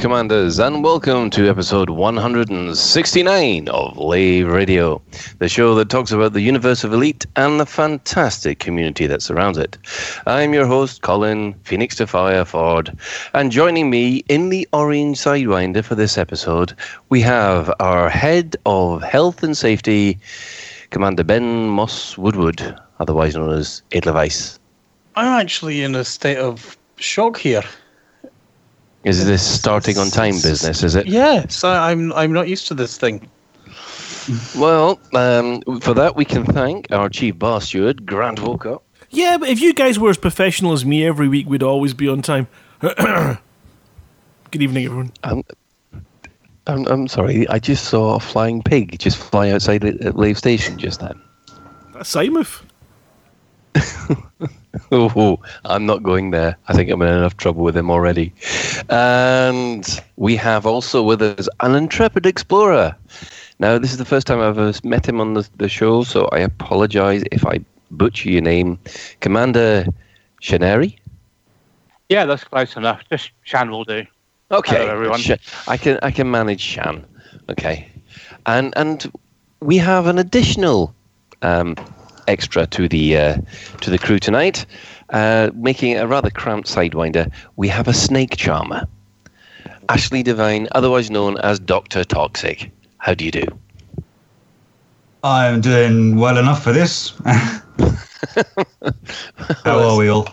Commanders, and welcome to episode 169 of Lave Radio, the show that talks about the universe of Elite and the fantastic community that surrounds it. I'm your host, Colin Phoenix to Fire Ford, and joining me in the Orange Sidewinder for this episode, we have our head of health and safety, Commander Ben Moss Woodward, otherwise known as Edelweiss. I'm actually in a state of shock here. Is this starting on time business? Is it? Yes, I, I'm. I'm not used to this thing. Well, um, for that we can thank our chief bar steward, Grant Volker. Yeah, but if you guys were as professional as me every week, we'd always be on time. Good evening, everyone. Um, I'm, I'm sorry, I just saw a flying pig just fly outside the Lave Station just then. That's Symouth. oh, I'm not going there. I think I'm in enough trouble with him already. And we have also with us an intrepid explorer. Now, this is the first time I've ever met him on the, the show, so I apologize if I butcher your name. Commander Shaneri? Yeah, that's close enough. Just Shan will do. Okay, Hello, everyone. I can I can manage Shan. Okay, and and we have an additional um, extra to the uh, to the crew tonight, uh, making it a rather cramped sidewinder. We have a snake charmer, Ashley Devine, otherwise known as Doctor Toxic. How do you do? I'm doing well enough for this. How are we all?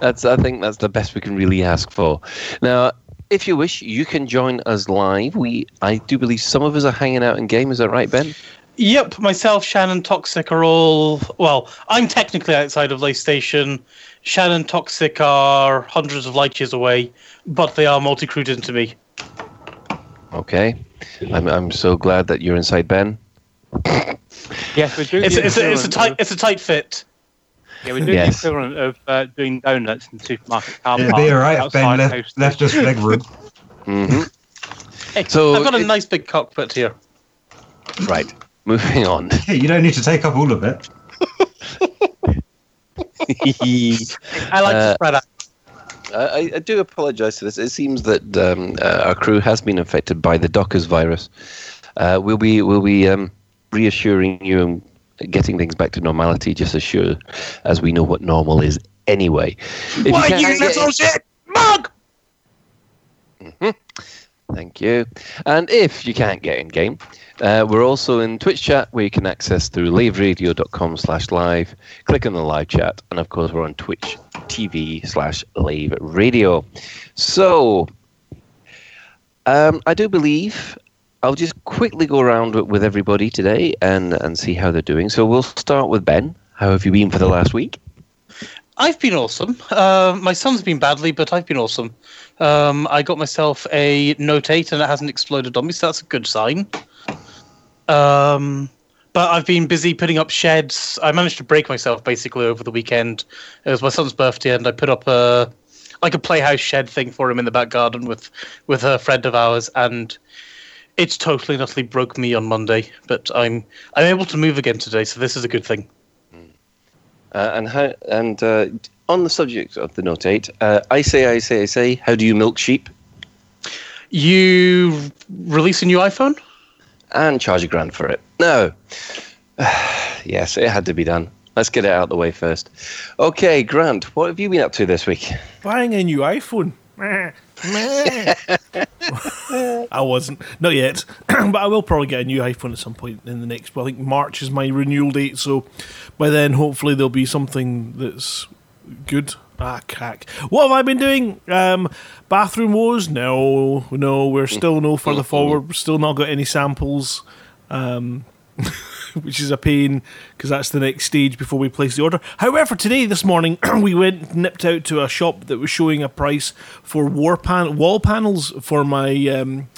That's I think that's the best we can really ask for. Now, if you wish, you can join us live. We I do believe some of us are hanging out in game. Is that right, Ben? Yep, myself, Shannon, Toxic are all. Well, I'm technically outside of Lave Station. Shannon, Toxic are hundreds of light years away, but they are multi-crewed into me. Okay. I'm I'm so glad that you're inside, Ben. Yes, we're doing It's it's a, it's a tight Of, it's a tight fit. yeah, we're doing Yes. the equivalent of uh, doing donuts in the supermarket car It'd park. be alright if Ben outside left, Coast left us leg room. hmm Hey, So I've got a it- nice big cockpit here. Right. Moving on. Hey, you don't need to take up all of it. I like Uh, to spread out. I, I do apologise for this. It seems that um, uh, our crew has been infected by the Dockers virus. Uh, we'll be we'll be um, reassuring you and getting things back to normality, just as sure as we know what normal is anyway. If you Why you get- little shit mug? Thank you. And if you can't get in game, uh, we're also in Twitch chat where you can access through laveradio.com slash live. Click on the live chat. And of course, we're on Twitch TV slash Lave Radio. So, um, I do believe I'll just quickly go around with- everybody today and, and see how they're doing. So, we'll start with Ben. How have you been for the last week? I've been awesome. Uh, my son's been badly, but I've been awesome. Um, I got myself a Note 8 and it hasn't exploded on me, so that's a good sign. Um, but I've been busy putting up sheds. I managed to break myself basically over the weekend. It was my son's birthday, and I put up a like a playhouse shed thing for him in the back garden with with a friend of ours, and it's totally and utterly broke me on Monday. But I'm I'm able to move again today, so this is a good thing. Uh, and how, and uh, on the subject of the Note 8, uh, I say, I say, I say, how do you milk sheep? You release a new iPhone? And charge a grand for it. No. yes, it had to be done. Let's get it out of the way first. Okay, Grant, what have you been up to this week? Buying a new iPhone. I wasn't. Not yet. but I will probably get a new iPhone at some point in the next. Well, I think March is my renewal date, so by then hopefully there'll be something that's good. Ah, cack. What have I been doing? Um, bathroom woes? No, no. We're still no further forward. We're still not got any samples. Um, which is a pain because that's the next stage before we place the order. However, today, this morning, we went nipped out to a shop that was showing a price for war pan- wall panels for my um,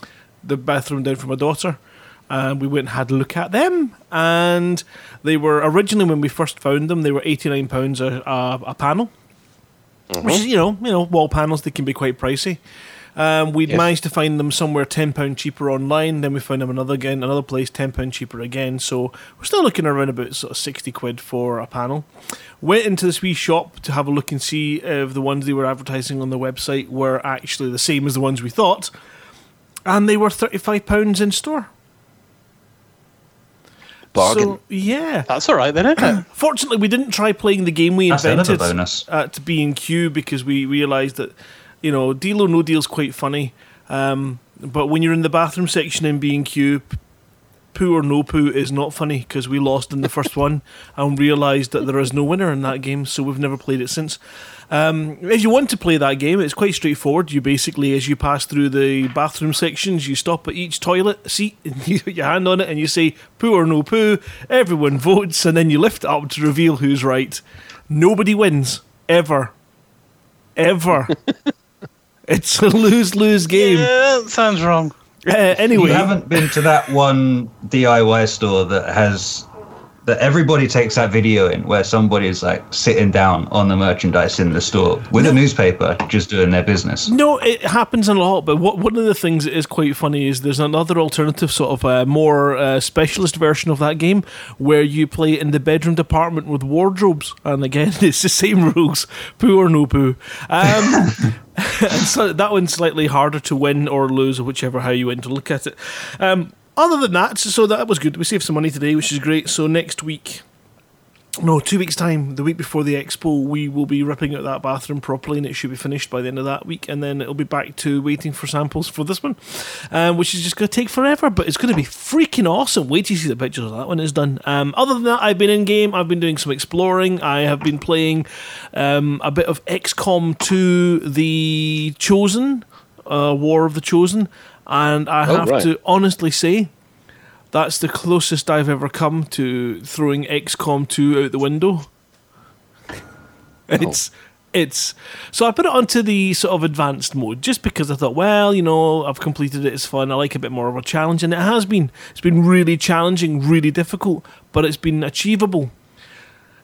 the bathroom down for my daughter. And we went and had a look at them, and they were originally when we first found them, they were eighty nine pounds a, a, a panel, which is you know you know wall panels they can be quite pricey. Um, we'd Yes. managed to find them somewhere ten pound cheaper online. Then we found them another again, another place ten pound cheaper again. So we're still looking around about sort of sixty quid for a panel. Went into this wee shop to have a look and see if the ones they were advertising on the website were actually the same as the ones we thought, and they were thirty five pounds in store. Bargain. So yeah, That's all right then, isn't it? Fortunately, we didn't try playing the game we That's invented bonus. at B and Q because we realised that you know deal or no deal's quite funny, um, but when you're in the bathroom section in B and Q, p- poo or no poo is not funny because we lost in the first one and realised that there is no winner in that game, so we've never played it since. Um, if you want to play that game, it's quite straightforward. You basically, as you pass through the bathroom sections, you stop at each toilet seat and you put your hand on it and you say poo or no poo. Everyone votes, and then you lift it up to reveal who's right. Nobody wins ever, ever. it's a lose lose game. Yeah, that sounds wrong. Uh, anyway, You haven't been to that one DIY store that has that everybody takes that video in where somebody's like sitting down on the merchandise in the store with a newspaper just doing their business. No, it happens a lot. But what, one of the things that is quite funny is there's another alternative, sort of uh, more uh, specialist version of that game where you play in the bedroom department with wardrobes, and again, it's the same rules: poo or no poo. Um, and so that one's slightly harder to win or lose, whichever how you want to look at it. Um, other than that, so that was good. We saved some money today, which is great. So next week, no, two weeks' time, the week before the expo, we will be ripping out that bathroom properly, and it should be finished by the end of that week. And then it'll be back to waiting for samples for this one, um, which is just going to take forever, but it's going to be freaking awesome. Wait till you see the pictures of that when it's done. Um, other than that, I've been in game. I've been doing some exploring. I have been playing um, a bit of XCOM 2: The Chosen, uh, War of the Chosen, and I Oh, have right. to honestly say. That's the closest I've ever come to throwing XCOM 2 out the window. Oh. It's it's so I put it onto the sort of advanced mode just because I thought, well, you know, I've completed it, it's fun. I like a bit more of a challenge, and it has been. It's been really challenging, really difficult, but it's been achievable.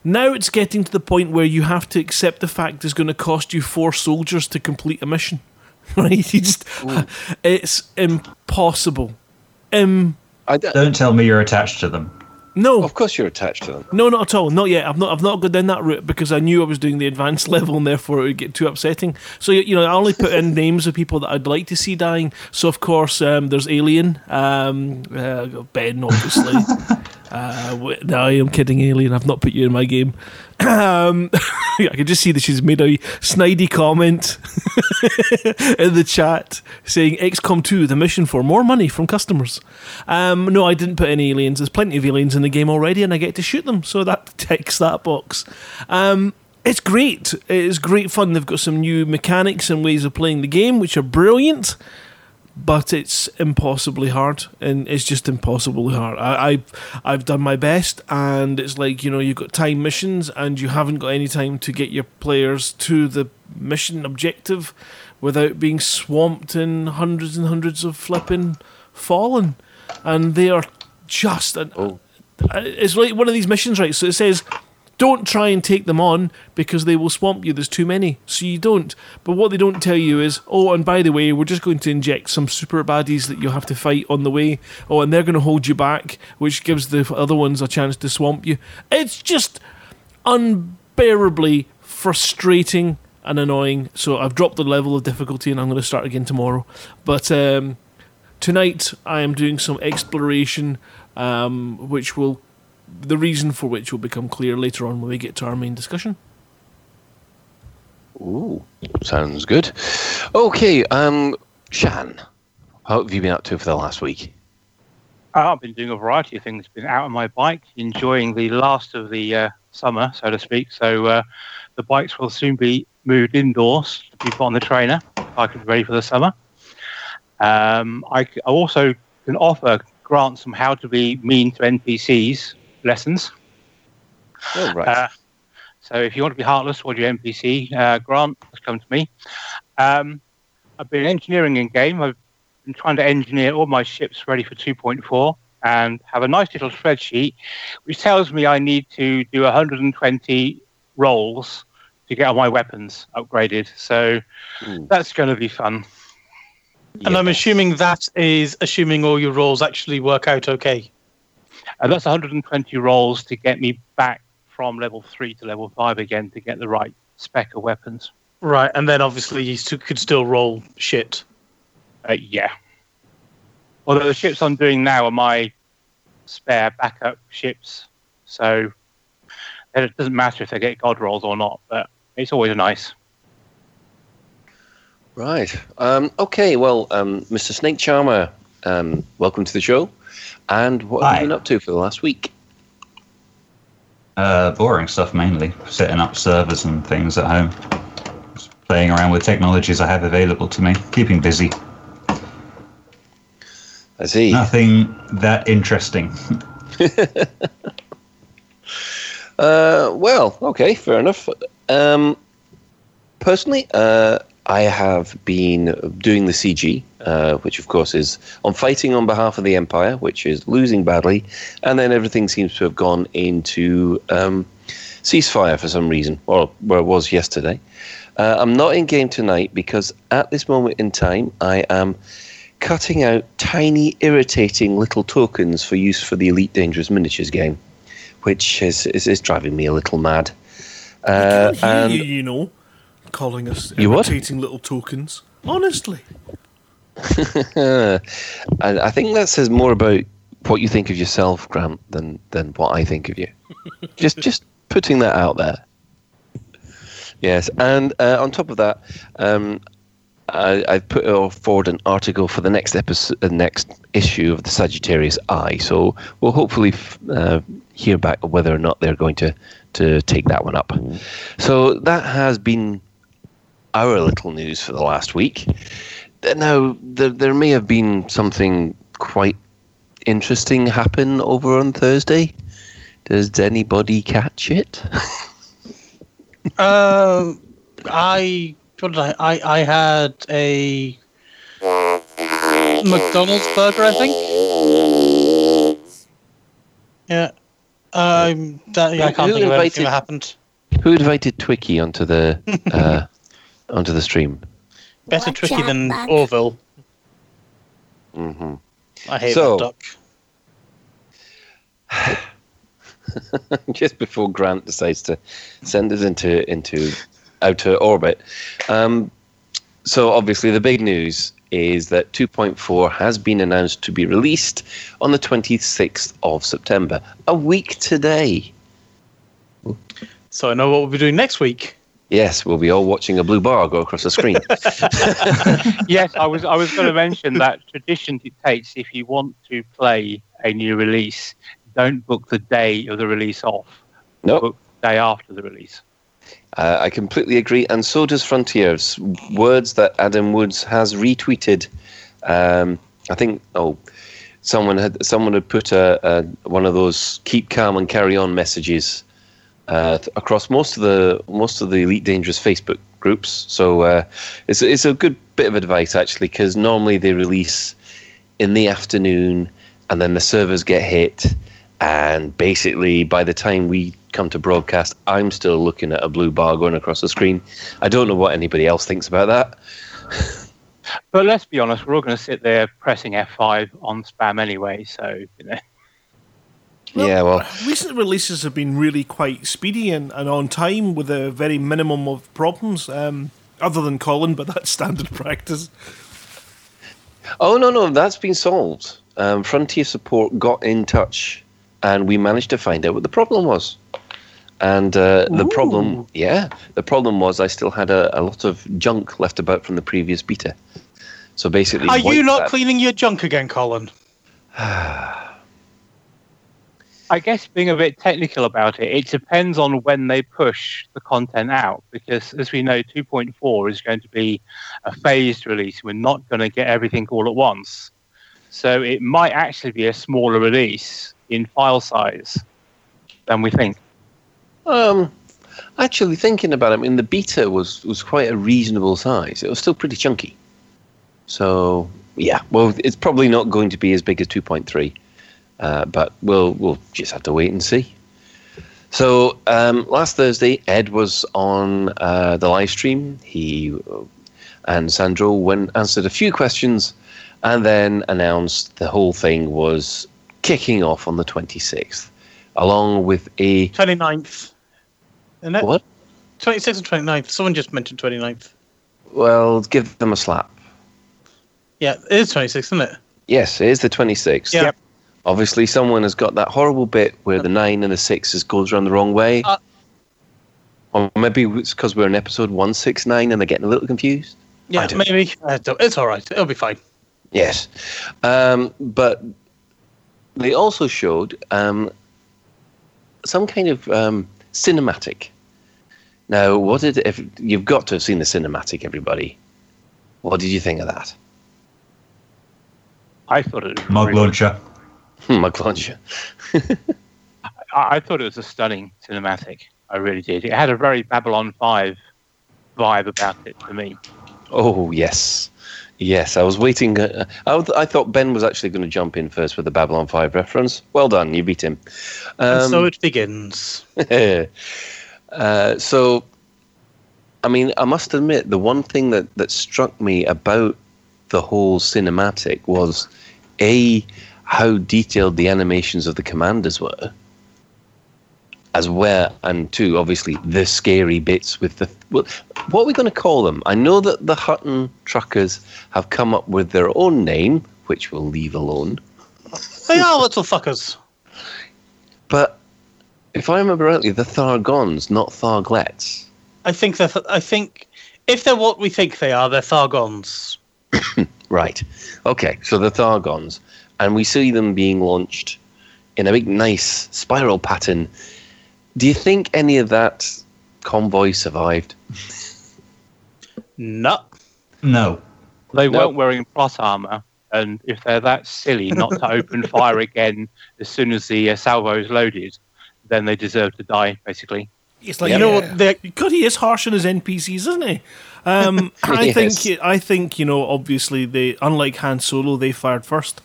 Now it's getting to the point where you have to accept the fact it's going to cost you four soldiers to complete a mission. Right? You just, it's impossible. Im- I d- Don't tell me you're attached to them. no, of course, you're attached to them. No, not at all. Not yet. I've not. I've not gone down that route because I knew I was doing the advanced level, and therefore it would get too upsetting. So you know, I only put in names of people that I'd like to see dying. So of course, um, there's Alien, um, uh, Ben, obviously. Uh, no, I am kidding, Alien. I've not put you in my game. Um, I can just see that she's made a snidey comment in the chat saying XCOM 2, the mission for more money from customers. Um, no, I didn't put any aliens. There's plenty of aliens in the game already, and I get to shoot them, so that ticks that box. Um, it's great. It's great fun. They've got some new mechanics and ways of playing the game, which are brilliant. But it's impossibly hard, and it's just impossibly hard. I, I've I've done my best, and it's like you know you've got time missions, and you haven't got any time to get your players to the mission objective without being swamped in hundreds and hundreds of flipping fallen, and they are just an, Oh. it's like one of these missions, right? So it says, don't try and take them on because they will swamp you. There's too many. So you don't. But what they don't tell you is, oh, and by the way, we're just going to inject some super baddies that you'll have to fight on the way. Oh, and they're going to hold you back, which gives the other ones a chance to swamp you. It's just unbearably frustrating and annoying. So I've dropped the level of difficulty and I'm going to start again tomorrow. But um, tonight I am doing some exploration, um, which will the reason for which will become clear later on when we get to our main discussion. Ooh, sounds good. Okay, um, Shan, how have you been up to for the last week? Uh, I've been doing a variety of things. Been out on my bike, enjoying the last of the uh, summer, so to speak. So uh, the bikes will soon be moved indoors to be put on the trainer. I can be ready for the summer. Um, I, c- I also can offer Grant some how to be mean to NPCs lessons. Oh, right. Uh, so if you want to be heartless towards your NPC, uh, Grant, just come to me. Um, I've been engineering in game. I've been trying to engineer all my ships ready for 2.4 and have a nice little spreadsheet which tells me I need to do 120 rolls to get all my weapons upgraded. So Ooh. that's going to be fun. And I'm assuming that is assuming all your rolls actually work out okay. And that's 120 rolls to get me back from level three to level five again to get the right spec of weapons. Right, and then obviously you st- could still roll shit. Uh, yeah. Although the ships I'm doing now are my spare backup ships, so it doesn't matter if they get god rolls or not. But it's always nice. Right. Um, okay. Well, um, Mr. Snake Charmer, um, welcome to the show. And what have Hi. you been up to for the last week? Uh, boring stuff mainly. Setting up servers and things at home. Just playing around with technologies I have available to me. Keeping busy. I see. Nothing that interesting. Uh, well, okay, fair enough. Um, personally, uh, I have been doing the CG, uh, which of course is on fighting on behalf of the Empire, which is losing badly, and then everything seems to have gone into um, ceasefire for some reason, or where it was yesterday. Uh, I'm not in game tonight because at this moment in time, I am cutting out tiny, irritating little tokens for use for the Elite Dangerous Miniatures game which is, is, is driving me a little mad. Uh, and you, you know, calling us irritating little tokens. Honestly. I, I think that says more about what you think of yourself, Grant, than than what I think of you. just just putting that out there. Yes, and uh, on top of that, um, I, I've put forward an article for the next episode, uh, next issue of the Sagittarius Eye. So we'll hopefully f- uh, hear back whether or not they're going to to take that one up. So that has been our little news for the last week. Now there there may have been something quite interesting happen over on Thursday. Does anybody catch it? Um, I what did I, I I had a McDonald's burger, I think. Yeah. Um, that, yeah, I can't who think of anything that happened. Who invited Twicky onto the uh, onto the stream? Better Watch tricky out, than Buck. Orville. hmm I hate So- that duck. Just before Grant decides to send us into into outer orbit. Um, so obviously the big news is that 2.4 has been announced to be released on the 26th of September, a week today. So I know what we'll be doing next week. Yes, we'll be all watching a blue bar go across the screen. yes, I was I was going to mention that tradition dictates if you want to play a new release, don't book the day of the release off. no, Book the day after the release. Uh, I completely agree, and so does Frontiers. Words that Adam Woods has retweeted. Um, I think. Oh, someone had someone had put a, a one of those "keep calm and carry on" messages uh, across most of the most of the Elite Dangerous Facebook groups. So uh, it's it's a good bit of advice actually, because normally they release in the afternoon, and then the servers get hit, and basically by the time we come to broadcast, I'm still looking at a blue bar going across the screen. I don't know what anybody else thinks about that. But let's be honest, we're all going to sit there pressing F5 on spam anyway. So you know, yeah, well, Recent releases have been really quite speedy and, and on time with a very minimum of problems, um, other than Colin, but that's standard practice. oh no, no, that's been solved. Um, Frontier support got in touch, and we managed to find out what the problem was. And uh, the problem, yeah, the problem was I still had a, a lot of junk left about from the previous beta. So basically, Are you not that. cleaning your junk again, Colin? I guess being a bit technical about it, it depends on when they push the content out. Because as we know, 2.4 is going to be a phased release. We're not going to get everything all at once. So it might actually be a smaller release in file size than we think. Um, actually, thinking about it, I mean, the beta was was quite a reasonable size. It was still pretty chunky. So yeah, well, it's probably not going to be as big as 2.3, uh, but we'll we'll just have to wait and see. So um, last Thursday, Ed was on uh, the live stream. He and Sandro went answered a few questions, and then announced the whole thing was kicking off on the 26th, along with a 29th. Isn't it? what? 26th and 29th. Someone just mentioned 29th. Well, give them a slap. Yeah, it is 26th, isn't it? Yes, it is the 26th. Yeah. Yep. Obviously, someone has got that horrible bit where the nine and the sixes goes around the wrong way. Uh, or maybe it's because we're in episode 169 and they're getting a little confused. Yeah, don't- maybe. I It's all right. It'll be fine. Yes. Um, but they also showed um, some kind of um, cinematic. Now, what did if you've got to have seen the cinematic, everybody? What did you think of that? I thought it was Mug really- launcher. Mug launcher. I, I thought it was a stunning cinematic. I really did. It had a very Babylon 5 vibe about it to me. Oh yes, yes. I was waiting. Uh, I, was- I thought Ben was actually going to jump in first with the Babylon Five reference. Well done, you beat him. and Um, so it begins. uh, so, I mean, I must admit, the one thing that, that struck me about the whole cinematic was a how detailed the animations of the commanders were, as well, and two, obviously, the scary bits with the. Well, what are we going to call them? I know that the Hutton truckers have come up with their own name, which we'll leave alone. They are little fuckers. But if I remember rightly, the Thargons, not Tharglets. I think they're. I think if they're what we think they are, they're Thargons. Right. Okay. So the Thargons, and we see them being launched in a big, nice spiral pattern. Do you think any of that convoy survived? No. No. They Nope. weren't wearing plot armor, and if they're that silly not to open fire again as soon as the uh, salvo is loaded, then they deserve to die, basically. It's like You know yeah. what? They God, he is harsh on his NPCs, isn't he? Um, I Yes. think. I think you know. Obviously, they unlike Han Solo, they fired first.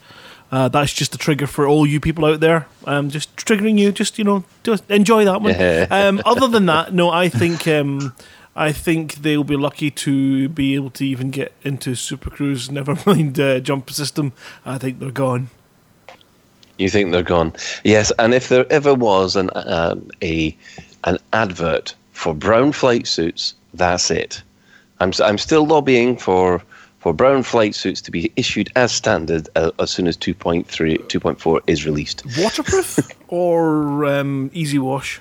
Uh, that's just a trigger for all you people out there. Um, just triggering you. Just you know, just enjoy that one. Um, other than that, no. I think. Um, I think they'll be lucky to be able to even get into Super Cruise. Never mind uh, jump system. I think they're gone. You think they're gone? Yes. And if there ever was an um, a an advert for brown flight suits, that's it. I'm I'm still lobbying for for brown flight suits to be issued as standard uh, as soon as 2.3 2.4 is released. Waterproof or um, easy wash.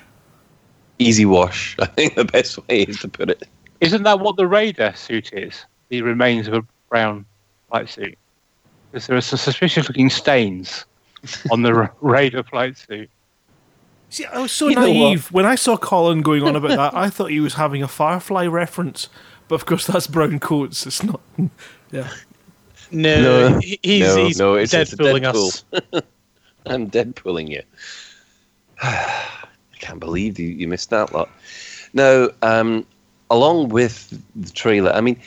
Easy wash. I think the best way is to put it. Isn't that what the Raider suit is? The remains of a brown flight suit. Because there are some suspicious looking stains on the Ra- Raider flight suit. See, I was so You naive when I saw Colin going on about that. I thought he was having a Firefly reference, but of course that's brown coats. It's not. Yeah, No, No. he's, No, he's no, it's- dead it's Deadpool. us. I'm dead pulling you. I can't believe you, you missed that lot. Now, um, along with the trailer, I mean,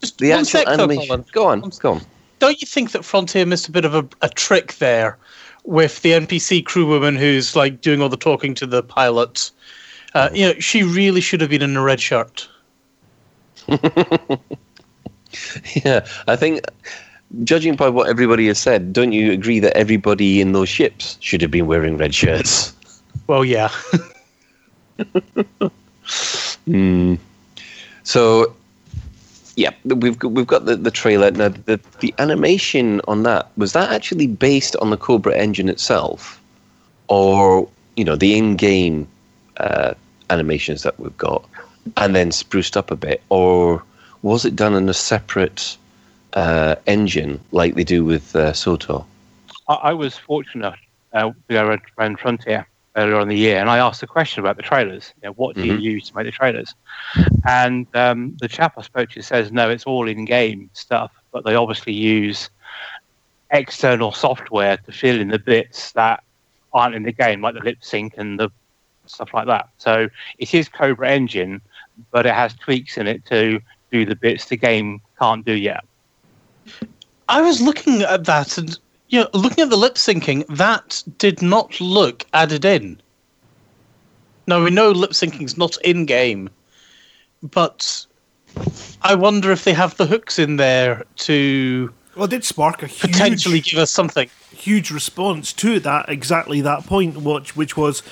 Just the one actual sec, though, animation. Colin. Go on, go on. Don't you think that Frontier missed a bit of a, a trick there with the NPC crew woman who's like doing all the talking to the pilot? Uh, you know, she really should have been in a red shirt. Yeah, I think, judging by what everybody has said, don't you agree that everybody in those ships should have been wearing red shirts? Well, yeah. Hmm. So, yeah, we've got, we've got the, the trailer now. The the animation on that was that actually based on the Cobra engine itself, or you know the in-game uh, animations that we've got, and then spruced up a bit, or was it done in a separate uh, engine like they do with uh, Soto? I, I was fortunate uh, to go around- Frontier earlier in the year, and I asked a question about the trailers. You know, what do Mhm. you use to make the trailers? And um, the chap I spoke to says, no, it's all in-game stuff, but they obviously use external software to fill in the bits that aren't in the game, like the lip sync and the stuff like that. So it is Cobra Engine, but it has tweaks in it to do the bits the game can't do yet. I was looking at that and you know, looking at the lip syncing, that did not look added in. Now we know lip syncing's not in game, but I wonder if they have the hooks in there to Well, it did spark a huge, potentially give us something. huge response to that exactly that point, which which was.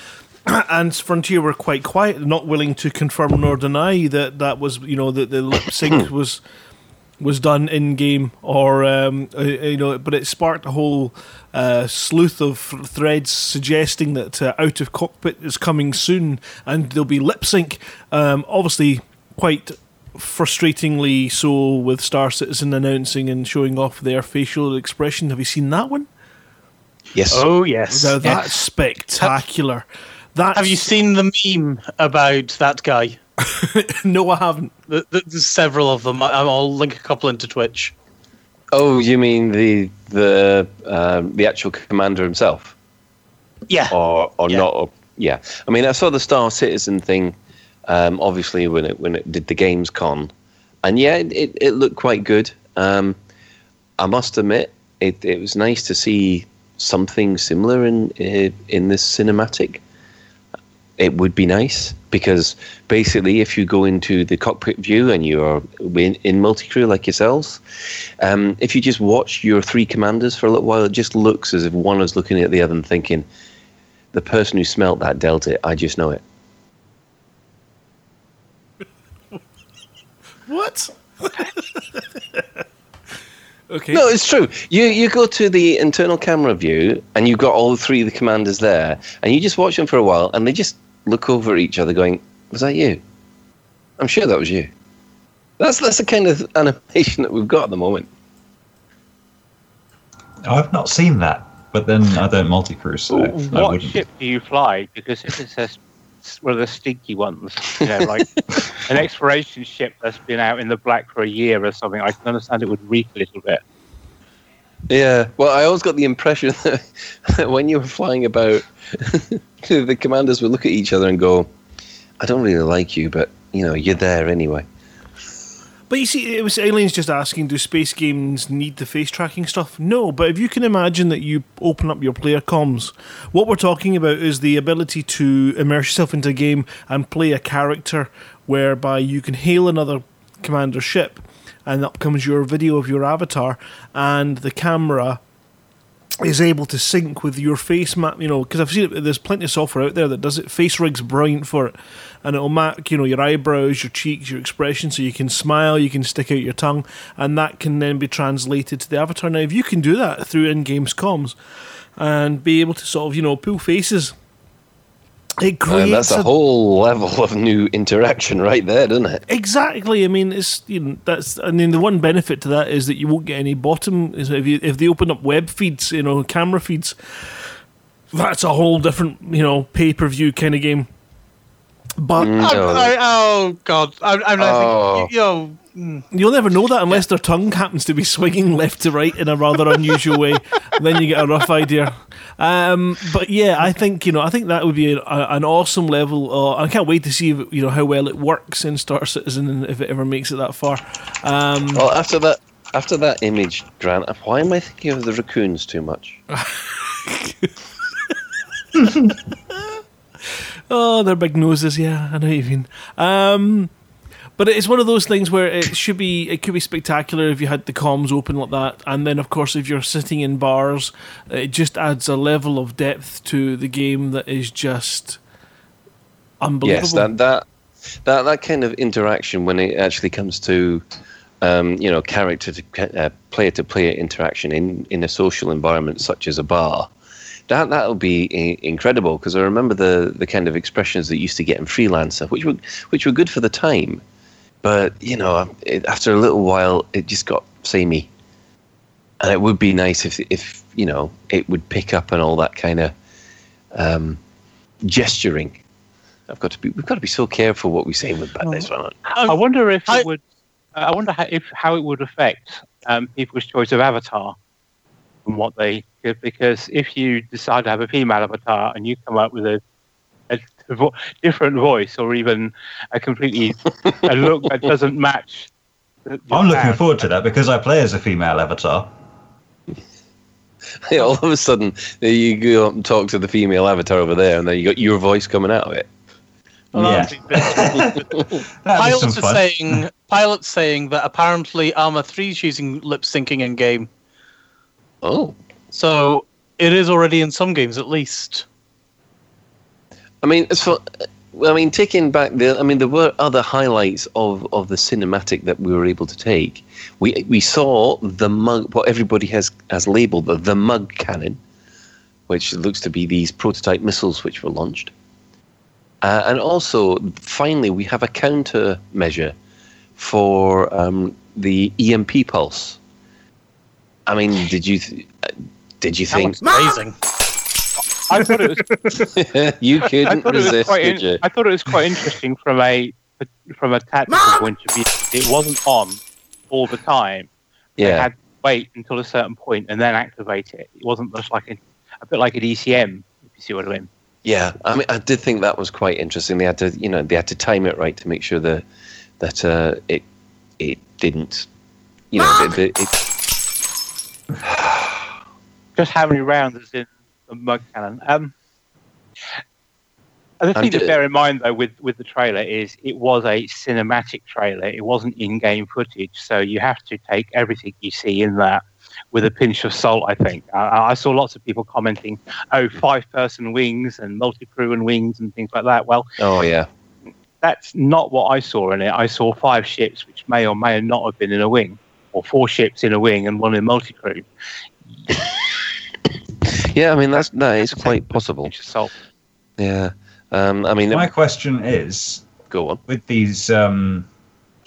And Frontier were quite quiet, not willing to confirm nor deny that that was, you know, that the lip sync was was done in game, or um, uh, you know, but it sparked a whole uh, sleuth of threads suggesting that uh, Out of Cockpit is coming soon, and there'll be lip sync. Um, obviously, quite frustratingly so with Star Citizen announcing and showing off their facial expression. Have you seen that one? Yes. Oh yes. Now, that's spectacular. That's, Have you seen the meme about that guy? No, I haven't. Th- th- There's several of them. I- I'll link a couple into Twitch. Oh, you mean the the um, the actual commander himself, Yeah. or or Yeah. not? Or, yeah. I mean, I saw the Star Citizen thing. Um, obviously, when it when it did the Gamescom, and yeah, it, it, it looked quite good. Um, I must admit, it, it was nice to see something similar in in, in this cinematic. It would be nice because basically, if you go into the cockpit view and you are in, in multi-crew like yourselves, um, if you just watch your three commanders for a little while, it just looks as if one is looking at the other and thinking, "The person who smelt that delta, I just know it." What? okay. No, it's true. You you go to the internal camera view and you've got all three of the commanders there, and you just watch them for a while, and they just look over at each other, going, "Was that you?" I'm sure that was you. That's that's the kind of animation that we've got at the moment. I've not seen that, but then I don't multi-crew, so what wouldn't. ship do you fly? Because if it's a, s- one of the stinky ones, you know, like an exploration ship that's been out in the black for a year or something, I can understand it would reek a little bit. Yeah. Well, I always got the impression that when you were flying about, the commanders would look at each other and go, "I don't really like you, but you know, you're there anyway." But you see, it was aliens just asking, do space games need the face tracking stuff? No, but if you can imagine that you open up your player comms, what we're talking about is the ability to immerse yourself into a game and play a character whereby you can hail another commander ship, and up comes your video of your avatar, and the camera is able to sync with your face map, you know, because I've seen it, there's plenty of software out there that does it. Face Rig's brilliant for it, and it'll map, you know, your eyebrows, your cheeks, your expression, so you can smile, you can stick out your tongue, and that can then be translated to the avatar. Now, if you can do that through in-games comms and be able to sort of, you know, pull faces, it creates And that's a whole level of new interaction right there, doesn't it? Exactly. I mean, it's you know that's. I mean, the one benefit to that is that you won't get any bottom. Is if you if they open up web feeds, you know, camera feeds, that's a whole different you know pay per view kind of game. But Mm. I'm- No. I, oh God! I'm, I'm not Oh. thinking. You know, mm. you'll never know that unless their tongue happens to be swinging left to right in a rather unusual way. Then you get a rough idea. Um, but yeah, I think you know, I think that would be a, a, an awesome level. Uh, I can't wait to see if, you know how well it works in Star Citizen and if it ever makes it that far. Um, Well, after that, after that image, Grant, why am I thinking of the raccoons too much? Oh, their big noses. Yeah, I know what you mean. Um, but it's one of those things where it should be, it could be spectacular if you had the comms open like that, and then of course if you're sitting in bars, it just adds a level of depth to the game that is just unbelievable. Yes, that that that that kind of interaction when it actually comes to um, you know character to uh, player to player interaction in in a social environment such as a bar. That that'll be I- incredible because I remember the the kind of expressions that used to get in freelancer, which were which were good for the time, but you know it, after a little while it just got samey, and it would be nice if if you know it would pick up and all that kind of um, gesturing. I've got to be. We've got to be so careful what we say with about this one. I wonder if I- it would. I wonder how, if how it would affect um, people's choice of avatar and what they could because if you decide to have a female avatar and you come up with a, a vo- different voice or even a completely a look that doesn't match. the- the I'm looking sound, forward to that because I play as a female avatar. all of a sudden, you go up and talk to the female avatar over there, and then you got your voice coming out of it. Well, yeah, that'd be- that'd be pilots are fun. saying pilots saying that apparently Arma 3 is using lip syncing in game. Oh, So it is already in some games, at least. I mean, as well, I mean, taking back the, I mean, there were other highlights of, of the cinematic that we were able to take. We we saw the mug, what everybody has has labelled the, the mug cannon, which looks to be these prototype missiles which were launched. Uh, and also, finally, we have a countermeasure for um, the EMP pulse. I mean, did you th- uh, did you That think amazing. I thought it was you couldn't thought it was resist, quite. did In, you? I thought it was quite interesting from a from a tactical point of view. It wasn't on all the time. Yeah. They had to wait until a certain point and then activate it. It wasn't just like a, a bit like an ECM. If you see what I mean. Yeah, I mean, I did think that was quite interesting. They had to, you know, they had to time it right to make sure that that uh, it it didn't, you know, that that it, Just how many rounds is in the mug cannon? Um, the thing to bear in mind, though, with, with the trailer is it was a cinematic trailer. It wasn't in-game footage, so you have to take everything you see in that with a pinch of salt. I think I, I saw lots of people commenting, "Oh, five-person wings and multi-crew and wings and things like that." Well, oh yeah, that's not what I saw in it. I saw five ships, which may or may not have been in a wing, or four ships in a wing and one in multi-crew. Yeah. I mean, that's that is quite possible. Salt. Yeah. Um, I mean, My question is, go on. with these um,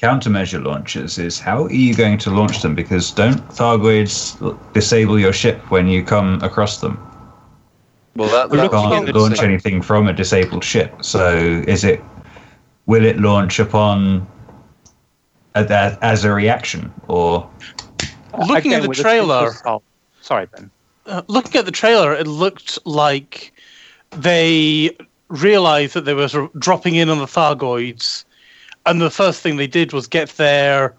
countermeasure launchers, is how are you going to launch them? Because don't Thargoids disable your ship when you come across them? Well, that, Well, You that can't launch same- anything from a disabled ship. So is it? Will it launch upon a, that as a reaction, or Looking at the with a pinch trailer, salt. Sorry, Ben. Uh, looking at the trailer, it looked like they realized that they were sort of dropping in on the Thargoids, and the first thing they did was get their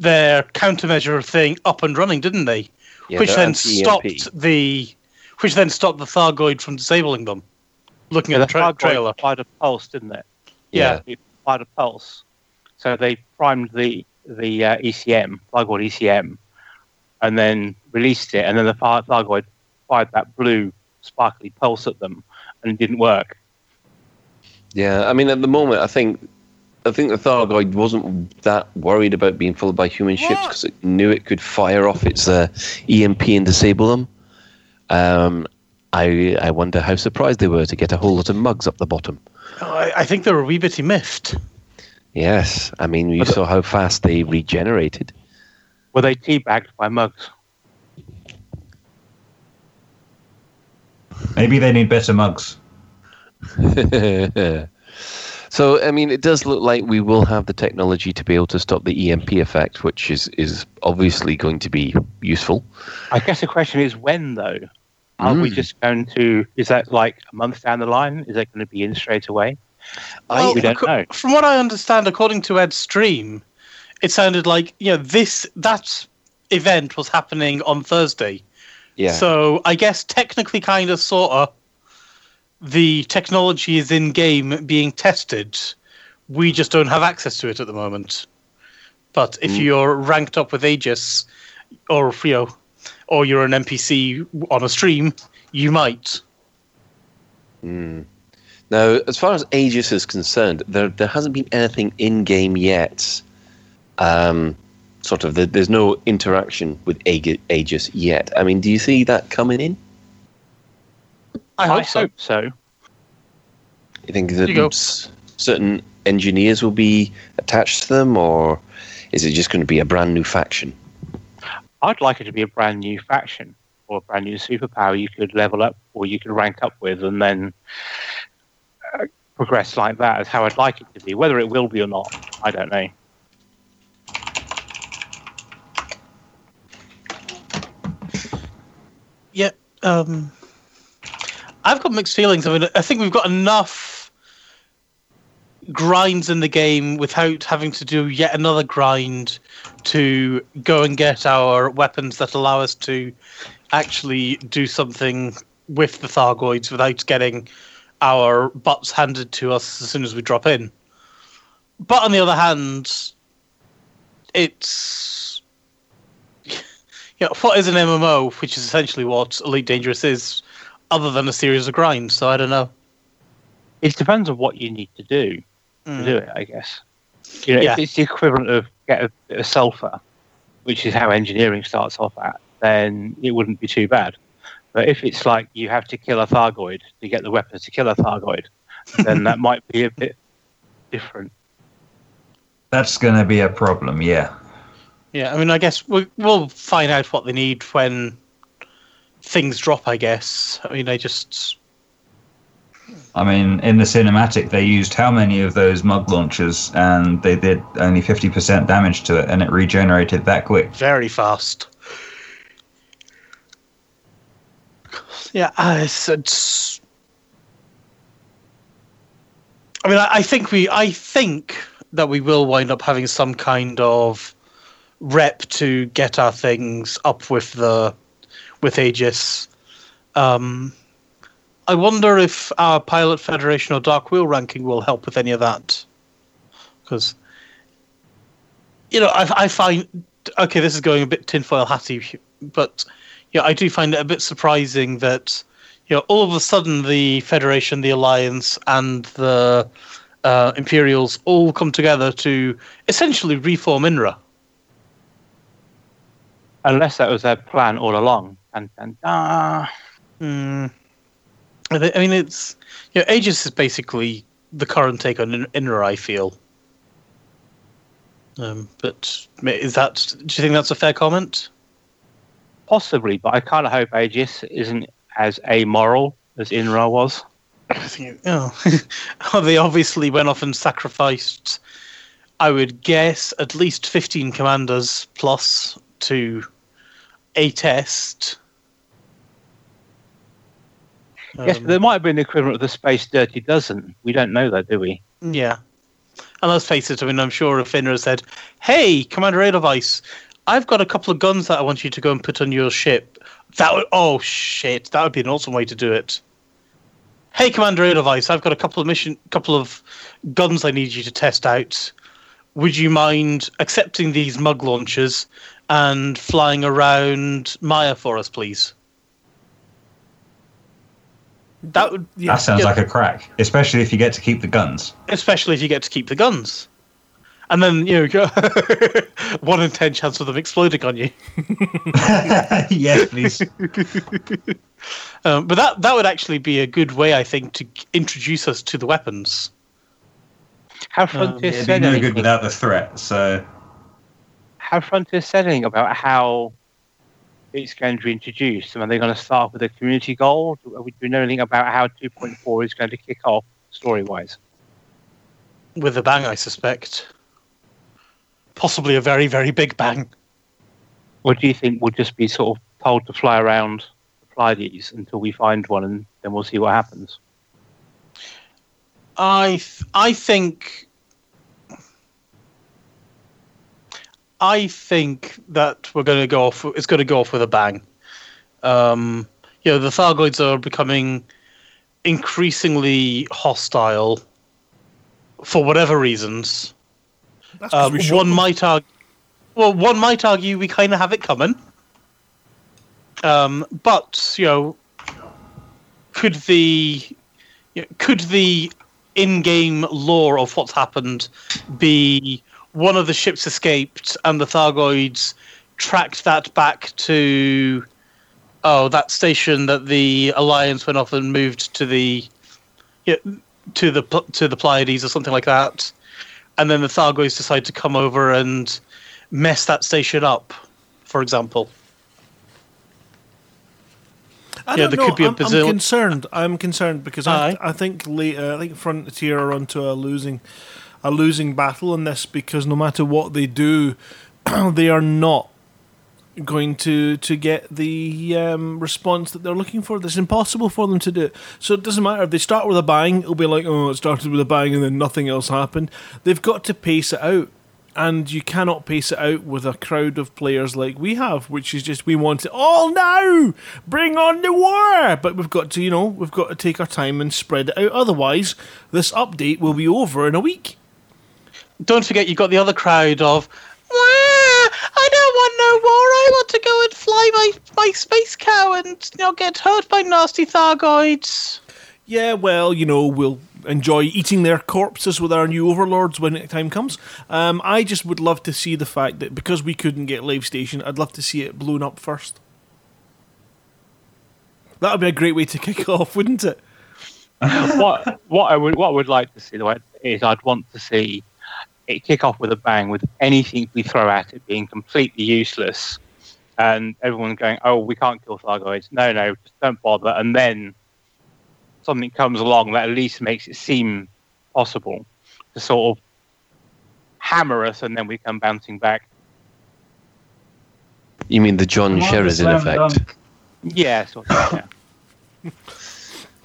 their countermeasure thing up and running, didn't they? yeah, which then anti-EMP. stopped the which then stopped the Thargoid from disabling them. Looking Yeah, at the the tra- Thargoid trailer, fired a pulse, didn't it? yeah. It fired a pulse. So they primed the the uh, ECM, Thargoid ECM, and then released it, and then the Thargoid fired that blue sparkly pulse at them, and it didn't work. Yeah, I mean, at the moment, I think I think the Thargoid wasn't that worried about being followed by human ships because it knew it could fire off its uh, EMP and disable them. Um, I I wonder how surprised they were to get a whole lot of mugs up the bottom. Oh, I, I think they were a wee bit miffed. Yes, I mean, you But saw how fast they regenerated. Were they teabagged by mugs? maybe they need better mugs? so, I mean, it does look like we will have the technology to be able to stop the EMP effect, which is, is obviously going to be useful. I guess the question is when, though. Are we Mm. just going to? Is that like a month down the line? Is that going to be in straight away? Well, we don't acco- know. From what I understand, according to Ed's stream, it sounded like you know this that event was happening on Thursday. Yeah. So I guess technically, kind of, sorta, the technology is in game being tested. We just don't have access to it at the moment. But if Mm. you're ranked up with Aegis, or you know, or you're an NPC on a stream, you might. Mm. Now, as far as Aegis is concerned, there there hasn't been anything in game yet. Um, sort of, there, there's no interaction with Aegis yet. I mean, do you see that coming in? I hope so. so. You think that you s- certain engineers will be attached to them, or is it just going to be a brand new faction? I'd like it to be a brand new faction or a brand new superpower you could level up or you could rank up with and then uh, progress like that is how I'd like it to be. Whether it will be or not, I don't know. Yeah, um, I've got mixed feelings. I mean, I think we've got enough grinds in the game without having to do yet another grind to go and get our weapons that allow us to actually do something with the Thargoids without getting our butts handed to us as soon as we drop in. But on the other hand, it's know what is an MMO, which is essentially what Elite Dangerous is, other than a series of grinds. So I don't know. It depends on what you need to do Mm. to do it, I guess. You know, Yeah. if it's the equivalent of get a bit of sulfur, which is how engineering starts off at, then it wouldn't be too bad. But if it's like you have to kill a Thargoid to get the weapons to kill a Thargoid, then that might be a bit different. That's going to be a problem, yeah. Yeah, I mean, I guess we, we'll find out what they need when things drop. I guess. I mean, they just I mean, in the cinematic, they used how many of those mug launchers, and they did only 50% damage to it, and it regenerated that quick. very fast. Yeah, uh, it's, it's I mean, I, I think we, I think that we will wind up having some kind of rep to get our things up with the with Aegis. Um, I wonder if our Pilot Federation or Dark Wheel ranking will help with any of that, because you know, I, I find okay, this is going a bit tinfoil hatty, but yeah, I do find it a bit surprising that you know all of a sudden the Federation, the Alliance, and the uh, Imperials all come together to essentially reform INRA. Unless that was their plan all along. And, and ah, Hmm. I I mean, it's you know, Aegis is basically the current take on In- INRA. I feel. Um, but is that? Do you think that's a fair comment? possibly, but I kind of hope Aegis isn't as amoral as Inra was. I think, oh, they obviously went off and sacrificed. I would guess at least fifteen commanders plus to a test. yes, Um, but there might have been the equivalent of the Space Dirty Dozen. We don't know that, do we? Yeah. And let's face it, I mean, I'm sure if Finra said, Hey, Commander Edelweiss, I've got a couple of guns that I want you to go and put on your ship. That would, oh shit, that would be an awesome way to do it. Hey, Commander Edelweiss, I've got a couple of mission, couple of guns I need you to test out. Would you mind accepting these mug launchers and flying around Maia for us, please? That would, That sounds yeah. like a crack, especially if you get to keep the guns. especially if you get to keep the guns. And then you know, one in ten chance of them exploding on you. yes, please. Um, but that that would actually be a good way, I think, to introduce us to the weapons. Have Frontier It'd be said no anything? good without the threat. So Have Frontier said anything about how it's going to be introduced? And are they going to start with a community goal? Do uh, we do we know anything about how 2.4 is going to kick off story-wise? With a bang, I suspect. Possibly a very, very big bang. Or do you think we'll just be sort of told to fly around the Pleiades until we find one, and then we'll see what happens? I th- I think I think that we're going to go off. It's going to go off with a bang. Um, you know, the Thargoids are becoming increasingly hostile for whatever reasons. Um, one might argue. Well, one might argue we kind of have it coming. Um, but you know, could the you know, could the in-game lore of what's happened be one of the ships escaped and the Thargoids tracked that back to oh that station that the Alliance went off and moved to the yeah, to the to the Pleiades or something like that, and then the Thargoids decide to come over and mess that station up, for example. I Yeah, don't there know. could be a I'm, I'm concerned. I'm concerned because Aye. I, I think later, I think Frontier are onto a losing, a losing battle in this because no matter what they do, they are not going to to get the um, response that they're looking for. It's impossible for them to do it. So it doesn't matter if they start with a bang. It'll be like, oh, it started with a bang and then nothing else happened. They've got to pace it out. And you cannot pace it out with a crowd of players like we have, which is just we want it all now. Bring on the war! But we've got to, you know, we've got to take our time and spread it out. Otherwise, this update will be over in a week. Don't forget, you've got the other crowd of. I don't want no war. I want to go and fly my, my space cow and you know get hurt by nasty Thargoids. Yeah, well, you know, we'll enjoy eating their corpses with our new overlords when the time comes. Um, I just would love to see the fact that because we couldn't get Lave Station, I'd love to see it blown up first. That would be a great way to kick off, wouldn't it? what what I would what I would like to see though is I'd want to see it kick off with a bang with anything we throw at it being completely useless and everyone going, Oh, we can't kill Thargoids. No, no, just don't bother and then something comes along that at least makes it seem possible to sort of hammer us and then we come bouncing back. You mean the John Come on, Sheridan effect? dunk. Yeah, sort of, yeah.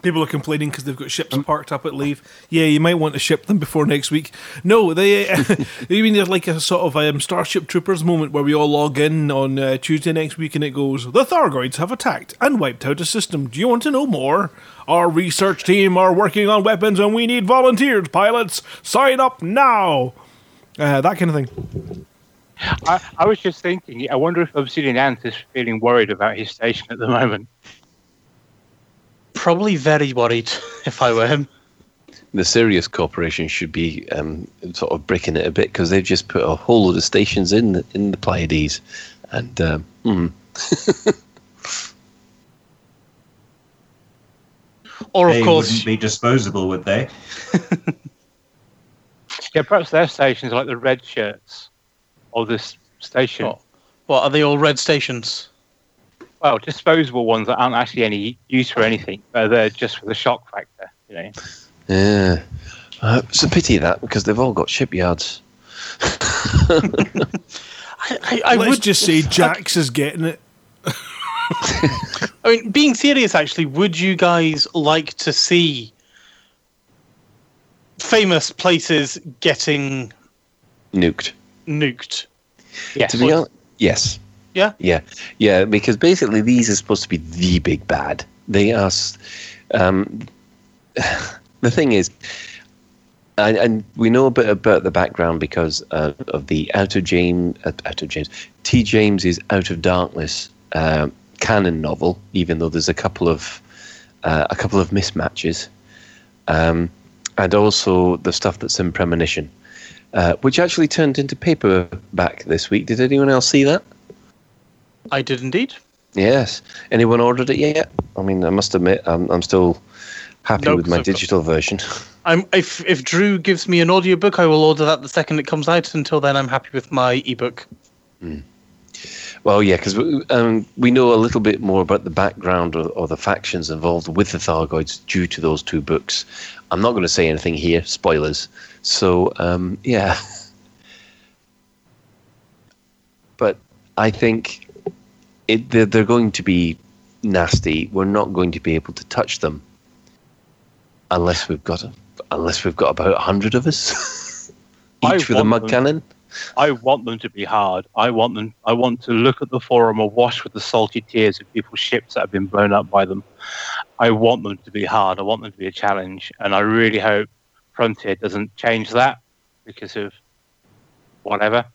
People are complaining because they've got ships parked up at Lave. Yeah, you might want to ship them before next week. No, they. you mean there's like a sort of um, Starship Troopers moment where we all log in on uh, Tuesday next week and it goes, The Thargoids have attacked and wiped out a system. Do you want to know more? Our research team are working on weapons and we need volunteers, pilots. Sign up now. Uh, that kind of thing. I, I was just thinking, I wonder if Obsidian Ant is feeling worried about his station at the moment. Probably very worried if I were him. The Sirius Corporation should be um, sort of breaking it a bit because they've just put a whole load of stations in the, in the Pleiades, and um, hmm. Or They of course, wouldn't be disposable, would they? Yeah, perhaps their stations are like the red shirts or this station. Oh. what are they all red stations? Well, disposable ones that aren't actually any use for anything, but they're just for the shock factor, you know. yeah, uh, it's a pity that because they've all got shipyards. I, I, I Let's would just say Jaques is getting it. I mean, being serious, actually, would you guys like to see famous places getting Nuked. nuked? Yes. To be honest, yes. Yeah? Yeah, yeah, because basically these are supposed to be the big bad. They are. Um, the thing is, and, and we know a bit about the background because uh, of the Out of James, uh, Out of James, T. James's Out of Darkness uh, canon novel. Even though there's a couple of uh, a couple of mismatches, um, and also the stuff that's in Premonition, uh, which actually turned into paperback this week. Did anyone else see that? I did indeed. Yes. Anyone ordered it yet? I mean, I must admit, I'm, I'm still happy No, with my I've got- digital version. I'm, if if Drew gives me an audiobook, I will order that the second it comes out. Until then, I'm happy with my ebook. well, yeah, because um, we know a little bit more about the background or, or the factions involved with the Thargoids due to those two books. I'm not going to say anything here, spoilers. So, um, yeah. But I think it, they're, they're going to be nasty. We're not going to be able to touch them unless we've got a, unless we've got about a hundred of us I each with a mud them- cannon. I want them to be hard. I want them. I want to look at the forum awash with the salty tears of people's ships that have been blown up by them. I want them to be hard. I want them to be a challenge, and I really hope Frontier doesn't change that because of whatever.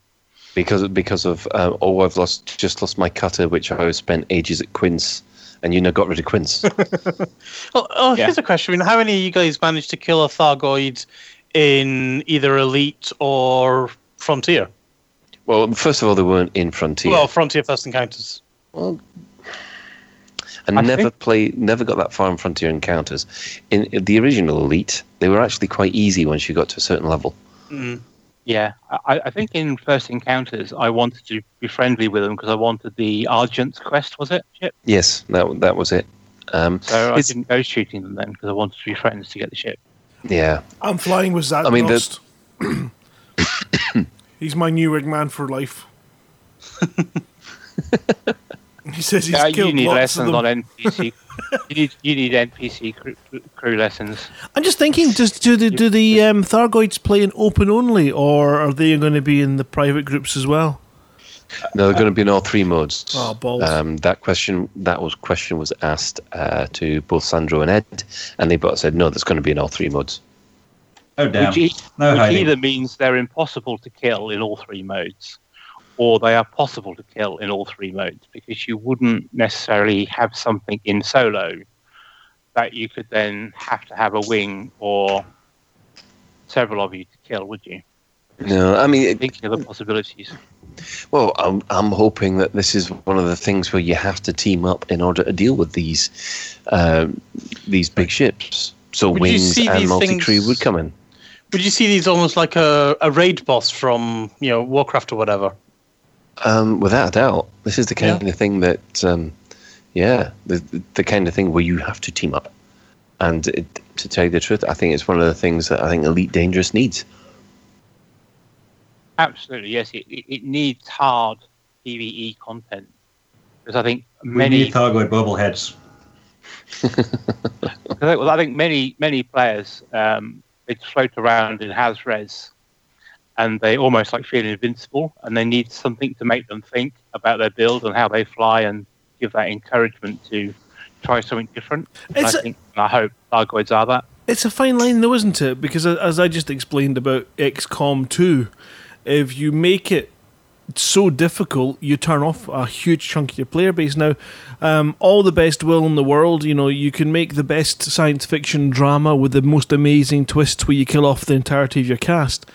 Because because of uh, oh I've lost just lost my cutter which I spent ages at Quince and you know got rid of Quince. Oh, oh Yeah. here's a question. I mean, how many of you guys managed to kill a Thargoid in either Elite or Frontier? well, first of all, they weren't in Frontier. Well, Frontier First Encounters. Well, I I never think- play never got that far in Frontier Encounters. In, in the original Elite, they were actually quite easy once you got to a certain level. Mm. Yeah, I, I think in First Encounters, I wanted to be friendly with them because I wanted the Argent's quest, was it? Ship. Yes, that that was it. Um, So I didn't go shooting them then because I wanted to be friends to get the ship. yeah, I'm flying with Zadnost. I mean, the- He's my new wingman for life. he says he's Yeah, you killed need lots of lessons them. on NPC. you need you need NPC crew, crew lessons. I'm just thinking, does do the do the um, Thargoids play in open only, or are they going to be in the private groups as well? no, they're going to be in all three modes. Oh, balls. Um, that question that was question was asked uh, to both Sandro and Ed, and they both said no. There's going to be in all three modes. Oh damn! Which, e- No which either means they're impossible to kill in all three modes, or they are possible to kill in all three modes because you wouldn't necessarily have something in solo that you could then have to have a wing or several of you to kill, would you? No, I mean, it, Thinking of the possibilities. well, I'm, I'm hoping that this is one of the things where you have to team up in order to deal with these um, these big ships. So Would wings and multi-crew things- would come in. Would you see these almost like a, a raid boss from you know Warcraft or whatever? Um, without a doubt, this is the kind Yeah. of thing that, um, yeah, the the kind of thing where you have to team up. And it, to tell you the truth, I think it's one of the things that I think Elite Dangerous needs. Absolutely, yes. It, it, it needs hard PVE content because I think many We need Thargoid bobbleheads. I think, well, I think many many players um, they float around in Hazres, and they almost like feel invincible, and they need something to make them think about their build and how they fly, and give that encouragement to try something different. And I think and I hope Thargoids are that. It's a fine line, though, isn't it? Because as I just explained about XCOM 2, if you make it so difficult, you turn off a huge chunk of your player base. Now, um, all the best will in the world, you know, you can make the best science fiction drama with the most amazing twists where you kill off the entirety of your cast.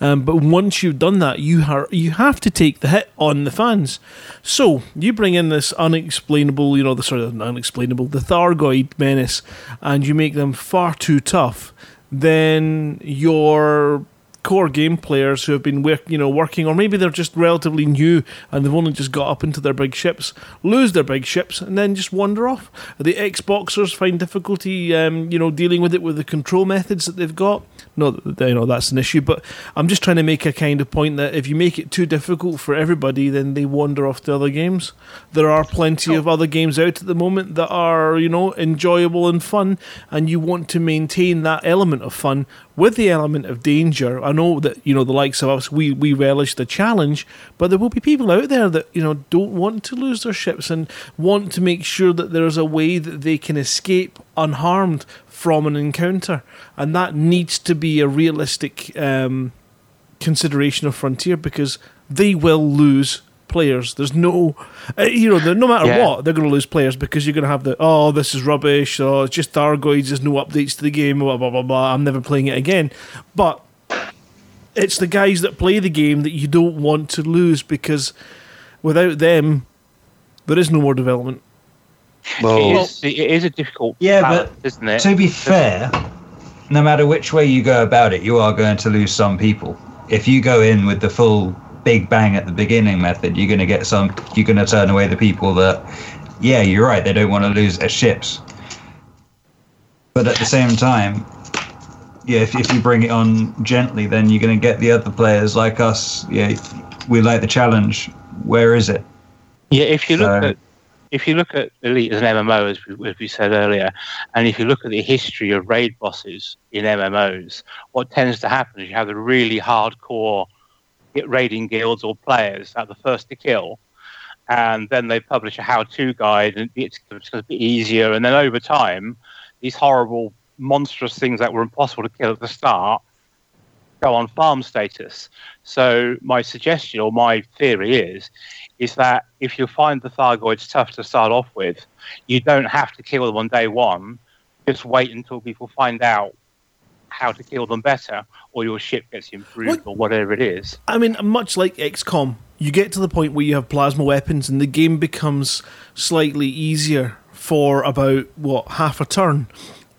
Um, but once you've done that, you you have to take the hit on the fans. So you bring in this unexplainable, you know, the sort of unexplainable, the Thargoid menace, and you make them far too tough. Then your core game players who have been work, you know working or maybe they're just relatively new and they've only just got up into their big ships lose their big ships and then just wander off. The xboxers find difficulty um, you know dealing with it with the control methods that they've got. That you know that's an issue but i'm just trying to make a kind of point that if you make it too difficult for everybody then they wander off to other games. There are plenty of other games out at the moment that are you know enjoyable and fun and you want to maintain that element of fun with the element of danger. I know that you know the likes of us, we we relish the challenge, but there will be people out there that you know don't want to lose their ships and want to make sure that there is a way that they can escape unharmed from an encounter, and that needs to be a realistic um, consideration of Frontier because they will lose players. There's no, uh, you know, no matter Yeah. what, they're going to lose players because you're going to have the oh, this is rubbish. Oh, it's just Thargoids. There's no updates to the game. Blah blah blah blah. I'm never playing it again. But it's the guys that play the game that you don't want to lose because without them, there is no more development. Well, is, it is a difficult Yeah, balance, but isn't it? To be fair, no matter which way you go about it, you are going to lose some people. If you go in with the full big bang at the beginning method, you're going to get some. You're going to turn away the people that, yeah, you're right. They don't want to lose their ships. But at the same time, yeah, if, if you bring it on gently, then you're going to get the other players like us. Yeah, we like the challenge. Where is it? Yeah, if you look at if you look at Elite as an MMO, as we, as we said earlier, and if you look at the history of raid bosses in MMOs, what tends to happen is you have the really hardcore raiding guilds or players at the first to kill, and then they publish a how-to guide, and it's, it's a bit easier. And then over time, these horrible, monstrous things that were impossible to kill at the start go on farm status. So my suggestion or my theory is is that if you find the Thargoids tough to start off with, you don't have to kill them on day one. Just wait until people find out how to kill them better, or your ship gets improved, What- or whatever it is. I mean, much like XCOM, you get to the point where you have plasma weapons and the game becomes slightly easier for about what half a turn,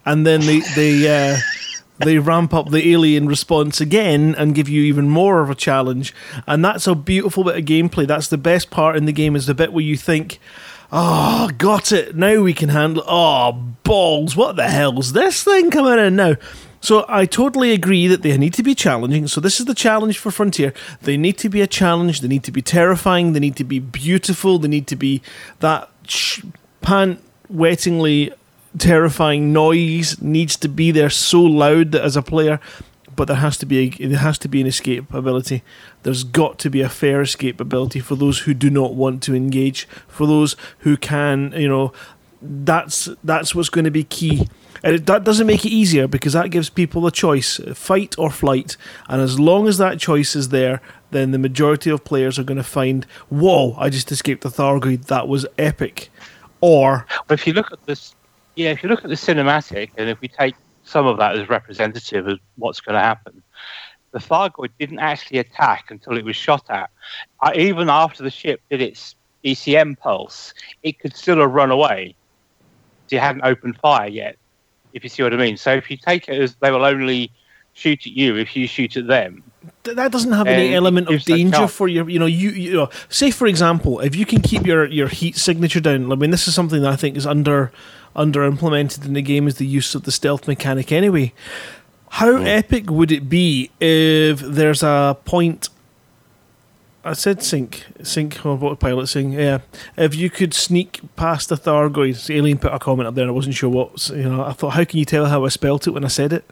and then they they uh, they ramp up the alien response again and give you even more of a challenge, and that's a beautiful bit of gameplay. That's the best part in the game is the bit where you think. Oh, got it. Now we can handle. Oh, balls. What the hell's this thing coming in now? So I totally agree that they need to be challenging. So this is the challenge for Frontier. They need to be a challenge. They need to be terrifying. They need to be beautiful. They need to be that sh- pant-wettingly terrifying noise needs to be there so loud that as a player but there has to be a, there has to be an escape ability. There's got to be a fair escape ability for those who do not want to engage, for those who can, you know, that's that's what's going to be key. And it, that doesn't make it easier because that gives people a choice fight or flight. And as long as that choice is there, then the majority of players are going to find, whoa, I just escaped the Thargoid. That was epic. Or. If you look at this, yeah, if you look at the cinematic, and if we take some of that as representative of what's going to happen, the Thargoid didn't actually attack until it was shot at. Uh, even after the ship did its ECM pulse, it could still have run away. It hadn't opened fire yet if you see what I mean. So if you take it as they will only shoot at you if you shoot at them. That doesn't have any element of danger for your, you know, you, you know, say for example, if you can keep your, your heat signature down. I mean, this is something that I think is under under implemented in the game is the use of the stealth mechanic. Anyway, how mm. epic would it be if there's a point I said sync, sync or what pilot sync. Yeah, if you could sneak past the Thargoid, Alien put a comment up there. and I wasn't sure what. You know, I thought, how can you tell how I spelt it when I said it?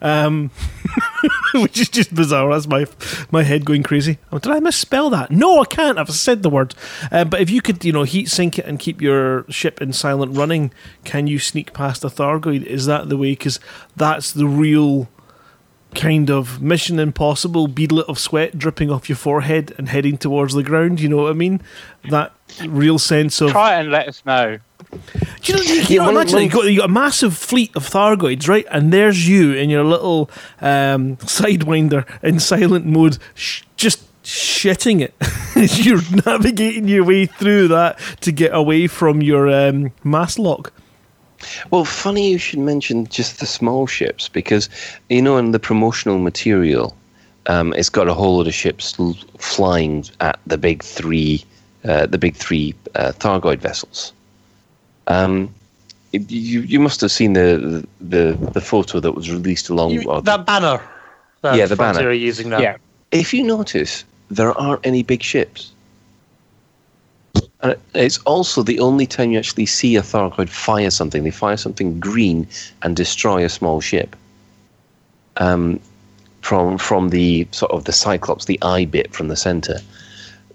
Um, which is just bizarre. That's my my head going crazy. Oh, did I misspell that? No, I can't. I've said the word. Uh, but if you could, you know, heat sink it and keep your ship in silent running, can you sneak past the Thargoid? Is that the way? Because that's the real kind of Mission Impossible beadlet of sweat dripping off your forehead and heading towards the ground. You know what I mean? That real sense of try and let us know. Do you know? You, you know, imagine you got, you got a massive fleet of Thargoids, right? And there's you in your little um, sidewinder in silent mode, sh- just shitting it. You're navigating your way through that to get away from your um, mass lock. Well, funny you should mention just the small ships because, you know, in the promotional material, um, it's got a whole lot of ships l- flying at the big three, uh, the big three uh, Thargoid vessels. Um, it, you you must have seen the the the photo that was released along you, that banner. That yeah, the banner. Are using that. Yeah. If you notice, there aren't any big ships. And it's also the only time you actually see a Thargoid fire something. They fire something green and destroy a small ship. Um, from from the sort of the Cyclops, the eye bit from the center.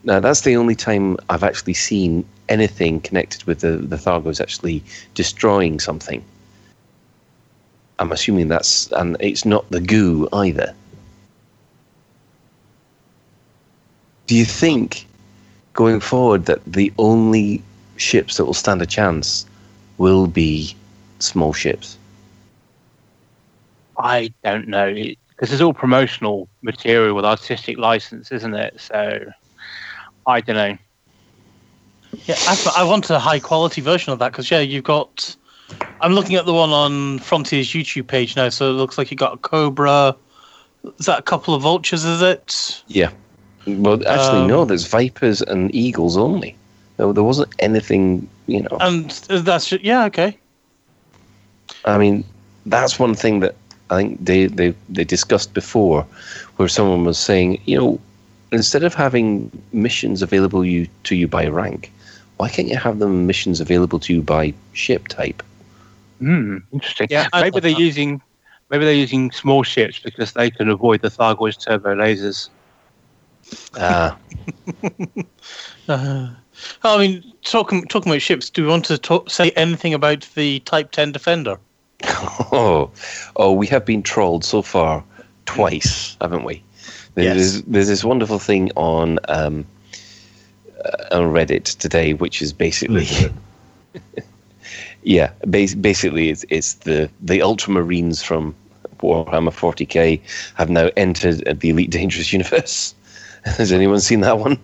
Now that's the only time I've actually seen anything connected with the the Thargoids actually destroying something. I'm assuming that's and it's not the goo either. Do you think going forward that the only ships that will stand a chance will be small ships? I don't know because it's all promotional material with artistic license, isn't it? So I don't know. Yeah, I, I want a high quality version of that because yeah, you've got. I'm looking at the one on Frontier's YouTube page now, so it looks like you got a Cobra. Is that a couple of vultures? Is it? Yeah. Well, actually, um, no. There's vipers and eagles only. No, there wasn't anything, you know. And that's yeah, okay. I mean, that's one thing that I think they, they, they discussed before, where someone was saying, you know, instead of having missions available you to you by rank, why can't you have them missions available to you by ship type? Hmm, interesting. Yeah, maybe they're that. using maybe they're using small ships because they can avoid the Thargoid's turbo lasers. Ah. uh, I mean, talking talking about ships, do we want to talk, say anything about the Type Ten Defender? Oh, oh, we have been trolled so far twice, haven't we? There's, yes. there's this wonderful thing on um, uh, on Reddit today, which is basically, yeah, bas- basically it's it's the the Ultramarines from Warhammer 40k have now entered the Elite Dangerous universe. Has anyone seen that one?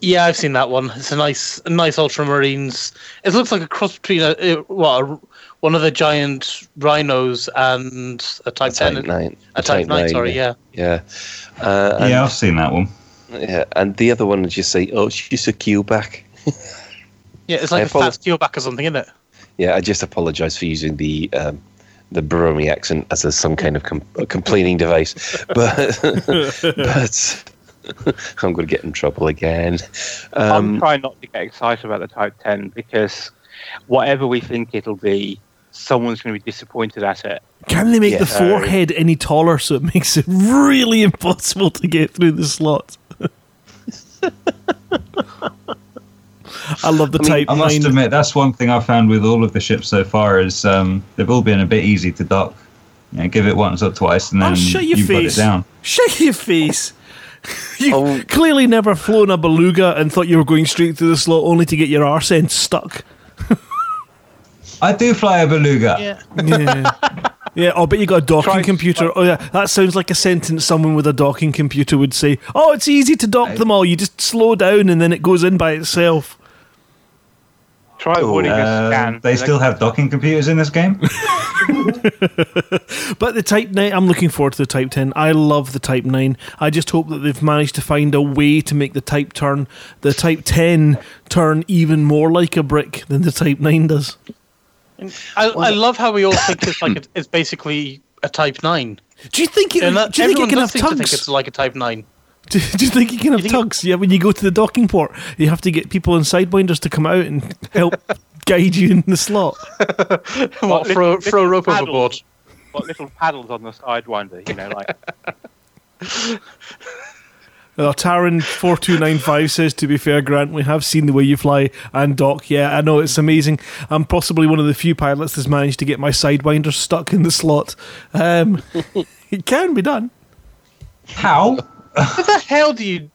Yeah, I've seen that one. It's a nice, a nice Ultramarines. It looks like a cross between a, a what a, one of the giant rhinos and a Type, a Ten. Nine. A, a Type, Nine. Sorry, yeah. Yeah. Uh, yeah, I've seen that one. Yeah, and the other one is just say, "Oh, she's a keelback." yeah, it's like I a apolo- fat keelback or something, isn't it? Yeah, I just apologise for using the um, the Brummie accent as a, some kind of com- complaining device, but but I'm going to get in trouble again. Um, I'm trying not to get excited about the Type 10 because whatever we think it'll be, someone's going to be disappointed at it. Can they make yeah, the forehead any taller so it makes it really impossible to get through the slot? I love the I mean, Type I must 9. admit, that's one thing I've found with all of the ships so far is um, they've all been a bit easy to dock. You know, give it once or twice, and then Oh, shut your you've got it down. Shut your face. You've Oh. clearly never flown a beluga and thought you were going straight through the slot only to get your arse end stuck. I do fly a beluga. Yeah. Yeah. Yeah, oh, but you got a docking Try- computer. Oh, yeah, that sounds like a sentence someone with a docking computer would say. Oh, it's easy to dock them all. You just slow down and then it goes in by itself. Try avoiding a Uh, scan. they still have docking computers in this game. But the Type 9, I'm looking forward to the Type 10. I love the Type 9. I just hope that they've managed to find a way to make the Type turn, the Type 10 turn even more like a brick than the Type 9 does. I, I love how we all think it's like a, it's basically a Type Nine. Do you think it, And that, do you think it everyone can have seem to think it's like a Type Nine. Do, do you think you can have think it- tugs? Yeah, when you go to the docking port, you have to get people in sidewinders to come out and help guide you in the slot. What, little- throw, throw little rope paddles. overboard? Got little paddles on the sidewinder, you know, like Uh, Taran four two nine five says, "To be fair, Grant, we have seen the way you fly and dock. Yeah, I know it's amazing. I'm possibly one of the few pilots that's managed to get my sidewinder stuck in the slot. Um, it can be done. How? What the hell do you?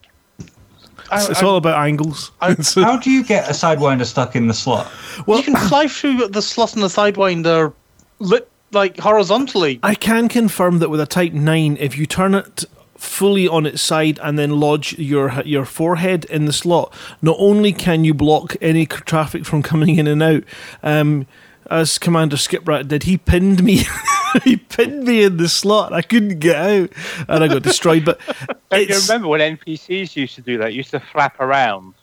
I, It's, it's I- all about angles. I- It's- How do you get a sidewinder stuck in the slot? well, you can fly through the slot and the sidewinder, lit like horizontally. I can confirm that with a Type 9, if you turn it fully on its side and then lodge your your forehead in the slot, not only can you block any traffic from coming in and out, um, as Commander Skiprat did, he pinned me. he pinned me in the slot. I couldn't get out, and I got destroyed. But Don't you remember when NPCs used to do that? Used to flap around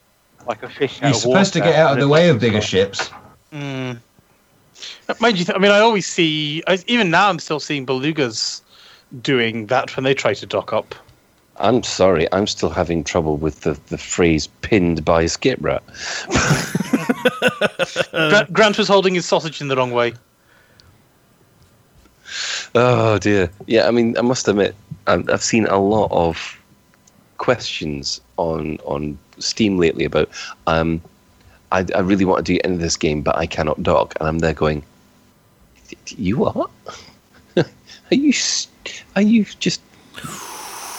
like a fish out You're of supposed to water, get out of the way of bigger ships. Mm. Mind you, th- I mean, I always see. I, even now, I'm still seeing belugas doing that when they try to dock up. I'm sorry, I'm still having trouble with the, the phrase pinned by Skiprat. Gra- Grant was holding his sausage in the wrong way. Oh dear. Yeah, I mean, I must admit, I've, I've seen a lot of questions on on Steam lately about. Um, I, I really want to get into this game, but I cannot dock, and I'm there going. You what? are you? Are you just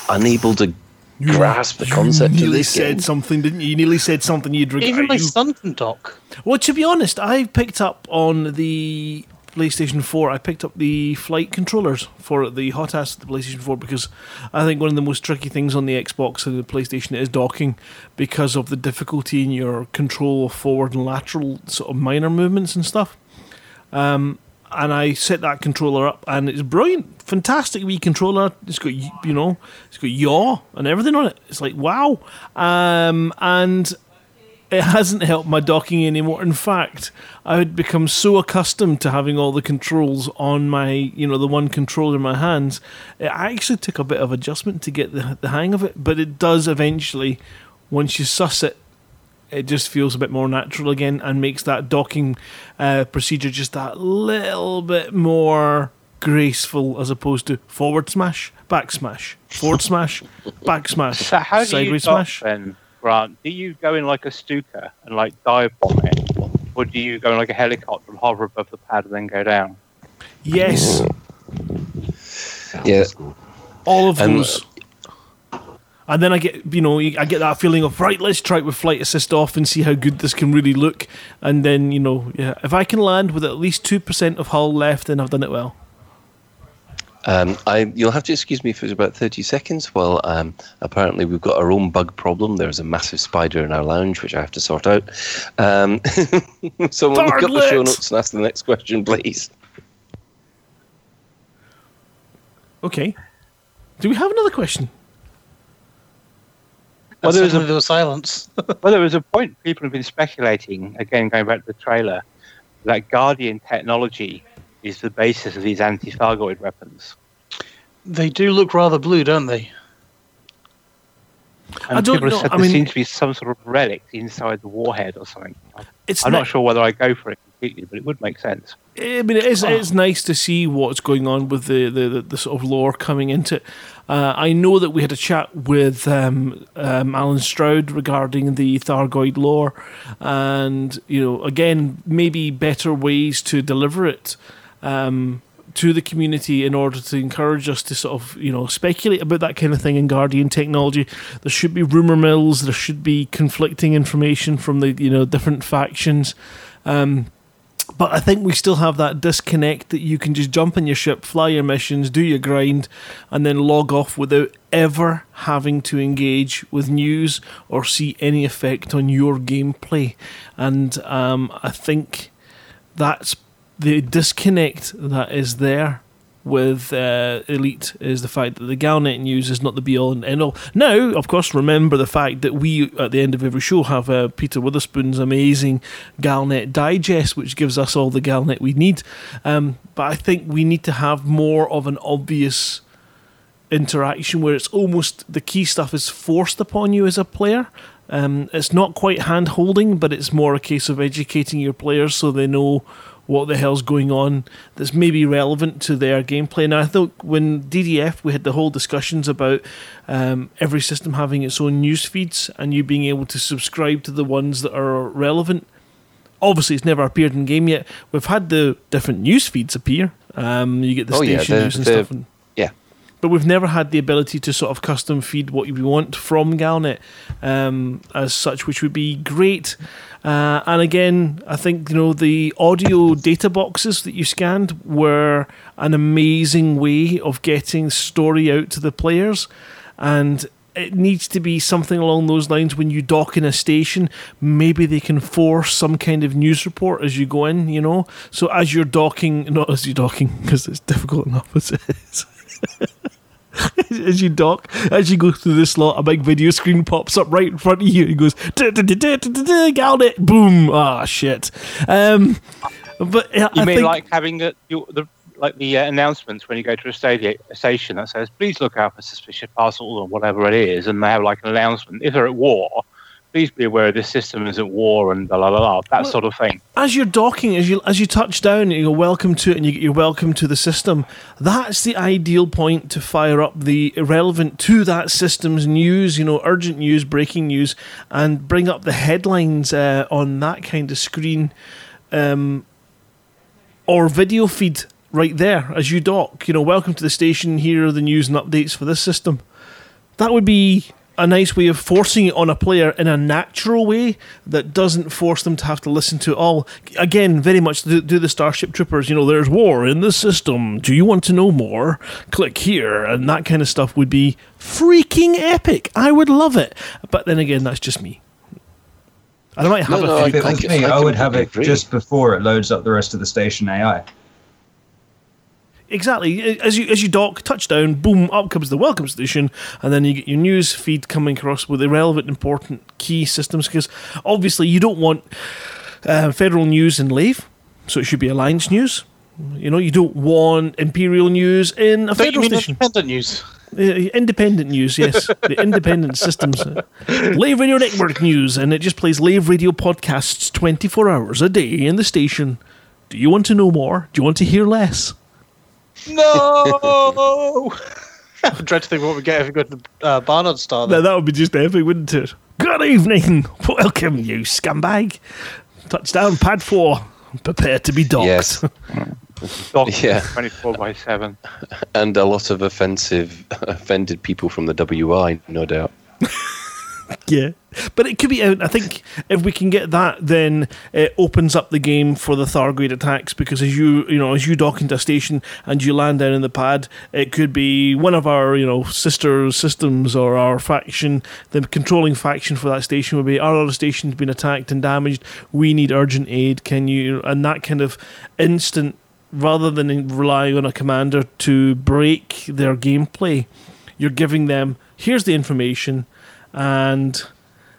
unable to grasp the concept you of nearly this said game? something, didn't you? You nearly said something you'd regret. Even my son can dock. Well, to be honest, I picked up on the PlayStation 4. I picked up the flight controllers for the HOTAS the PlayStation 4 because I think one of the most tricky things on the Xbox and the PlayStation is docking because of the difficulty in your control of forward and lateral sort of minor movements and stuff. Um, and I set that controller up, and it's brilliant, fantastic wee controller. It's got you know, it's got yaw and everything on it. It's like wow, um, and it hasn't helped my docking anymore. In fact, I had become so accustomed to having all the controls on my, you know, the one controller in my hands. It actually took a bit of adjustment to get the, the hang of it, but it does eventually, once you suss it, it just feels a bit more natural again and makes that docking uh, procedure just that little bit more graceful as opposed to forward smash, back smash, forward smash, back smash, So how do you sideways dock smash. then, Grant? Do you go in like a Stuka and like dive bomb it, or do you go in like a helicopter and hover above the pad and then go down? Yes, Yeah, all of And- those. And then I get, you know, I get that feeling of right. Let's try it with flight assist off and see how good this can really look. And then, you know, yeah, if I can land with at least two percent of hull left, then I've done it well. Um, I, you'll have to excuse me for about 30 seconds. Well, um, apparently we've got our own bug problem. There's a massive spider in our lounge, which I have to sort out. Um, someone look up the show notes and ask the next question, please. Okay. Do we have another question? Well, there was Suddenly a there was silence. well, there was a point people have been speculating again, going back to the trailer, that Guardian technology is the basis of these anti-Thargoid weapons. they do look rather blue, don't they? And I don't people have know, said I there mean- seems to be some sort of relic inside the warhead or something. It's I'm ne- not sure whether I go for it completely, but it would make sense. I mean, it is. It's nice to see what's going on with the the, the, the sort of lore coming into it. Uh, I know that we had a chat with um, um, Allen Stroud regarding the Thargoid lore, and you know, again, maybe better ways to deliver it. Um, to the community in order to encourage us to sort of you know speculate about that kind of thing in Guardian technology. There should be rumor mills. There should be conflicting information from the you know different factions. Um, but I think we still have that disconnect that you can just jump in your ship, fly your missions, do your grind, and then log off without ever having to engage with news or see any effect on your gameplay. And um, I think that's the disconnect that is there with uh, Elite is the fact that the Galnet news is not the be all and end all. Now, of course, remember the fact that we, at the end of every show, have uh, Peter Witherspoon's amazing Galnet digest, which gives us all the Galnet we need. Um, but I think we need to have more of an obvious interaction where it's almost the key stuff is forced upon you as a player. Um, it's not quite hand holding, but it's more a case of educating your players so they know what the hell's going on that's maybe relevant to their gameplay. Now, I thought when DDF we had the whole discussions about um, every system having its own news feeds and you being able to subscribe to the ones that are relevant. Obviously, it's never appeared in game yet. We've had the different news feeds appear. Um, you get the Oh, yeah, station the- news and the- stuff. And, Yeah. but we've never had the ability to sort of custom feed what we want from Galnet um, as such, which would be great. Uh, and again, I think you know the audio data boxes that you scanned were an amazing way of getting story out to the players, and it needs to be something along those lines when you dock in a station maybe they can force some kind of news report as you go in you know? So as you're docking not as you're docking because it's difficult enough as it is as you dock, as you go through the slot, a big video screen pops up right in front of you. And it goes, got it, boom. Ah, shit. Um, but I You mean think, like having the, the like the uh, announcements when you go to a, stadia, a station that says, "Please look out for suspicious parcels" or whatever it is, and they have like an announcement. If they're at war, please be aware this system is at war and blah blah blah, that Well- sort of thing. as you're docking, as you as you touch down, and you go welcome to it, and you get your welcome to the system. That's the ideal point to fire up the irrelevant to that system's news, you know, urgent news, breaking news, and bring up the headlines uh, on that kind of screen, um, or video feed right there as you dock. You know, welcome to the station. Here are the news and updates for this system. That would be a nice way of forcing it on a player in a natural way that doesn't force them to have to listen to it all. Again, very much do, do the Starship Troopers, you know, there's war in the system. Do you want to know more? Click here. And that kind of stuff would be freaking epic. I would love it. But then again, that's just me. I might have No, no, If few it was think- me, I I would have it completely just before it loads up the rest of the station AI. Exactly. As you as you dock, touchdown, boom, up comes the welcome station, and then you get your news feed coming across with irrelevant, important key systems. Because obviously, you don't want uh, federal news in Lave, so it should be Alliance news. You know, you don't want Imperial news in a Don't federal station. independent news? Uh, independent news, yes, the independent systems. Lave Radio Network news, and it just plays Lave Radio podcasts twenty four hours a day in the station. Do you want to know more? Do you want to hear less? No. I dread to think what we get if we go to the uh, Barnard Star. Now, Then. that would be just epic, wouldn't it? Good evening. Welcome, you scumbag. Touchdown, pad four. Prepare to be docked. Yes. Doc Yeah. 24 by 7. and a lot of offensive, offended people from the WI, no doubt. Yeah. But it could be, uh, I think, if we can get that, then it opens up the game for the Thargoid attacks because as you, you know, as you dock into a station and you land down in the pad, it could be one of our, you know, sister systems or our faction, the controlling faction for that station would be our other station's been attacked and damaged. We need urgent aid. Can you, and that kind of instant, rather than relying on a commander to break their gameplay, you're giving them, here's the information and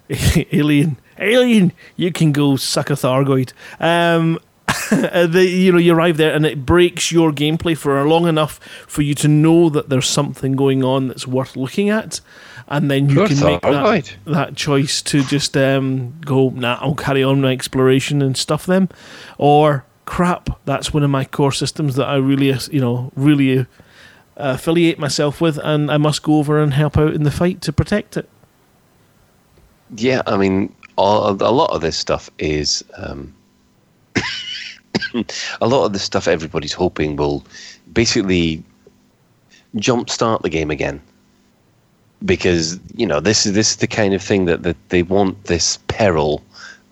alien, alien, you can go suck a Thargoid. Um, uh, the, you know, you arrive there and it breaks your gameplay for long enough for you to know that there's something going on that's worth looking at, and then you Good can make that, that choice to just um, go, nah, I'll carry on my exploration and stuff them, or crap, that's one of my core systems that I really, uh, you know, really uh, affiliate myself with, and I must go over and help out in the fight to protect it. Yeah, I mean, all, a lot of this stuff is. Um, a lot of the stuff everybody's hoping will basically jumpstart the game again. Because you know this is this is the kind of thing that, that they want this peril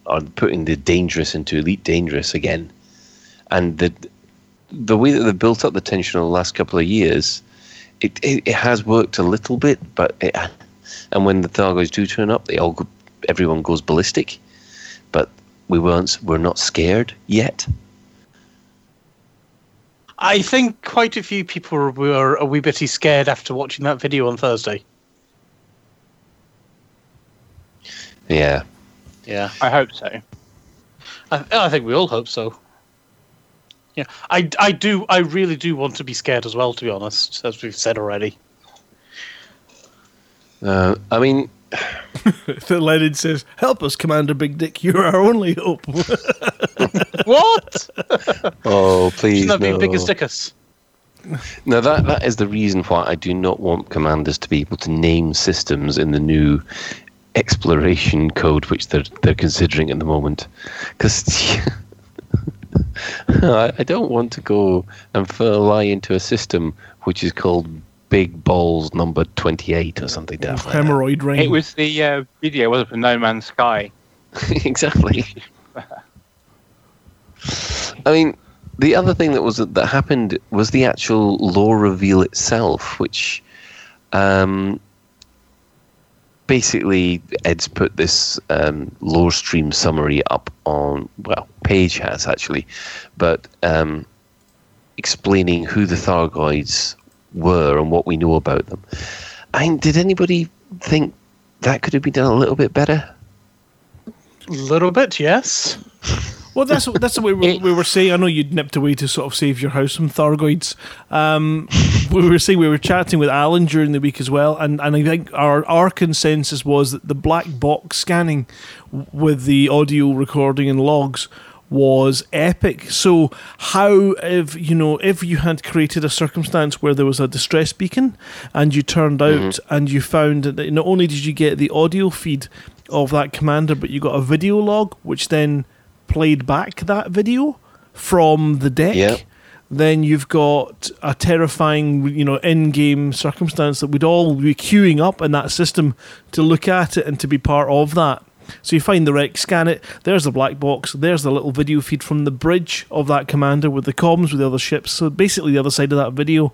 or putting the dangerous into elite dangerous again, and the the way that they've built up the tension over the last couple of years, it it, it has worked a little bit, but it, and when the Thargoids do turn up, they all go, everyone goes ballistic, but we weren't we're not scared yet. I think quite a few people were a wee bitty scared after watching that video on Thursday. Yeah, Yeah, I hope so. I, I think we all hope so. Yeah, I, I do. I really do want to be scared as well. To be honest, as we've said already. Uh, I mean, The Lenin says, "Help us, Commander Big Dick. You're our only hope." What? oh please Shouldn't that be no. big as Dickus? No, that that is the reason why I do not want commanders to be able to name systems in the new exploration code, which they're they're considering at the moment, because. I I don't want to go and fly into a system which is called Big Balls Number Twenty Eight or something. daft like. Hemorrhoid ring. It was the uh, video, wasn't it, for No Man's Sky? exactly. I mean, the other thing that was that happened was the actual lore reveal itself, which um, basically Ed's put this um, lore stream summary up on well, Paige has actually, but um, explaining who the Thargoids were and what we knew about them. I mean, did anybody think that could have been done a little bit better? A little bit, yes. Well, that's that's the way we, we were saying. I know you'd nipped away to sort of save your house from Thargoids. Um, we were saying we were chatting with Allen during the week as well, and, and I think our our consensus was that the black box scanning with the audio recording and logs was epic. So how if you know if you had created a circumstance where there was a distress beacon and you turned out mm-hmm. and you found that not only did you get the audio feed of that commander, but you got a video log which then played back that video from the deck. Yeah. Then you've got a terrifying, you know, in-game circumstance that we'd all be queuing up in that system to look at it and to be part of that. So you find the wreck, scan it. There's the black box. There's the little video feed from the bridge of that commander with the comms with the other ships. So basically, the other side of that video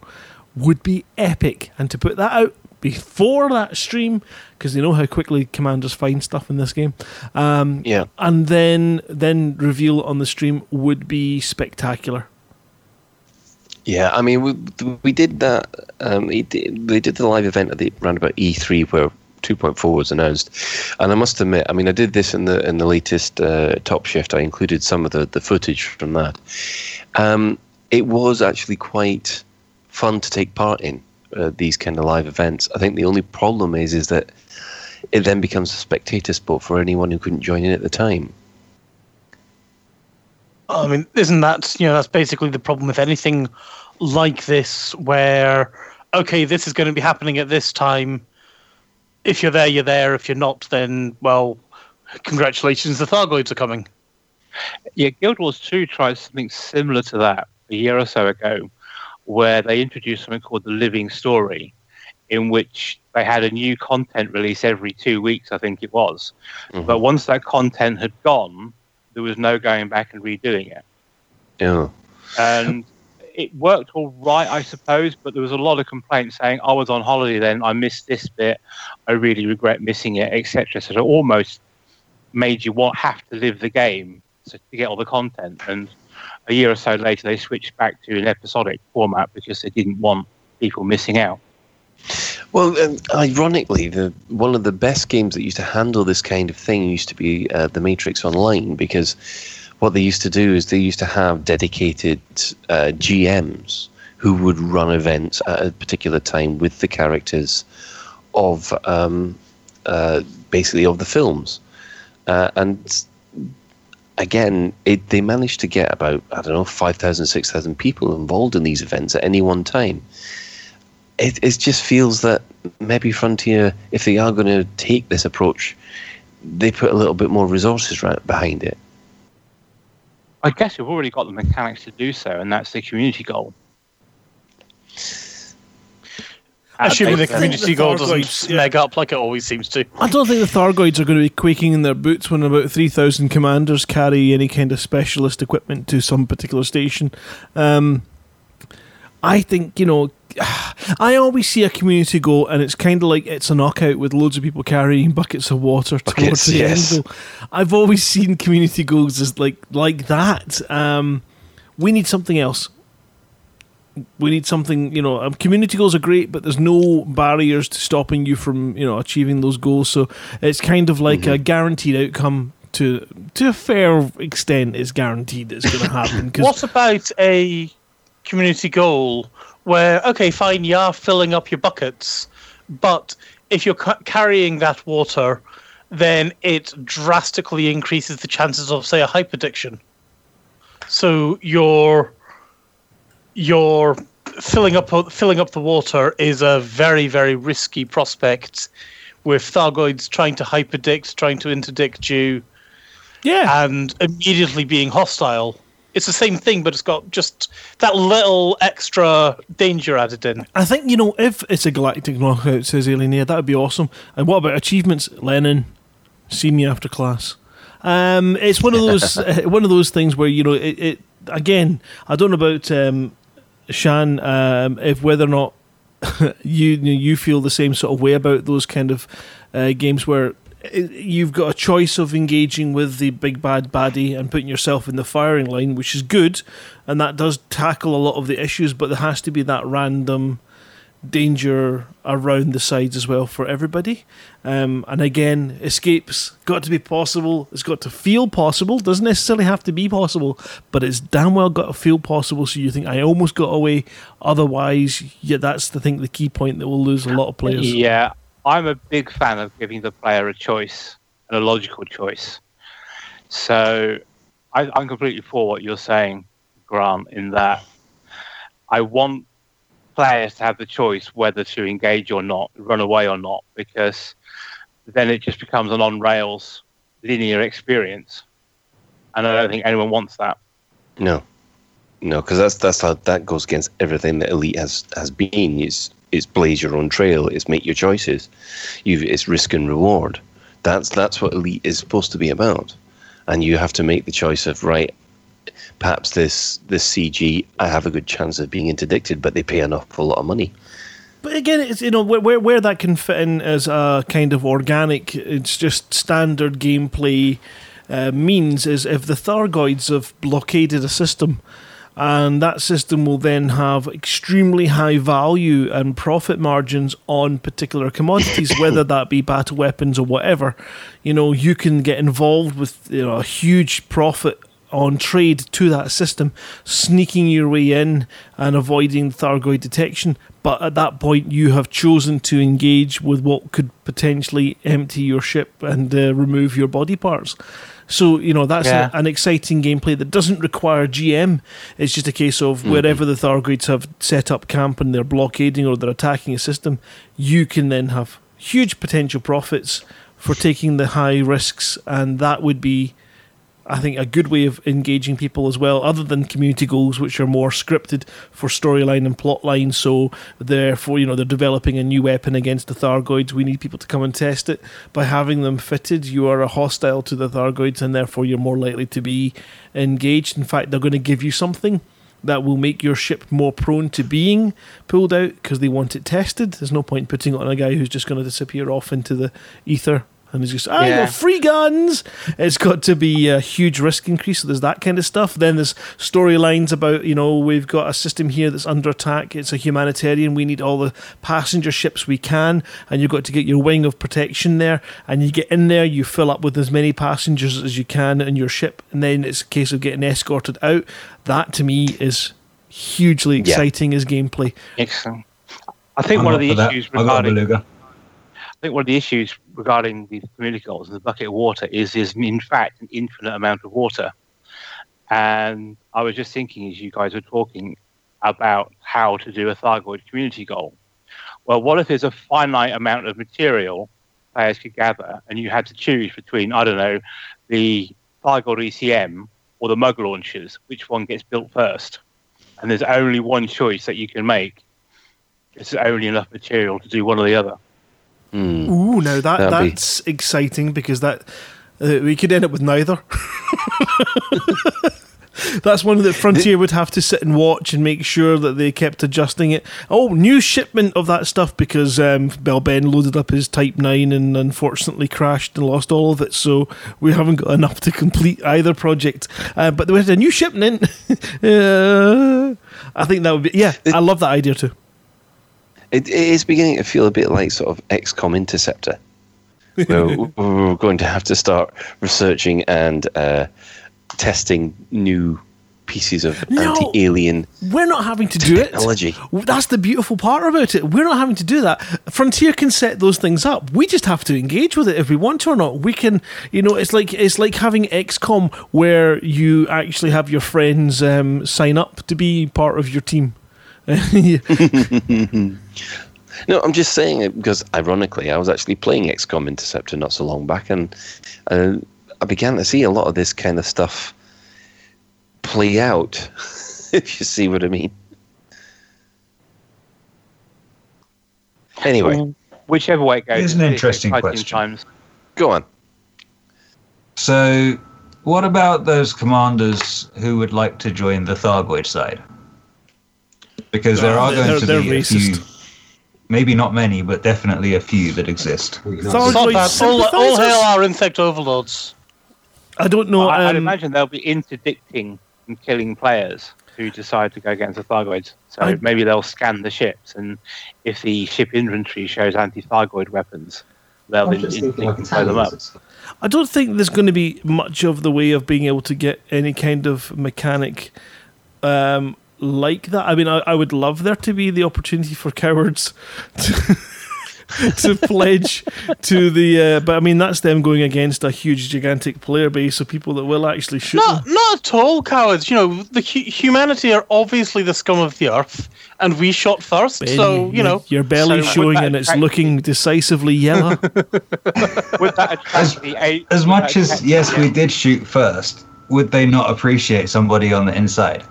would be epic. And to put that out before that stream, because you know how quickly commanders find stuff in this game, um, Yeah. and then then reveal on the stream would be spectacular. Yeah, I mean, we we did that. Um, did- they did the live event at the around about E3 where 2.4 was announced, and I must admit, I mean, I did this in the in the latest uh, Top Shift. I included some of the the footage from that. Um, it was actually quite fun to take part in uh, these kind of live events. I think the only problem is is that it then becomes a spectator sport for anyone who couldn't join in at the time. I mean, isn't that you know that's basically the problem with anything like this, where okay, this is going to be happening at this time. If you're there, you're there. If you're not, then well, congratulations, the Thargoids are coming. Yeah, Guild Wars 2 tried something similar to that a year or so ago, where they introduced something called the Living Story, in which they had a new content release every two weeks, I think it was. Mm-hmm. But once that content had gone, there was no going back and redoing it. Yeah. And it worked all right, I suppose, but there was a lot of complaints saying, I was on holiday then, I missed this bit, I really regret missing it, etc. So it almost made you want have to live the game to, get all the content. And a year or so later, they switched back to an episodic format because they didn't want people missing out. Well, um, ironically, the one of the best games that used to handle this kind of thing used to be uh, the Matrix Online because what they used to do is they used to have dedicated uh, GMs who would run events at a particular time with the characters of um, uh, basically of the films, uh, and again, it, they managed to get about I don't know 5,000, 6,000 people involved in these events at any one time. It, it just feels that maybe Frontier, if they are going to take this approach, they put a little bit more resources right behind it. I guess we've already got the mechanics to do so, and that's the community goal. Assuming the community the goal doesn't yeah. meg up like it always seems to. I don't think the Thargoids are going to be quaking in their boots when about 3,000 commanders carry any kind of specialist equipment to some particular station. Um, I think, you know, I always see a community goal and it's kind of like it's a knockout with loads of people carrying buckets of water towards Buckets, the yes. end goal. I've always seen community goals as like like that. Um, we need something else. We need something, you know. Um, community goals are great, but there's no barriers to stopping you from, you know, achieving those goals. So it's kind of like a guaranteed outcome to to a fair extent. It's guaranteed it's going to happen. What about a community goal where, okay, fine, you are filling up your buckets, but if you're ca- carrying that water, then it drastically increases the chances of, say, a hyperdiction. So you're you're filling up filling up the water is a very very risky prospect with Thargoids trying to hyperdict, trying to interdict you yeah, and immediately being hostile. It's the same thing, but it's got just that little extra danger added in. I think you know if it's a galactic knockout, says Alienair, that would be awesome. And what about achievements, Lenin, See me after class. Um, it's one of those uh, one of those things where you know it. it again, I don't know about um, Shan um, if whether or not you you feel the same sort of way about those kind of uh, games where you've got a choice of engaging with the big bad baddie and putting yourself in the firing line, which is good, and that does tackle a lot of the issues. But there has to be that random danger around the sides as well for everybody. Um, and again, escapes got to be possible. It's got to feel possible. Doesn't necessarily have to be possible, but it's damn well got to feel possible. So you think I almost got away. Otherwise, yeah, that's the thing. The key point that will lose a lot of players. Yeah, I'm a big fan of giving the player a choice and a logical choice. So I, I'm completely for what you're saying, Grant, in that I want players to have the choice whether to engage or not, run away or not, because then it just becomes an on rails linear experience. And I don't think anyone wants that. No, no, because that's that's how that goes against everything that Elite has has been. It's it's blaze your own trail. It's make your choices. You it's risk and reward. That's that's what Elite is supposed to be about. And you have to make the choice of right. Perhaps this this CG I have a good chance of being interdicted, but they pay an awful lot of money. But again, it's you know where, where where that can fit in as a kind of organic, it's just standard gameplay uh, means is if the Thargoids have blockaded a system, and that system will then have extremely high value and profit margins on particular commodities, whether that be battle weapons or whatever. You know, you can get involved with you know a huge profit on trade to that system, sneaking your way in and avoiding Thargoid detection. But at that point, you have chosen to engage with what could potentially empty your ship and uh, remove your body parts. So, you know, that's Yeah. a- an exciting gameplay that doesn't require GM. It's just a case of mm-hmm. wherever the Thargoids have set up camp and they're blockading or they're attacking a system, you can then have huge potential profits for taking the high risks. And that would be I think a good way of engaging people as well, other than community goals, which are more scripted for storyline and plot line. So therefore, you know, they're developing a new weapon against the Thargoids. We need people to come and test it. By having them fitted, you are a hostile to the Thargoids, and therefore you're more likely to be engaged. In fact, they're going to give you something that will make your ship more prone to being pulled out because they want it tested. There's no point putting it on a guy who's just going to disappear off into the ether And it's just, I Yeah. got free guns. It's got to be a huge risk increase. So there's that kind of stuff. Then there's storylines about, you know, we've got a system here that's under attack. It's a humanitarian. We need all the passenger ships we can. And you've got to get your wing of protection there. And you get in there, you fill up with as many passengers as you can in your ship. And then it's a case of getting escorted out. That to me is hugely Yeah. exciting as gameplay. Excellent. I think I'm one of the for that. issues I got regarding beluga. I think one of the issues regarding the community goals and the bucket of water is there's in fact an infinite amount of water. And I was just thinking as you guys were talking about how to do a Thargoid community goal. Well, what if there's a finite amount of material players could gather and you had to choose between, I don't know, the Thargoid ECM or the mug launchers, which one gets built first? And there's only one choice that you can make. There's only enough material to do one or the other. Hmm. Ooh, now that That'd be- that's exciting because that uh, we could end up with neither. that's one that Frontier would have to sit and watch and make sure that they kept adjusting it. Oh, new shipment of that stuff because um, Bell Ben loaded up his Type Nine and unfortunately crashed and lost all of it. So we haven't got enough to complete either project. Uh, but there was a new shipment. uh, I think that would be yeah. I love that idea too. It, it is beginning to feel a bit like sort of XCOM Interceptor. where we're going to have to start researching and uh, testing new pieces of No. anti-alien We're not having to do it. technology. That's the beautiful part about it. We're not having to do that. Frontier can set those things up. We just have to engage with it if we want to or not. We can, you know, it's like it's like having XCOM where you actually have your friends um, sign up to be part of your team. No, I'm just saying it because, ironically, I was actually playing XCOM Interceptor not so long back, and uh, I began to see a lot of this kind of stuff play out. if you see what I mean. Anyway, Whichever way it goes, Here's an interesting exciting question. Times. go on. So, what about those commanders who would like to join the Thargoid side? Because there No, are going to be a racist. few, maybe not many, but definitely a few that exist. Thargoid It's. All, all hail our insect overlords. I don't know. I, I'd um, imagine they'll be interdicting and killing players who decide to go against the Thargoids. So I- maybe they'll scan the ships, and if the ship inventory shows anti-Thargoid weapons, they'll in- interdict and blow them up. I don't think there's going to be much of the way of being able to get any kind of mechanic um, like that. I mean, I, I would love there to be the opportunity for cowards to, to pledge to the. Uh, but I mean, that's them going against a huge, gigantic player base of people that will actually shoot. Not, them. not at all, cowards. You know, the hu- humanity are obviously the scum of the earth, and we shot first. Ben, so you know, your belly's so showing and it's attract- looking decisively yellow. Would that attract the eight? As would much that as, attract- yes, we did shoot first, would they not appreciate somebody on the inside?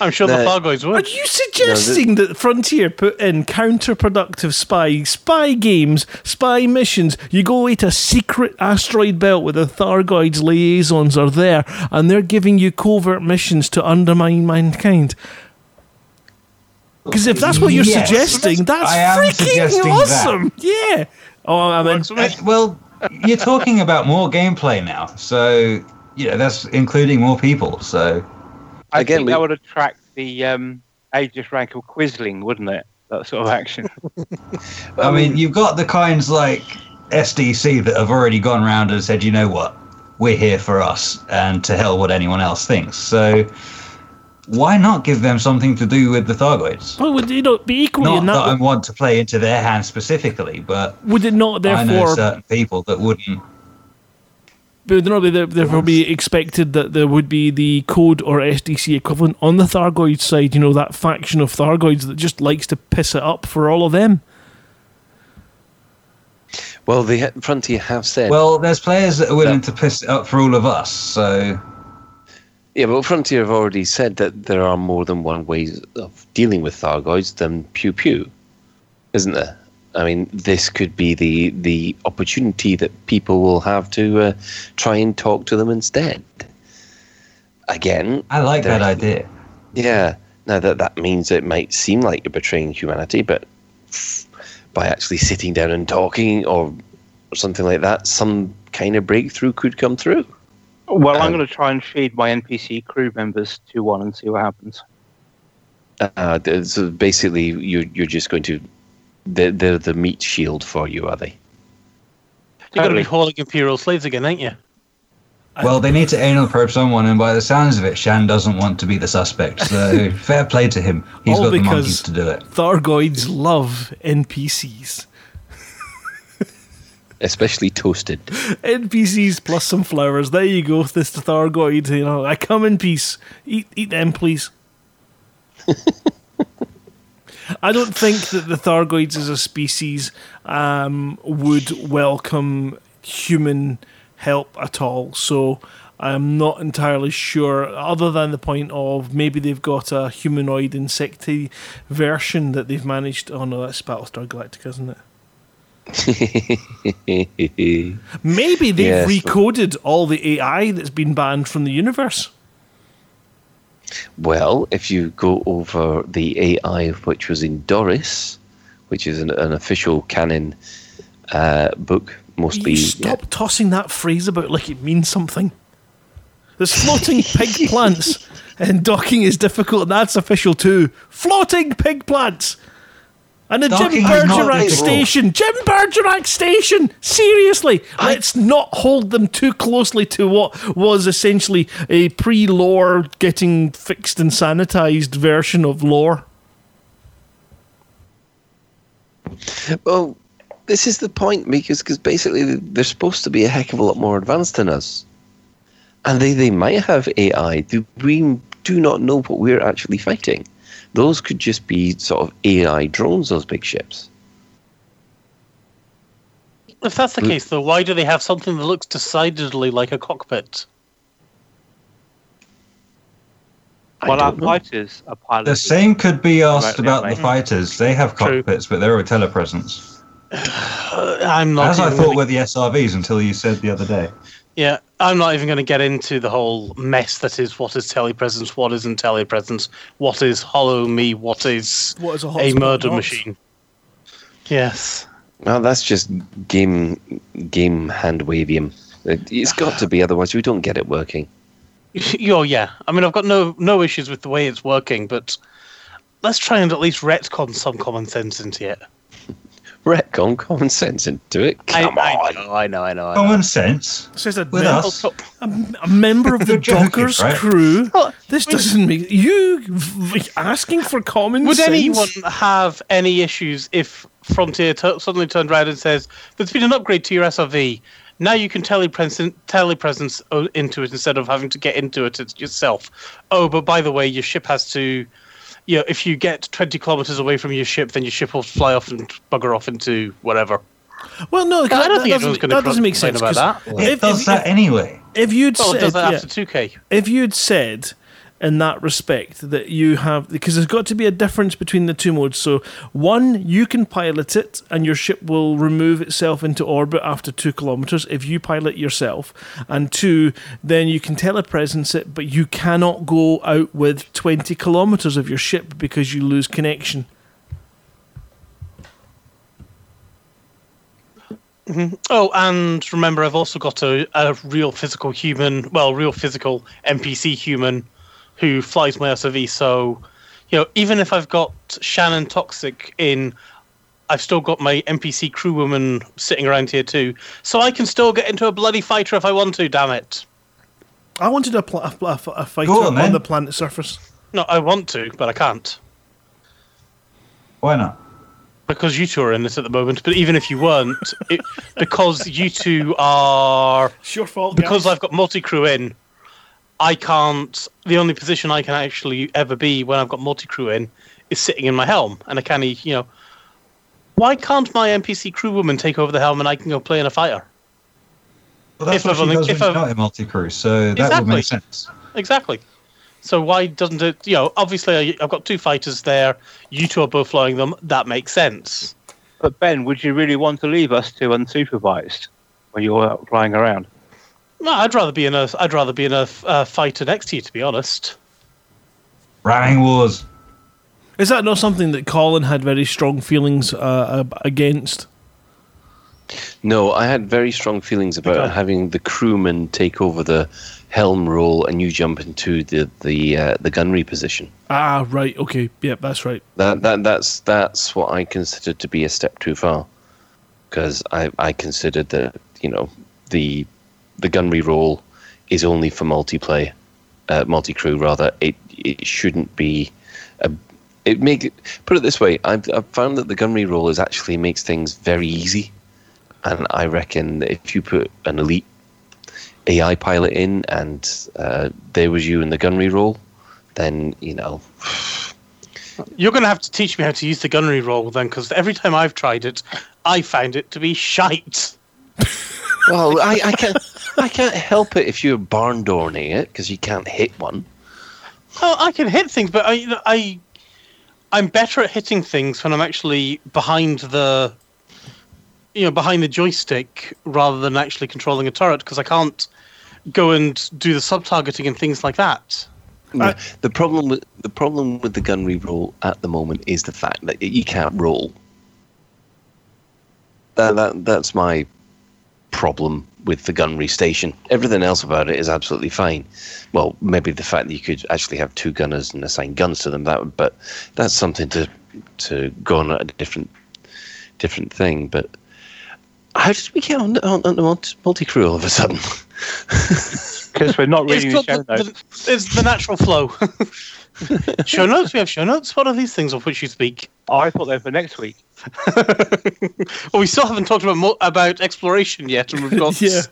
I'm sure the No. Thargoids Are you suggesting that Frontier put in counterproductive spy spy games, spy missions? You go away to a secret asteroid belt where the Thargoids liaisons are there, and they're giving you covert missions to undermine mankind. Because if that's what you're Yes. suggesting, that's freaking suggesting that. awesome. Yeah. Oh, I mean, Works for me. Uh, well, you're talking about more gameplay now, so you know that's including more people. So I Again, think we- that would attract the um, Aegis rank of Quisling, wouldn't it? That sort of action. I mean, you've got the kinds like SDC that have already gone around and said, you know what, we're here for us, and to hell what anyone else thinks. So why not give them something to do with the Thargoids? well, would it not be equally Not in that that? I want to play into their hands specifically, but would it not I know therefore certain people that wouldn't. But no, there- therefore be expected that there would be the code or SDC equivalent on the Thargoid side, you know, that faction of Thargoids that just likes to piss it up for all of them. Well, the Frontier have said. Well, there's players that are willing to piss it up for all of us. So yeah, but Frontier have already said that there are more than one ways of dealing with Thargoids than pew pew, isn't there? I mean, this could be the the opportunity that people will have to uh, try and talk to them instead. Again, I like that idea. Yeah. Now that that means it might seem like you're betraying humanity, but by actually sitting down and talking or or something like that, some kind of breakthrough could come through. Well, I'm Um, going to try and feed my NPC crew members to one and see what happens. Uh, so basically, you're you're just going to they're, they're the meat shield for you, are they? You're going to be hauling imperial slaves again, ain't you? Well, they need to anal probe someone, and by the sounds of it, Shan doesn't want to be the suspect. So fair play to him. He's All got the because- monkeys to do it. Thargoids love NPCs. Especially toasted. NPCs plus some flowers. There you go, this Thargoid. You know, I come in peace. Eat, eat them, please. I don't think that the Thargoids as a species um, would welcome human help at all. So I'm not entirely sure, other than the point of maybe they've got a humanoid insecty version that they've managed. Oh no, that's Battlestar Galactica, isn't it? Maybe they've Yes. recoded all the AI that's been banned from the universe. Well, if you go over the AI which was in Doris, which is an, an official canon uh, book, mostly. You stop tossing that phrase about like it means something. There's floating pig plants, and docking is difficult, and that's official too. Floating pig plants! And the Jim Docking not Bergerac station! Jim Bergerac station! Seriously! Let's not hold them too closely to what was essentially a pre lore getting fixed and sanitized version of lore. Well, this is the point because cause basically they're supposed to be a heck of a lot more advanced than us. And they, they might have AI. Do we do not know what we're actually fighting. Those could just be sort of AI drones, those big ships. If that's the Mm. case, though, why do they have something that looks decidedly like a cockpit? Well, our know. fighters are piloted. The same could be asked about the fighters. They have True. cockpits, but they're a telepresence. I'm not. As I thought gonna- were the SRVs until you said the other day. Yeah, I'm not even going to get into the whole mess that is what is telepresence, what isn't telepresence, what is Holo-Me, what is What is a a murder not? machine. Yes. Well, that's just game game hand wavium. It- It's got to be, otherwise we don't get it working. Oh yeah. I mean, I've got no no issues with the way it's working, but let's try and at least retcon some common sense into it. Retcon common sense into it. Come I, on. I know, I know, I know. Common sense. Says a, With mem- us. A, a member of the You're Dockers right? crew. This doesn't make you asking for common Would sense. anyone have any issues if Frontier t- suddenly turned around and says, "There's been an upgrade to your SRV. Now you can telepresence telepresence into it instead of having to get into it it's yourself." Oh, but by the way, your ship has to. You know, if you get 20 kilometers away from your ship, then your ship will fly off and bugger off into whatever. Well, no, I don't that think doesn't, anyone's going that to doesn't make sense. about 'cause that. It If, does if, that anyway. if you'd Well, it said, does that yeah, after 2K. if you'd said in that respect that you have because there's got to be a difference between the two modes. So one, you can pilot it and your ship will remove itself into orbit after two kilometers if you pilot yourself. And two, then you can telepresence it, but you cannot go out with twenty kilometers of your ship because you lose connection. Mm-hmm. Oh, and remember, I've also got a, a real physical human, well, real physical NPC human who flies my SRV. So, you know, even if I've got Shannon Toxic in, I've still got my NPC crewwoman sitting around here too. So I can still get into a bloody fighter if I want to, damn it. I wanted a, pl- a, pl- a f- a fighter on, on, the planet surface. No, I want to, but I can't. Why not? Because you two are in this at the moment, but even if you weren't, it, because you two are It's your fault, because guys. I've got multi crew in, I can't. The only position I can actually ever be when I've got multi crew in is sitting in my helm, and I can't. You know, why can't my NPC crew woman take over the helm and I can go play in a fighter? Well, that's If what I've she only- does if you're I've- not in multi-crew, so that would make sense. Exactly. So why doesn't it? You know, obviously I, I've got two fighters there. You two are both flying them. That makes sense. But Ben, would you really want to leave us two unsupervised when you're flying around? No, I'd rather be in a. I'd rather be in a uh, fighter next to you, to be honest. Ramming wars. Is that not something that Colin had very strong feelings uh, against? No, I had very strong feelings about Okay. having the crewman take over the helm role and you jump into the the uh, the gunnery position. Ah, right. Okay. Yep, that's right. That that that's that's what I considered to be a step too far, because I I considered that you know the the gunnery role is only for multiplayer, uh, multi crew rather. It it shouldn't be a. It make put it this way. I've, I've found that the gunnery role is actually makes things very easy, and I reckon that if you put an elite AI pilot in and uh, there was you in the gunnery role, then you know You're going to have to teach me how to use the gunnery roll then, because every time I've tried it, I found it to be shite. Well, I, I can't. I can't help it if you're barn dooring it because you can't hit one. Oh, I can hit things, but I, I, I'm better at hitting things when I'm actually behind the, you know, behind the joystick rather than actually controlling a turret because I can't go and do the sub targeting and things like that. I- uh, the problem with the problem with the gunnery roll at the moment is the fact that you can't roll. That, that that's my problem with the gunnery station. Everything else about it is absolutely fine. Well, maybe the fact that you could actually have two gunners and assign guns to them that would, but that's something to to go on at a different different thing. But how did we get on on, on the multi crew all of a sudden? Because we're not It's, reading the got show the, notes. the, it's the natural flow. show notes. We have show notes. What are these things of which you speak? Oh, I thought they were for next week. well, we still haven't talked about mo- about exploration yet, and we've got Yeah.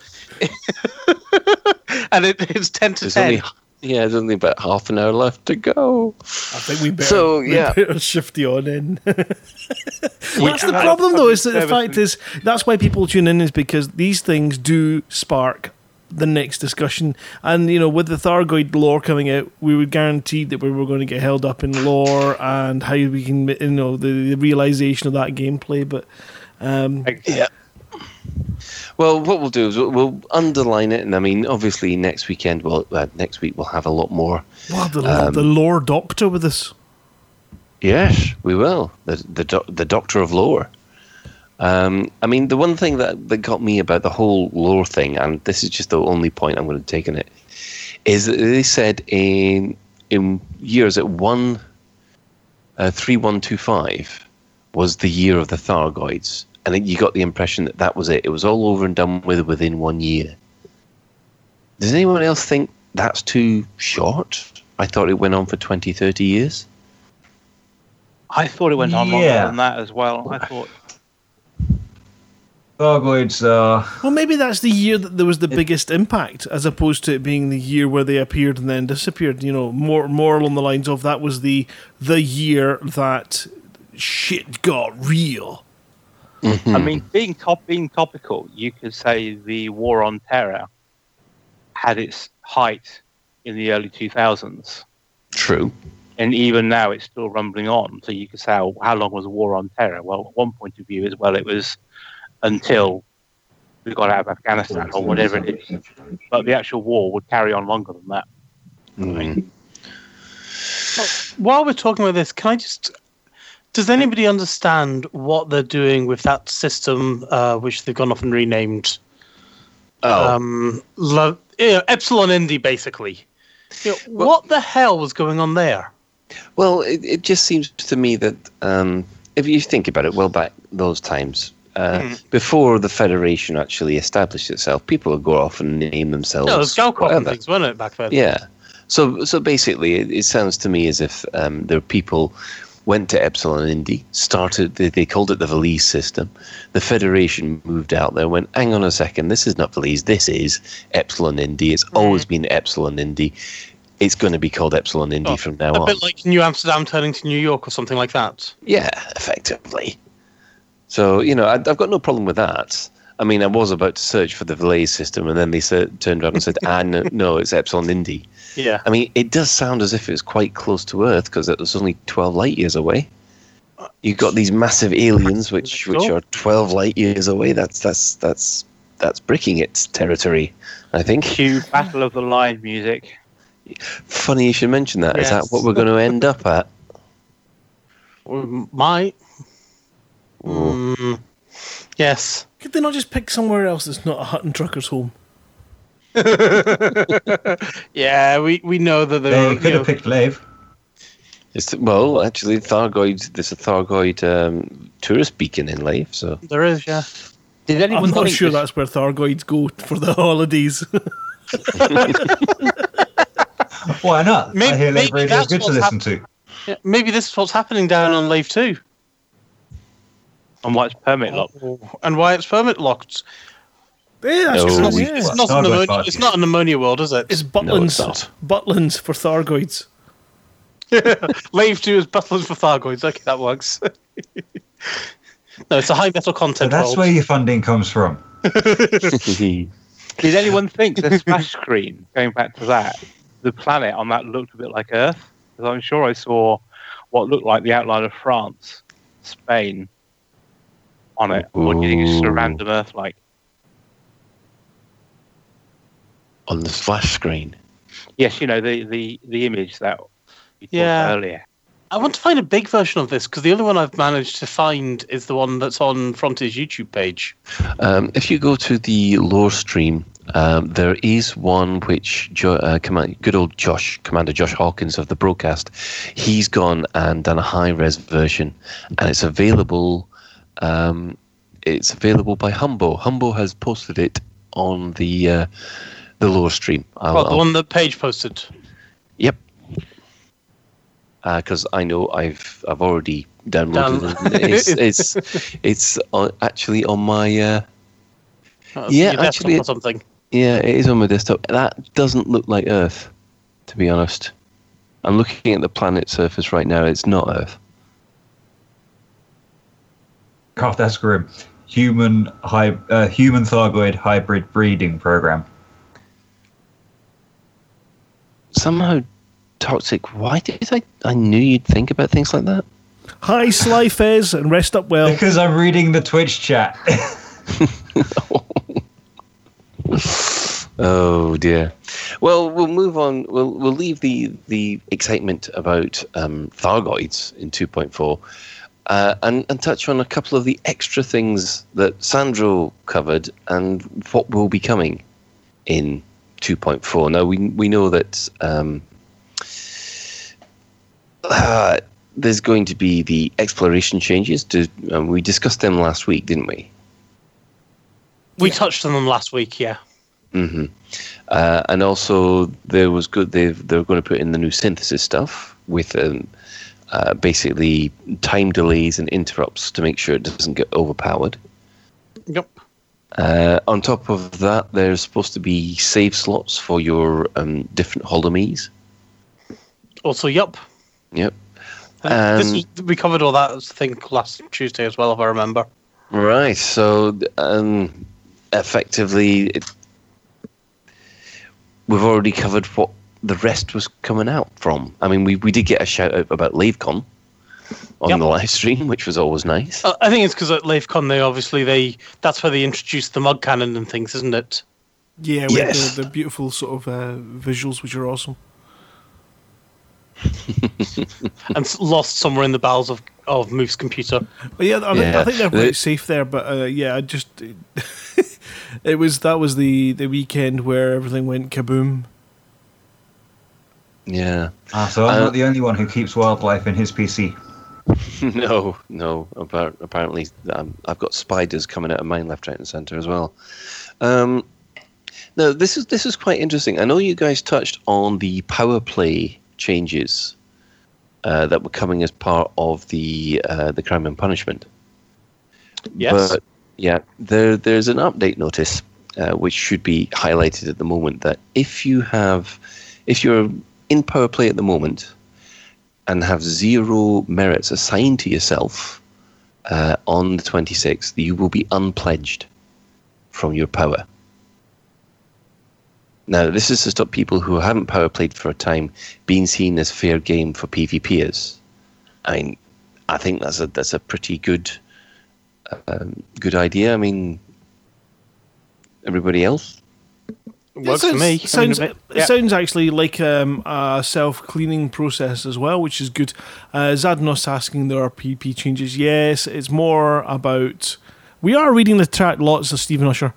and it, it's ten to There's ten. only yeah, there's only about half an hour left to go. I think we better, So, we yeah. better shift you on in. that's the problem, though. Is that the fact is that's why people tune in is because these things do spark the next discussion. And you know, with the Thargoid lore coming out, we were guaranteed that we were going to get held up in lore and how we can, you know, the, the realization of that gameplay. But um, Yeah. Well, what we'll do is we'll, we'll underline it, and I mean, obviously, next weekend, well, uh, next week we'll have a lot more. wow, the, Um, the lore doctor with us. Yes, we will. The the doc- the Doctor of Lore. Um, I mean, the one thing that, that got me about the whole lore thing, and this is just the only point I'm going to take on it, is that they said in in years at one uh, three one two five was the year of the Thargoids, and then you got the impression that that was it. It was all over and done with within one year. Does anyone else think that's too short? I thought it went on for 20, 30 years. I thought it went on longer than that as well. I thought Gargoyles are. Well, maybe that's the year that there was the biggest impact, as opposed to it being the year where they appeared and then disappeared. You know, more more along the lines of that was the the year that shit got real. Mm-hmm. I mean, being top, being topical, you could say the war on terror had its height in the early 2000s, True. and even now it's still rumbling on. So you could say, oh, how long was the war on terror? Well, one point of view is, well, it was until we got out of Afghanistan or whatever it is. But the actual war would carry on longer than that. Mm. While we're talking about this, can I just? Does anybody understand what they're doing with that system, uh, which they've gone off and renamed? Oh, Um, lo- you know, Epsilon Indi, basically. You know, what the hell was going on there? well, it, it just seems to me that um, if you think about it, well, back those times, uh, Mhm. before the Federation actually established itself, people would go off and name themselves. No, it was things, wasn't it, back then? Yeah. So so basically, it, it sounds to me as if um, there are people went to Epsilon Indi, started. They, they called it the Valise system. The Federation moved out there, went, hang on a second, this is not Valise, this is Epsilon Indi. It's always been Epsilon Indi. It's going to be called Epsilon Indi Oh, from now A on. A bit like New Amsterdam turning to New York or something like that. Yeah, effectively. So you know, I, I've got no problem with that. I mean, I was about to search for the Valise system, and then they said, turned around and said, "Ah, no, no, it's Epsilon Indi." Yeah. I mean, it does sound as if it's quite close to Earth because it was only 12 light years away. You've got these massive aliens, which which are 12 light years away. That's that's that's that's bricking its territory. I think. Cue Battle of the Line music. Funny you should mention that. Is Yes. that what we're going to end up at? Or Might. Mm, yes. Could they not just pick somewhere else that's not a Hutton trucker's home? Yeah, we, we know that They are. could You know, have picked Lave. It's well, actually, Thargoid. There's a Thargoid um, tourist beacon in Lave, so there is, yeah. Did anyone I'm not sure this- that's where Thargoids go for the holidays. Why not? Maybe- I hear Lave maybe Radio is that's good to what's listen to. yeah. Maybe this is what's happening down on Lave 2. On why it's permit locked? Oh, and why it's permit locked. yeah, that's No, true. yeah. It's not, an Thargoid ammonia, it's not an ammonia world, is it? It's No, Butlins. it's. Butlins for Thargoids. Lave 2 is Butlins for Thargoids. Okay, that works. no, it's a high metal So content that's world. where your funding comes from. Did anyone think the splash screen, going back to that, the planet on that looked a bit like Earth? Because I'm sure I saw what looked like the outline of France, Spain on it. Or do you think it's just a random Earth like? on the splash screen. Yes, you know, the, the, the image that we Yeah. about earlier. I want to find a big version of this because the only one I've managed to find is the one that's on Frontier's YouTube page. Um, if you go to the lore stream, um, there is one which jo- uh, command- good old Josh, Commander Josh Hawkins of the broadcast, he's gone and done a high res version, and it's available. Um, it's available by Humbo. Humbo has posted it on the uh, the lore stream. I'll, Well, the I'll- one that Paige posted. Yep. Because I know I've I've already downloaded Down- it. It's it's, it's on, actually on my uh, Uh, Yeah, actually- or something. yeah it is on my desktop. That doesn't look like Earth, to be honest. I'm looking at the planet surface right now. It's not Earth. God, that's grim. Human hy- uh, human Thargoid hybrid breeding program. Somehow toxic. Why did I? I knew you'd think about things like that. Hi, Sly Fez, and rest up well. Because I'm reading the Twitch chat. Oh dear. Well, we'll move on. We'll we'll leave the the excitement about um, Thargoids in 2.4, uh, and and touch on a couple of the extra things that Sandro covered and what will be coming in 2.4. Now we we know that. Um, uh, there's going to be the exploration changes. To um, we discussed them last week, didn't we? We touched on them last week, yeah. hmm Uh, and also, there was good. They they're going to put in the new synthesis stuff with um, uh, basically time delays and interrupts to make sure it doesn't get overpowered. Yep. Uh, on top of that, there's supposed to be save slots for your um, different Holo-Mes. Also, yup. Yep. And this was, we covered all that, I think, last Tuesday as well, if I remember. Right. So, um, effectively, it, we've already covered what the rest was coming out from. I mean, we, we did get a shout out about LaveCon on Yep. the live stream, which was always nice. Uh, I think it's because at LaveCon, they obviously they that's where they introduced the mug cannon and things, isn't it? Yeah, with Yes. the, the beautiful sort of uh, visuals, which are awesome. and lost somewhere in the bowels of of Moof's computer. But yeah, I, think, Yeah. I think they're The- quite safe there. But uh, yeah, I just it was that was the the weekend where everything went kaboom. Yeah. Ah, so I'm Uh, not the only one who keeps wildlife in his PC. no, no. Appar- Apparently, um, I've got spiders coming out of mine left, right, and centre as well. Um, no, this is this is quite interesting. I know you guys touched on the power play changes uh, that were coming as part of the uh, the crime and punishment. Yes. But yeah, there there's an update notice uh, which should be highlighted at the moment that if you have if you're in power play at the moment and have zero merits assigned to yourself uh, on the 26th, you will be unpledged from your power. Now, this is to stop people who haven't power played for a time being seen as fair game for PvPers. I mean, I think that's a that's a pretty good um, good idea. I mean, everybody else. Works it for sounds, me. Sounds, it yeah. sounds actually like um, a self cleaning process as well, which is good. Uh, Zadnos asking there are PP changes. Yes, it's more about We are reading the chat lots of Stephen Usher.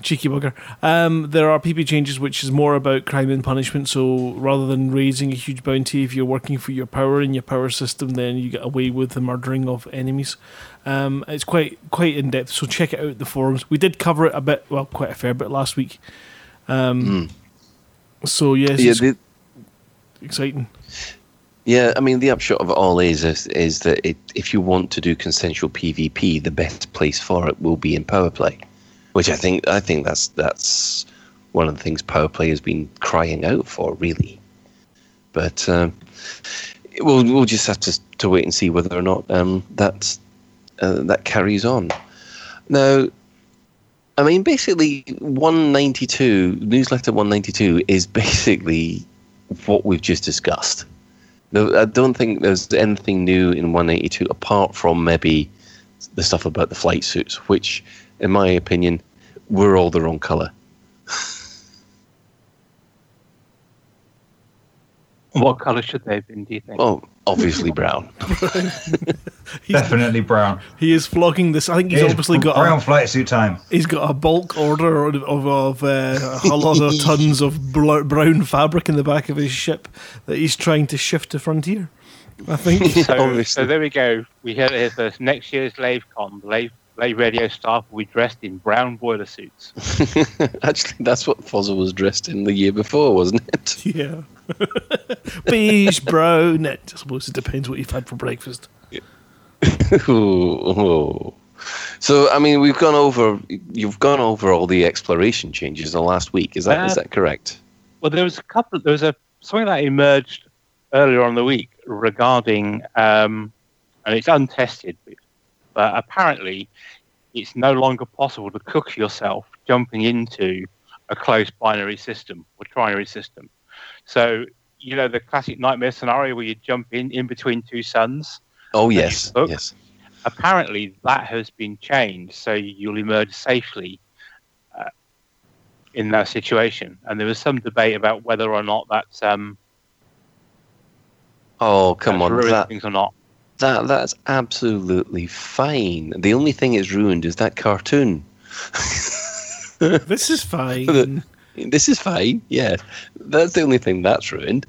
Cheeky bugger. Um, there are PP changes, which is more about crime and punishment. So rather than raising a huge bounty, if you're working for your power in your power system, then you get away with the murdering of enemies. Um, it's quite quite in depth. So check it out the forums. We did cover it a bit, well, quite a fair bit last week. Um, So yes, Yeah, it's the, exciting. yeah. I mean, the upshot of it all is is, is that it, if you want to do consensual PvP, the best place for it will be in power play, which I think I think that's that's one of the things power play has been crying out for, really. But um, we'll we'll just have to to wait and see whether or not um, that uh, that carries on. Now, I mean, basically, 192 newsletter 192 is basically what we've just discussed. I don't think there's anything new in 182 apart from maybe the stuff about the flight suits, which, in my opinion, were all the wrong color. What colour should they have been, do you think? Well, obviously brown. Definitely brown. He is flogging this. I think he's It is obviously got brown a, flight suit time. he's got a bulk order of, of, of uh, a lot of tons of bl- brown fabric in the back of his ship that he's trying to shift to Frontier. I think. so, obviously. so there we go. We heard it here first. Next year's LaveCon, the Lave, Lave radio staff will be dressed in brown boiler suits. Actually, that's what Fozzel was dressed in the year before, wasn't it? yeah. Beige, brown. I suppose it depends what you've had for breakfast. Ooh. So, I mean, we've gone over. You've gone over all the exploration changes in the last week. Is that is Uh, that correct? Well, there was a couple. There was a something that emerged earlier on in the week regarding, um, and it's untested, but apparently, it's no longer possible to cook yourself jumping into a closed binary system or trinary system. So, you know, the classic nightmare scenario where you jump in in between two suns. Oh yes, book? yes. apparently that has been changed so you'll emerge safely uh, in that situation and there was some debate about whether or not that's um Oh come that's on, that things or not that that's absolutely fine. The only thing it's ruined is that cartoon. This is fine. This is fine. Yeah, that's the only thing that's ruined.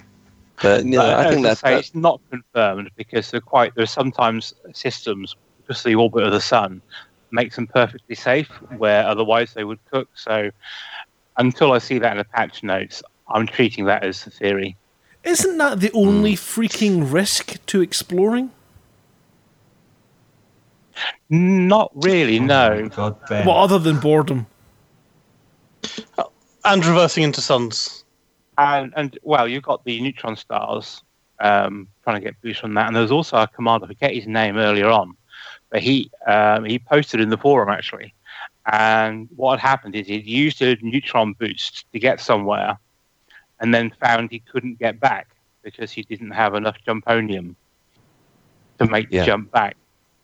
But you know, But I think as that, say, that it's not confirmed because they're quite there's sometimes systems because the orbit of the sun makes them perfectly safe where otherwise they would cook so until i see that in the patch notes i'm treating that as a theory Isn't that the only hmm. freaking risk to exploring? not really oh no God, Ben. Well, other than boredom. Uh, And reversing into suns. and and well, you've got the neutron stars um, trying to get boost from that, and there was also a commander. I forget his name earlier on, but he um, he posted in the forum actually, and what had happened is he'd used a neutron boost to get somewhere, and then found he couldn't get back because he didn't have enough jumponium to make Yeah. the jump back,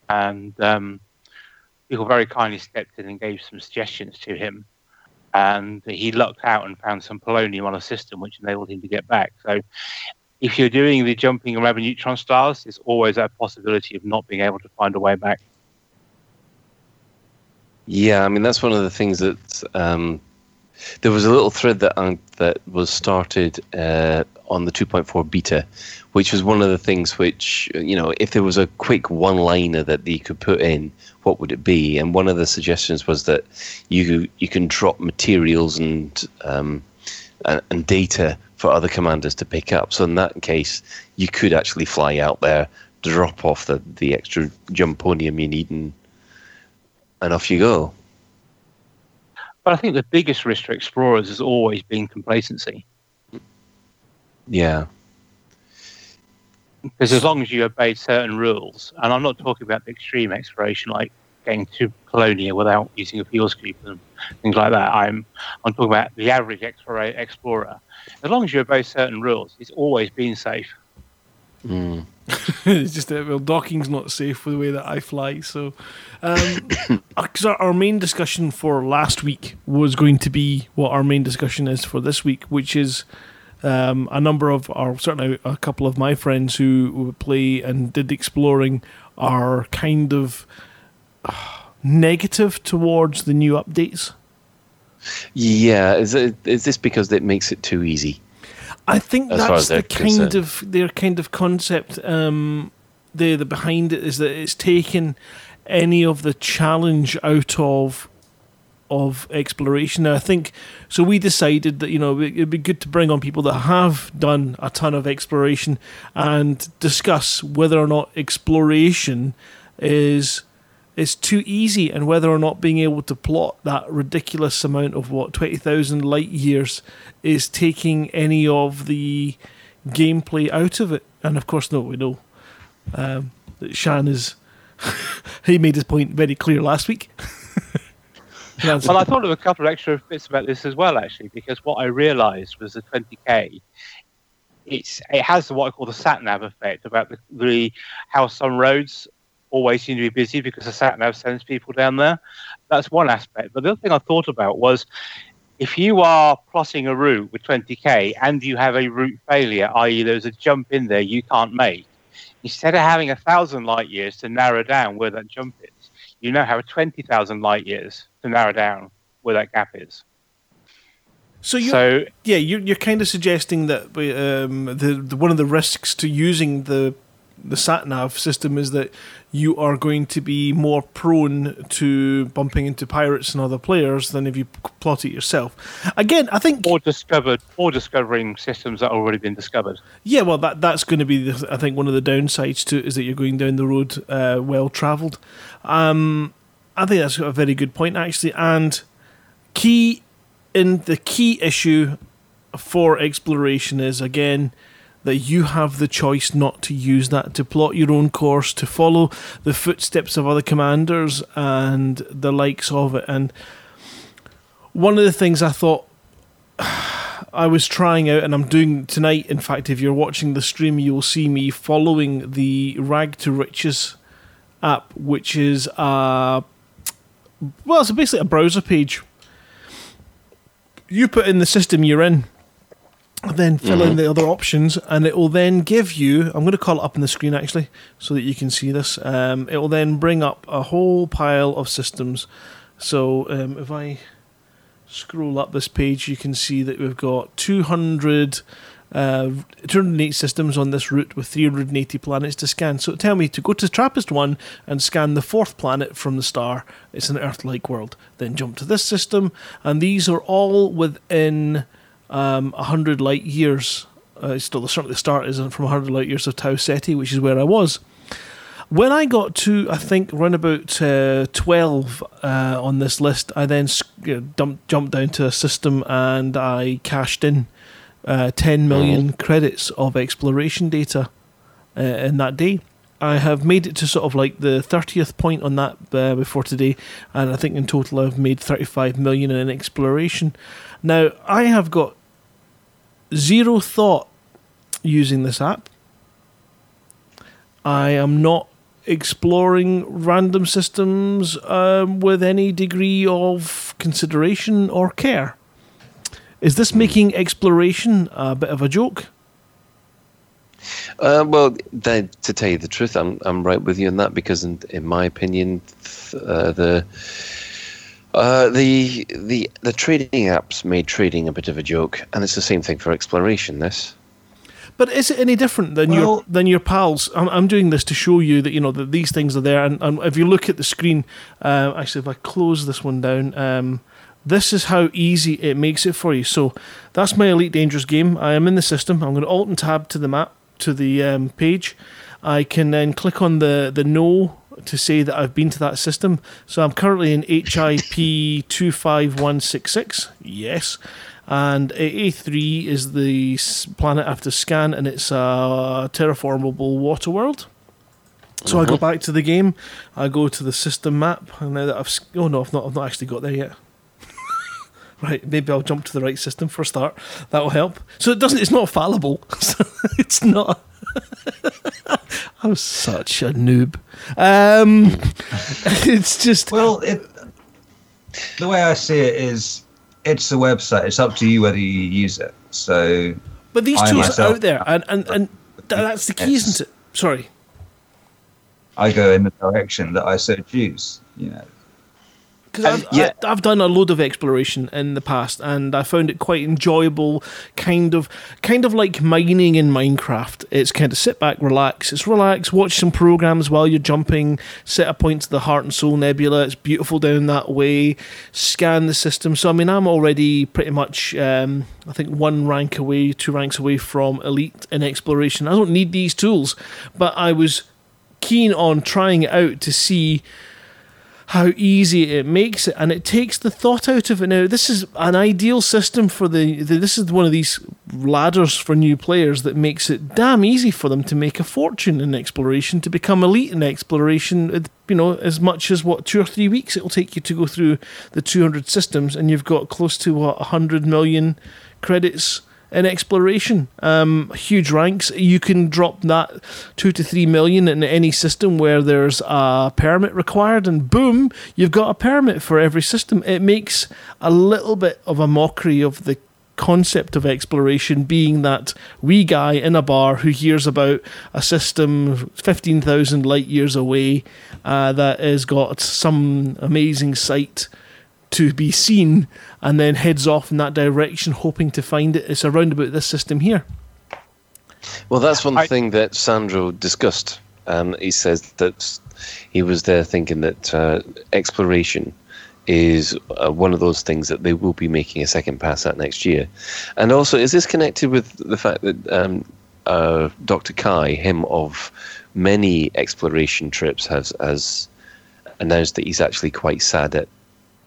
and um, people very kindly stepped in and gave some suggestions to him and he lucked out and found some polonium on a system which enabled him to get back. So, if you're doing the jumping around neutron stars, there's always that possibility of not being able to find a way back. Yeah, I mean that's one of the things that um, there was a little thread that um, that was started uh, on the 2.4 beta, which was one of the things which you know if there was a quick one-liner that they could put in, what would it be? And one of the suggestions was that you you can drop materials and um, and, and data for other commanders to pick up. So in that case, you could actually fly out there, drop off the the extra jumponium you need, and and off you go. But I think the biggest risk to explorers has always been complacency. Yeah. Because as long as you obey certain rules, and I'm not talking about the extreme exploration like getting to Colonia without using a fuel scoop and things like that. I'm I'm talking about the average explorer. explorer. As long as you obey certain rules, it's always been safe. Mm. it's just that well, docking's not safe with the way that I fly. So, because our, our main discussion for last week was going to be what our main discussion is for this week, which is um, a number of, or certainly a couple of my friends who play and did exploring are kind of negative towards the new updates. Yeah, is it, is this because it makes it too easy? I think As that's the kind concerned. of their kind of concept. Um, the the behind it is that it's taken any of the challenge out of of exploration. Now, I think so. We decided that you know it- it'd be good to bring on people that have done a ton of exploration and discuss whether or not exploration is is too easy and whether or not being able to plot that ridiculous amount of what 20,000 light years is taking any of the gameplay out of it. And of course, no, we know um, that Shan is. he made his point very clear last week. Well, I thought of a couple of extra bits about this as well, actually, because what I realised was the 20k. It's it has what I call the sat nav effect about the, the how some roads always seem to be busy because the sat nav sends people down there. That's one aspect. But the other thing I thought about was if you are plotting a route with 20k and you have a route failure, i.e., there's a jump in there you can't make, instead of having a thousand light years to narrow down where that jump is, you now have 20,000 light years to narrow down where that gap is. so you So yeah, you're you're kind of suggesting that um, the, the one of the risks to using the the sat nav system is that you are going to be more prone to bumping into pirates and other players than if you plot it yourself. Again, I think or discovered or discovering systems that have already been discovered. yeah, well that that's going to be the, I think one of the downsides to it is that you're going down the road uh, well travelled. Um, I think that's a very good point actually, and key in the key issue for exploration is again that you have the choice not to use that to plot your own course to follow the footsteps of other commanders and the likes of it and one of the things i thought I was trying out, and I'm doing tonight. In fact, if you're watching the stream, you'll see me following the Rag to Riches app, which is uh well, it's basically a browser page. You put in the system you're in, and then fill in the other options, and it will then give you. I'm going to call it up on the screen actually, so that you can see this. Um, it will then bring up a whole pile of systems. So um, if I scroll up this page, you can see that we've got 200, uh, 208 systems on this route with 380 planets to scan. So tell me to go to Trappist 1 and scan the fourth planet from the star. It's an Earth like world. Then jump to this system, and these are all within um, 100 light years. Uh, still, certainly the start isn't from 100 light years of Tau Ceti, which is where I was. When I got to, I think, around about uh, 12 uh, on this list, I then know, dumped, jumped down to a system and I cashed in uh, 10 million credits of exploration data uh, in that day. I have made it to sort of like the 30th point on that uh, before today, and I think in total I've made 35 million in exploration. Now, I have got zero thought using this app. I am not exploring random systems um, with any degree of consideration or care. Is this making exploration a bit of a joke? Uh, well, then, to tell you the truth, I'm I'm right with you on that because, in, in my opinion, th- uh, the uh, the the the trading apps made trading a bit of a joke, and it's the same thing for exploration. This. But is it any different than your than your pals? I'm, I'm doing this to show you that you know that these things are there. And, and if you look at the screen, uh, actually, if I close this one down, um, this is how easy it makes it for you. So that's my Elite Dangerous game. I am in the system. I'm going to Alt and Tab to the map to the um, page. I can then click on the the no to say that I've been to that system. So I'm currently in HIP two five one six six. Yes. And A3 is the planet after scan, and it's a terraformable water world. So I go back to the game. I go to the system map, and now that I've oh no, I've not I've not actually got there yet. Right, maybe I'll jump to the right system for a start. That will help. So it doesn't. It's not fallible. It's not. I'm such a noob. Um, it's just Well, it, the way I see it is, it's a website. It's up to you whether you use it. So But these I tools are out there, and and, and that's the key, isn't it? Sorry. I go in the direction that I so choose. You know, because I've, yeah. I, I've done a load of exploration in the past, and I found it quite enjoyable. Kind of, kind of like mining in Minecraft. It's kind of sit back, relax. It's relax, watch some programs while you're jumping. Set a point to the Heart and Soul Nebula. It's beautiful down that way. Scan the system. So I mean, I'm already pretty much, um, I think, one rank away, two ranks away from elite in exploration. I don't need these tools, but I was keen on trying it out to see how easy it makes it and it takes the thought out of it. Now this is an ideal system for the, the, this is one of these ladders for new players that makes it damn easy for them to make a fortune in exploration to become elite in exploration uh, you know as much as what two or three weeks it will take you to go through the 200 systems and you've got close to what 100 million credits in exploration. Um, huge ranks. You can drop that two to three million in any system where there's a permit required, and boom, you've got a permit for every system. It makes a little bit of a mockery of the concept of exploration being that wee guy in a bar who hears about a system 15,000 light years away uh, that has got some amazing site to be seen and then heads off in that direction, hoping to find it. It's around about this system here. Well, that's one I- thing that Sandro discussed. Um, he says that he was there thinking that uh, exploration is uh, one of those things that they will be making a second pass at next year. And also, is this connected with the fact that um, uh, Dr. Kai, him of many exploration trips, has, has announced that he's actually quite sad at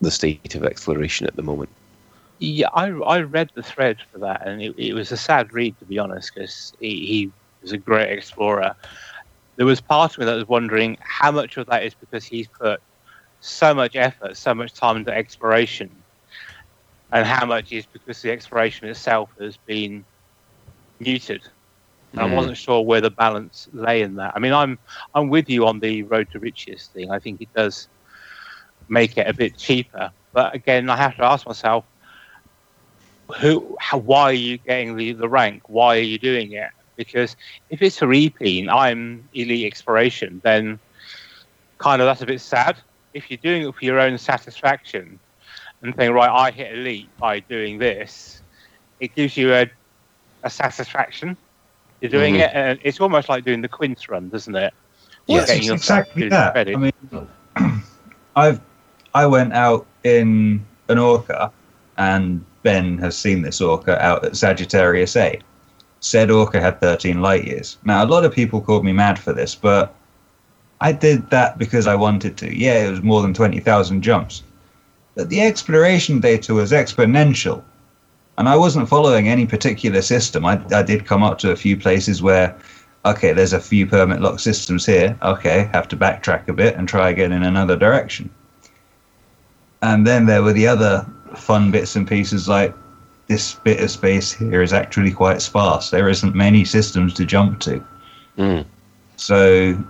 the state of exploration at the moment? Yeah, I, I read the thread for that, and it, it was a sad read to be honest, because he, he was a great explorer. There was part of me that was wondering how much of that is because he's put so much effort, so much time into exploration, and how much is because the exploration itself has been muted. Mm. I wasn't sure where the balance lay in that. I mean, I'm I'm with you on the road to riches thing. I think it does make it a bit cheaper. But again, I have to ask myself, who, how, why are you getting the, the rank? Why are you doing it? Because if it's a repeat, I'm elite exploration, then kind of that's a bit sad. If you're doing it for your own satisfaction and think, right, I hit elite by doing this, it gives you a, a satisfaction. You're doing Mhm. it, and it's almost like doing the Quince run, doesn't it? Well, You're it's exactly that. credit. I mean, I've I went out in an orca, and Ben has seen this orca out at Sagittarius A. Said orca had 13 light years. Now, a lot of people called me mad for this, but I did that because I wanted to. Yeah, it was more than 20,000 jumps. But the exploration data was exponential. And I wasn't following any particular system. I, I did come up to a few places where, okay, there's a few permit lock systems here. Okay, have to backtrack a bit and try again in another direction. And then there were the other fun bits and pieces like this bit of space here is actually quite sparse. There isn't many systems to jump to. Mm. So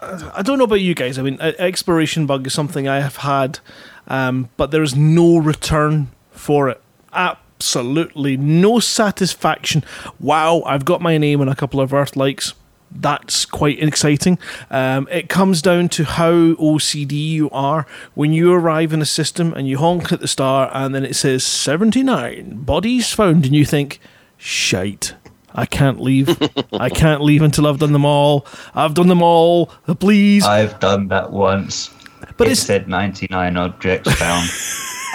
I don't know about you guys. I mean, exploration bug is something I have had, um, but there is no return for it. Absolutely no satisfaction. Wow, I've got my name on a couple of Earth likes. That's quite exciting. Um, it comes down to how OCD you are. When you arrive in a system and you honk at the star and then it says 79 bodies found, and you think, shite. I can't leave. I can't leave until I've done them all. I've done them all. Please. I've done that once. But it it's- said 99 objects found.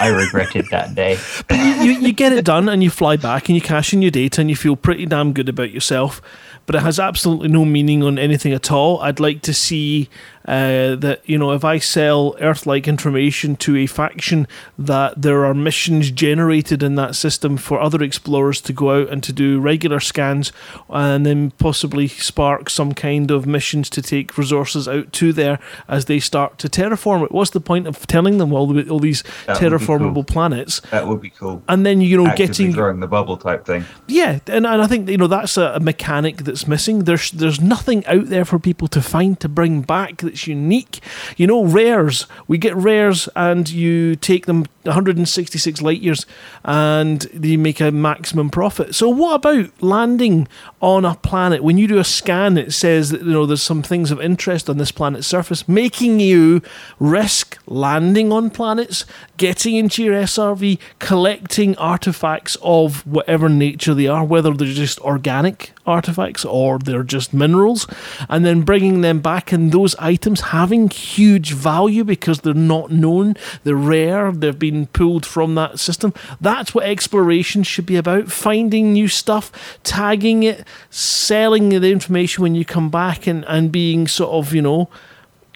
I regretted that day. you, you get it done and you fly back and you cash in your data and you feel pretty damn good about yourself. But it has absolutely no meaning on anything at all. I'd like to see uh, that, you know, if I sell Earth like information to a faction, that there are missions generated in that system for other explorers to go out and to do regular scans and then possibly spark some kind of missions to take resources out to there as they start to terraform it. What's the point of telling them all, the, all these That terraformable cool. planets? That would be cool. and then you know Actively getting growing the bubble type thing. yeah and, and i think you know that's a, a mechanic that's missing there's there's nothing out there for people to find to bring back that's it's unique. You know, rares. We get rares, and you take them 166 light years, and you make a maximum profit. So, what about landing on a planet when you do a scan? It says that you know there's some things of interest on this planet's surface, making you risk landing on planets, getting into your SRV, collecting artifacts of whatever nature they are, whether they're just organic artifacts or they're just minerals, and then bringing them back, and those items having huge value because they're not known, they're rare, they've been pulled from that system. That's what exploration should be about finding new stuff, tagging it, selling the information when you come back, and, and being sort of, you know,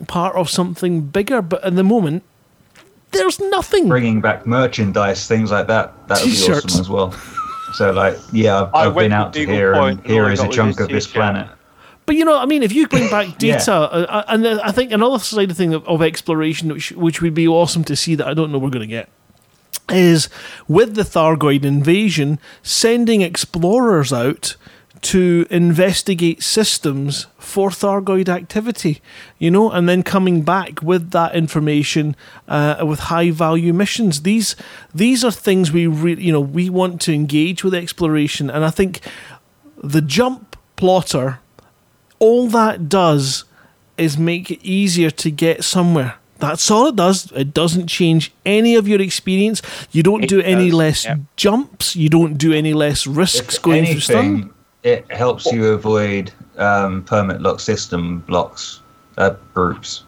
part of something bigger. But at the moment, there's nothing. Bringing back merchandise, things like that, that would be T-shirts. awesome as well. So, like, yeah, I've, I I've been out to Eagle here, Point and here and is all a I got chunk of this planet. But you know, I mean, if you bring back Yeah. data, uh, and I think another side of thing of, of exploration, which which would be awesome to see that I don't know we're going to get, is with the Thargoid invasion, sending explorers out to investigate systems for Thargoid activity, you know, and then coming back with that information uh, with high value missions. These these are things we re- you know we want to engage with exploration, and I think the jump plotter all that does is make it easier to get somewhere. That's all it does. It doesn't change any of your experience. You don't It do any does, less yep. jumps. You don't do any less risks If going through stun. it helps you avoid um, permit lock system blocks, uh, groups.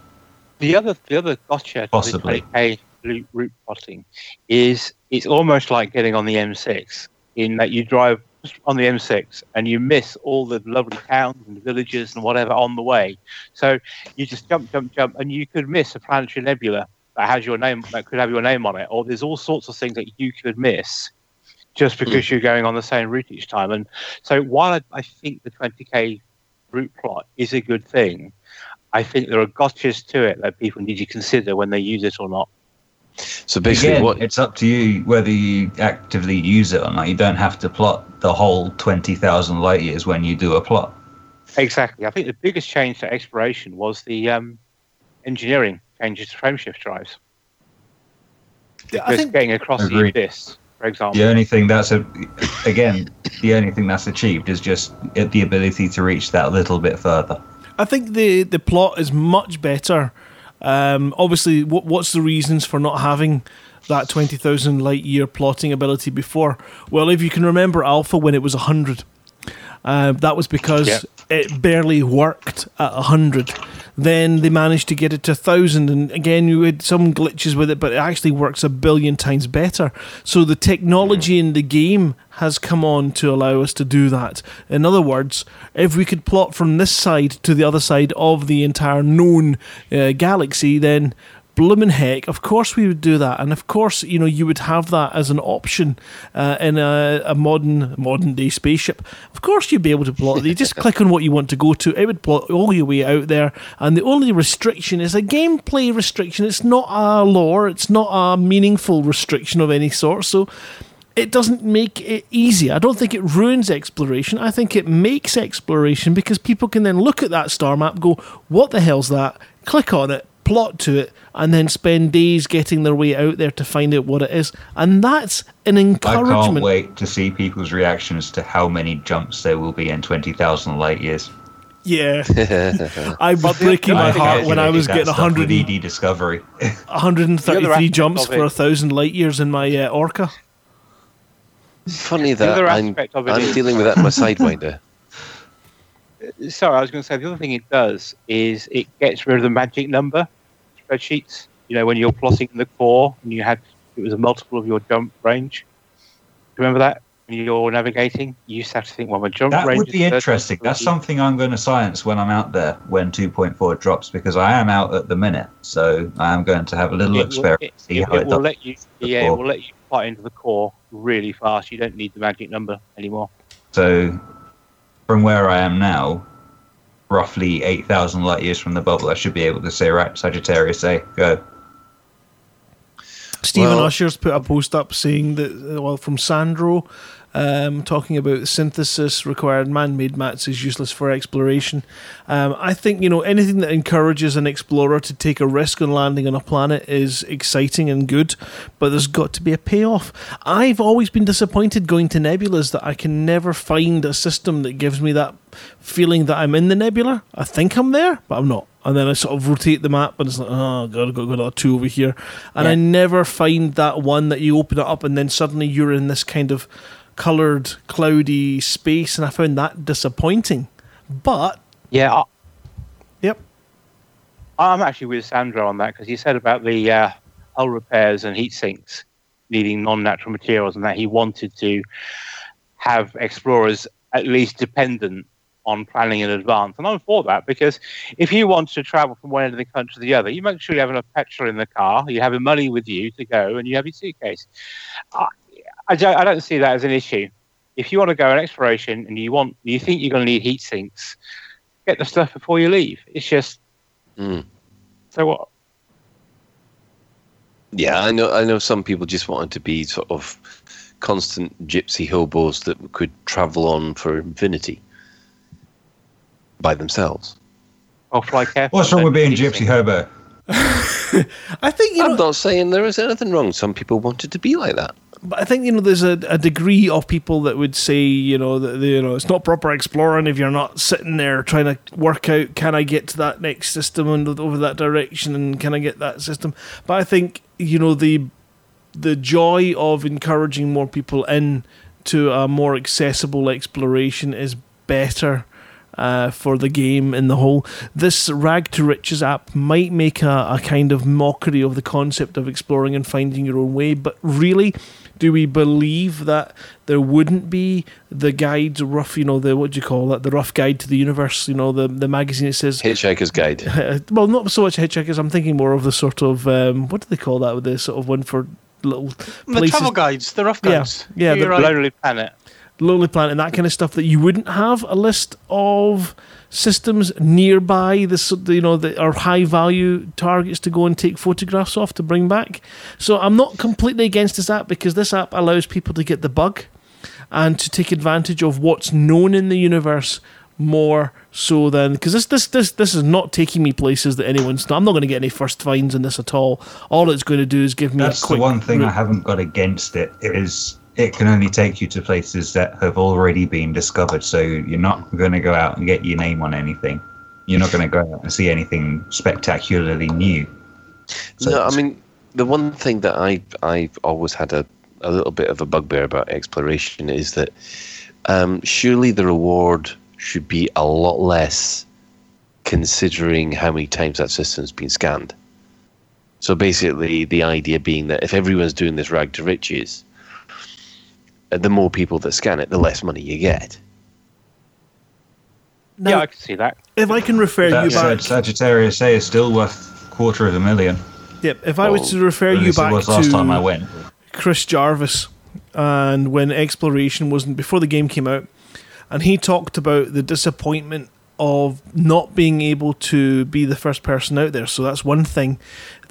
The other, the other gotcha Possibly. the 20k route plotting is it's almost like getting on the M6 in that you drive on the M6 and you miss all the lovely towns and villages and whatever on the way. So you just jump, jump, jump, and you could miss a planetary nebula that has your name, that could have your name on it, or there's all sorts of things that you could miss just because hmm. you're going on the same route each time. And so while I, I think the 20k route plot is a good thing, I think there are gotchas to it that people need to consider when they use it or not. So basically, Again, what it's up to you whether you actively use it or not. You don't have to plot the whole 20,000 light years when you do a plot. Exactly. I think the biggest change to exploration was the um, engineering changes to frameshift drives. I Just think getting across the abyss, for example. The only thing that's a, again, the only thing that's achieved is just the ability to reach that little bit further. I think the the plot is much better. Um, obviously, what, what's the reasons for not having that twenty thousand light year plotting ability before? Well, if you can remember Alpha when it was hundred, uh, that was because it barely worked at hundred. Then they managed to get it to thousand, and again you had some glitches with it, but it actually works a billion times better. So the technology in the game has come on to allow us to do that. In other words, if we could plot from this side to the other side of the entire known uh, galaxy, then bloomin' heck, of course we would do that, and of course you know you would have that as an option uh, in a, a modern modern day spaceship. Of course you'd be able to plot. You just click on what you want to go to. It would plot all your way out there, and the only restriction is a gameplay restriction. It's not a lore. It's not a meaningful restriction of any sort. So it doesn't make it easy. I don't think it ruins exploration. I think it makes exploration because people can then look at that star map, go, "What the hell's that?" Click on it, plot to it, and then spend days getting their way out there to find out what it is. And that's an encouragement. I can't wait to see people's reactions to how many jumps there will be in 20,000 light years. Yeah, I was breaking my heart when I was getting stuff 100, ED Discovery. 133 jumps for a thousand light years in my uh, Orca. funny that I'm, aspect of it I'm dealing with that in my sidewinder. Sorry, I was going to say the other thing it does is it gets rid of the magic number spreadsheets. You know, when you're plotting the core and you had it was a multiple of your jump range. Remember that when you're navigating, you used to have to think, well, my jump That range. would be 30, interesting. That's something I'm going to science when I'm out there when 2.4 drops because I am out at the minute. So I am going to have a little It will- experiment. It, see it- how it will let you. Yeah, it will let you plot into the core really fast. You don't need the magic number anymore. So from where I am now, roughly 8,000 light years from the bubble, I should be able to say, right, Sagittarius A, go. Stephen Well- Usher's put a post up saying that, uh, well, from Sandro, um, talking about synthesis required man-made mats is useless for exploration. Um, I think you know anything that encourages an explorer to take a risk on landing on a planet is exciting and good, but there's got to be a payoff. I've always been disappointed going to nebulas that I can never find a system that gives me that feeling that I'm in the nebula. I think I'm there, but I'm not. And then I sort of rotate the map, and it's like, oh god, I've got another two over here, and Yeah. I never find that one that you open it up, and then suddenly you're in this kind of coloured, cloudy space, and I found that disappointing. But Yeah, I, yep, I'm actually with Sandro on that because he said about the uh, hull repairs and heat sinks needing non-natural materials, and that he wanted to have explorers at least dependent on planning in advance. And I'm for that because if you want to travel from one end of the country to the other, you make sure you have enough petrol in the car, you have money with you to go, and you have your suitcase. I, I, don't, I don't see that as an issue. If you want to go on exploration and you want, you think you're going to need heat sinks, get the stuff before you leave. It's just Mm. so what? Yeah, I know. I know some people just wanted to be sort of constant gypsy hobos that could travel on for infinity by themselves. I'll fly carefully. What's wrong with being gypsy sink. hobo? I think you know. I'm not saying there is anything wrong. Some people wanted to be like that. But I think you know there's a, a degree of people that would say you know that you know it's not proper exploring if you're not sitting there trying to work out can I get to that next system and over that direction and can I get that system. But I think you know the the joy of encouraging more people in to a more accessible exploration is better uh, for the game in the whole. This Rag to Riches app might make a, a kind of mockery of the concept of exploring and finding your own way, but really, do we believe that there wouldn't be the guide, rough, you know, the what do you call that, the rough guide to the universe, you know, the the magazine that says Hitchhiker's Guide. well, not so much hitchhikers. I'm thinking more of the sort of um, what do they call that? With the sort of one for little The places, travel guides, the rough guides. yeah, You're the right. Lonely Planet. Lonely Planet, and that kind of stuff that you wouldn't have a list of systems nearby. This you know that are high value targets to go and take photographs off to bring back. So I'm not completely against this app because this app allows people to get the bug and to take advantage of what's known in the universe more so than because this this this this is not taking me places that anyone's. I'm not going to get any first finds in this at all. All it's going to do is give me That's the one thing I haven't got against it is it can only take you to places that have already been discovered. So you're not going to go out and get your name on anything. You're not going to go out and see anything spectacularly new. So no, I mean the one thing that I I've always had a, a little bit of a bugbear about exploration is that um, surely the reward should be a lot less considering how many times that system's been scanned. So basically, the idea being that if everyone's doing this rag to riches, Uh, the more people that scan it, the less money you get. Now, yeah, I can see that. if I can refer that you said, back, Sagittarius A is still worth quarter of a million. yep, if I was to refer you least it back was last time I to went. Chris Jarvis, and when exploration wasn't before the game came out, and he talked about the disappointment of not being able to be the first person out there. So that's one thing.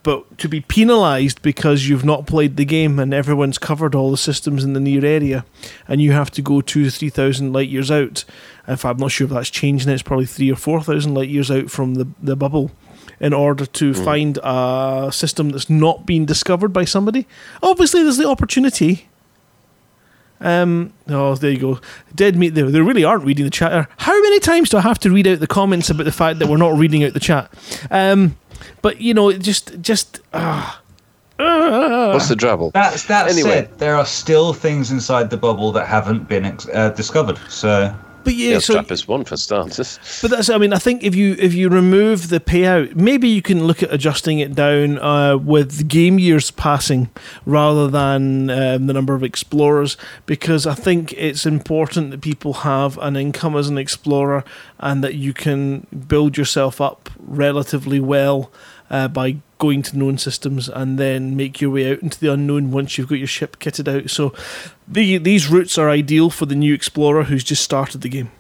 But to be penalised because you've not played the game and everyone's covered all the systems in the near area, and you have to go two to three thousand light years out. If I'm not sure if that's changing, it's probably three or four thousand light years out from the the bubble, in order to find a system that's not been discovered by somebody. Obviously, there's the opportunity. Um. Oh, there you go. Dead meat. There. They really aren't reading the chat. How many times do I have to read out the comments about the fact that we're not reading out the chat? Um. But you know, it just just ah. What's the trouble? That's that Anyway. said, there are still things inside the bubble that haven't been ex- uh, discovered. So But yeah, Yeah, so Trappist one for starters. But that's, I mean, I think if you if you remove the payout, maybe you can look at adjusting it down uh, with game years passing rather than um, the number of explorers, because I think it's important that people have an income as an explorer and that you can build yourself up relatively well uh, by going to known systems and then make your way out into the unknown once you've got your ship kitted out. So the, these routes are ideal for the new explorer who's just started the game.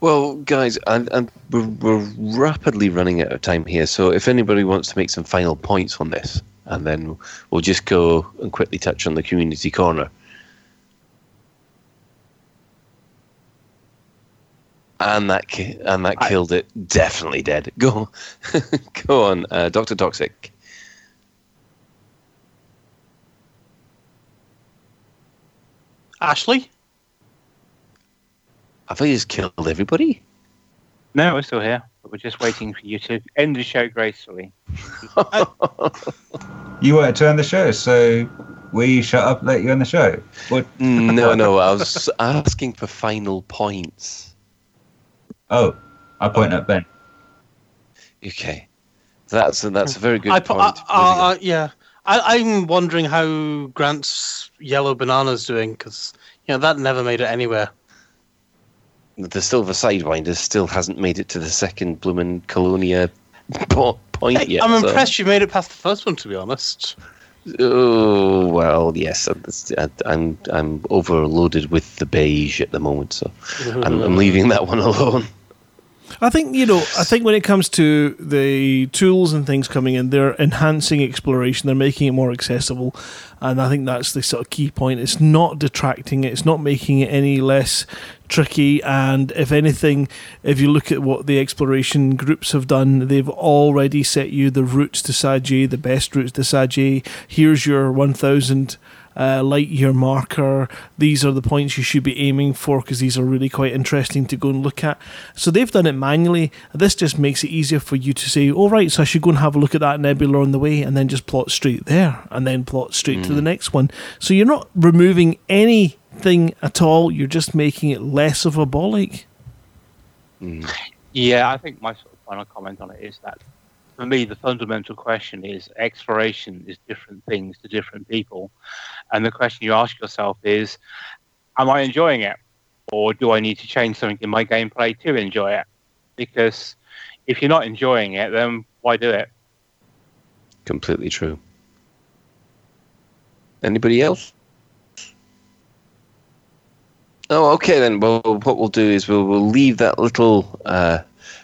Well, guys, and, and we're, we're rapidly running out of time here. So, if anybody wants to make some final points on this, and then we'll just go and quickly touch on the community corner. And that ki- and that killed it. Definitely dead. Go, go on, uh, Doctor Toxic. Ashley? Have I just killed everybody? No, we're still here, but we're just waiting for you to end the show gracefully. You wanted to end the show, so we shut up, let you end the show. What? no, no. I was asking for final points. Oh, I point at Ben. Okay, that's a, that's a very good I, point. uh, uh, uh, yeah. I, I'm wondering how Grant's yellow banana's doing because you know that never made it anywhere. the Silver Sidewinder still hasn't made it to the second bloomin' Colonia point Hey, yet. I'm so- impressed you made it past the first one, to be honest. Oh well, yes. I'm I'm I'm overloaded with the beige at the moment, so I'm, I'm leaving that one alone. I think you know. I think when it comes to the tools and things coming in, they're enhancing exploration. They're making it more accessible, and I think that's the sort of key point. It's not detracting it. It's not making it any less tricky. And if anything, if you look at what the exploration groups have done, they've already set you the routes to Saji, the best routes to Saji. Here's your one thousand uh, light year marker. These are the points you should be aiming for because these are really quite interesting to go and look at. So they've done it manually. This just makes it easier for you to say, "All right, so I should go and have a look at that nebula on the way," and then just plot straight there, and then plot straight to the next one. So you're not removing anything at all. You're just making it less of a bollock. Yeah, I think my sort of final comment on it is that for me, the fundamental question is exploration is different things to different people. And the question you ask yourself is, am I enjoying it? Or do I need to change something in my gameplay to enjoy it? Because if you're not enjoying it, then why do it? Completely true. Anybody else? Oh, okay then. Well, what we'll do is we'll we'll leave that little uh,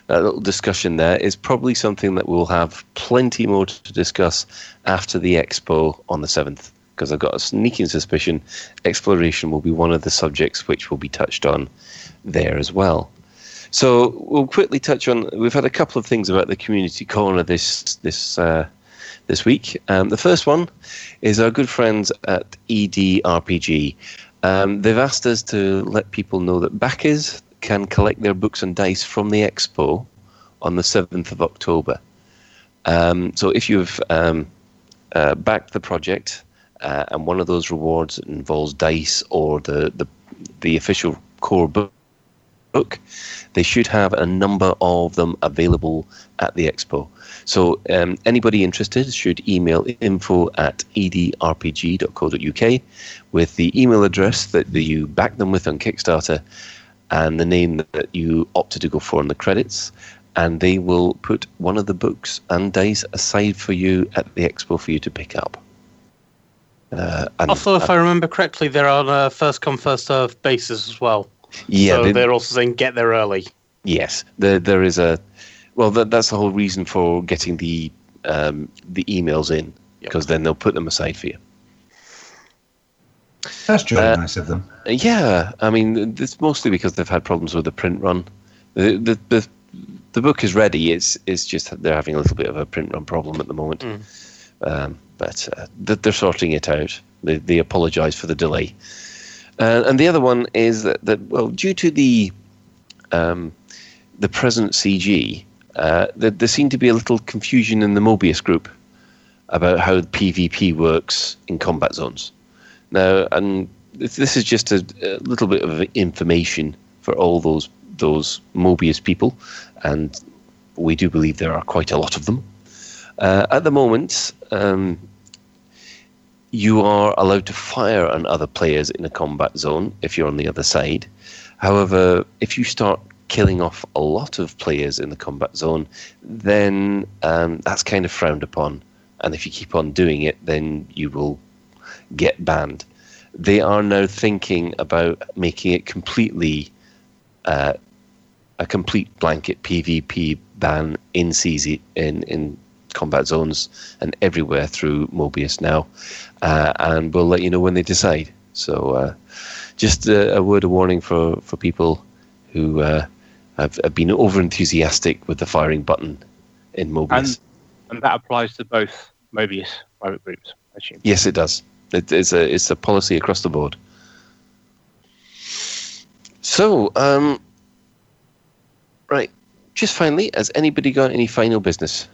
that little discussion there. It's probably something that we'll have plenty more to discuss after the expo on the seventh, because I've got a sneaking suspicion exploration will be one of the subjects which will be touched on there as well. So we'll quickly touch on. We've had a couple of things about the community corner this this uh, this week. Um, the first one is our good friends at EDRPG. Um, they've asked us to let people know that backers can collect their books and dice from the expo on the 7th of October. Um, so if you've um, uh, backed the project uh, and one of those rewards involves dice or the, the, the official core book, they should have a number of them available at the expo. So um, anybody interested should email info at edrpg.co.uk with the email address that you back them with on Kickstarter and the name that you opted to go for in the credits. And they will put one of the books and dice aside for you at the expo for you to pick up. Uh, and, Also, if I remember correctly, they're on a first come first served basis as well. yeah, so they- they're also saying get there early. Yes, there there is a well. That, that's the whole reason for getting the um, the emails in because then they'll put them aside for you. That's jolly Uh, nice of them. Yeah, I mean it's mostly because they've had problems with the print run. The the the, the book is ready. It's it's just they're having a little bit of a print run problem at the moment. Um, but uh, they're sorting it out. They they apologise for the delay. Uh, and the other one is that, that well, due to the um, the present CG, uh, there, there seemed to be a little confusion in the Mobius group about how PvP works in combat zones. Now, and this is just a, a little bit of information for all those those Mobius people, and we do believe there are quite a lot of them. Uh, at the moment, um, you are allowed to fire on other players in a combat zone if you're on the other side. However, if you start killing off a lot of players in the combat zone, then um, that's kind of frowned upon. And if you keep on doing it, then you will get banned. They are now thinking about making it completely uh, a complete blanket PvP ban in CZ in in combat zones and everywhere through Mobius now, uh, and we'll let you know when they decide. So, uh, just a, a word of warning for for people who uh, have, have been over enthusiastic with the firing button in Mobius. And, and that applies to both Mobius private groups, I assume. Yes, it does. It, it's a it's a policy across the board. So, um, right, just finally, has anybody got any final business?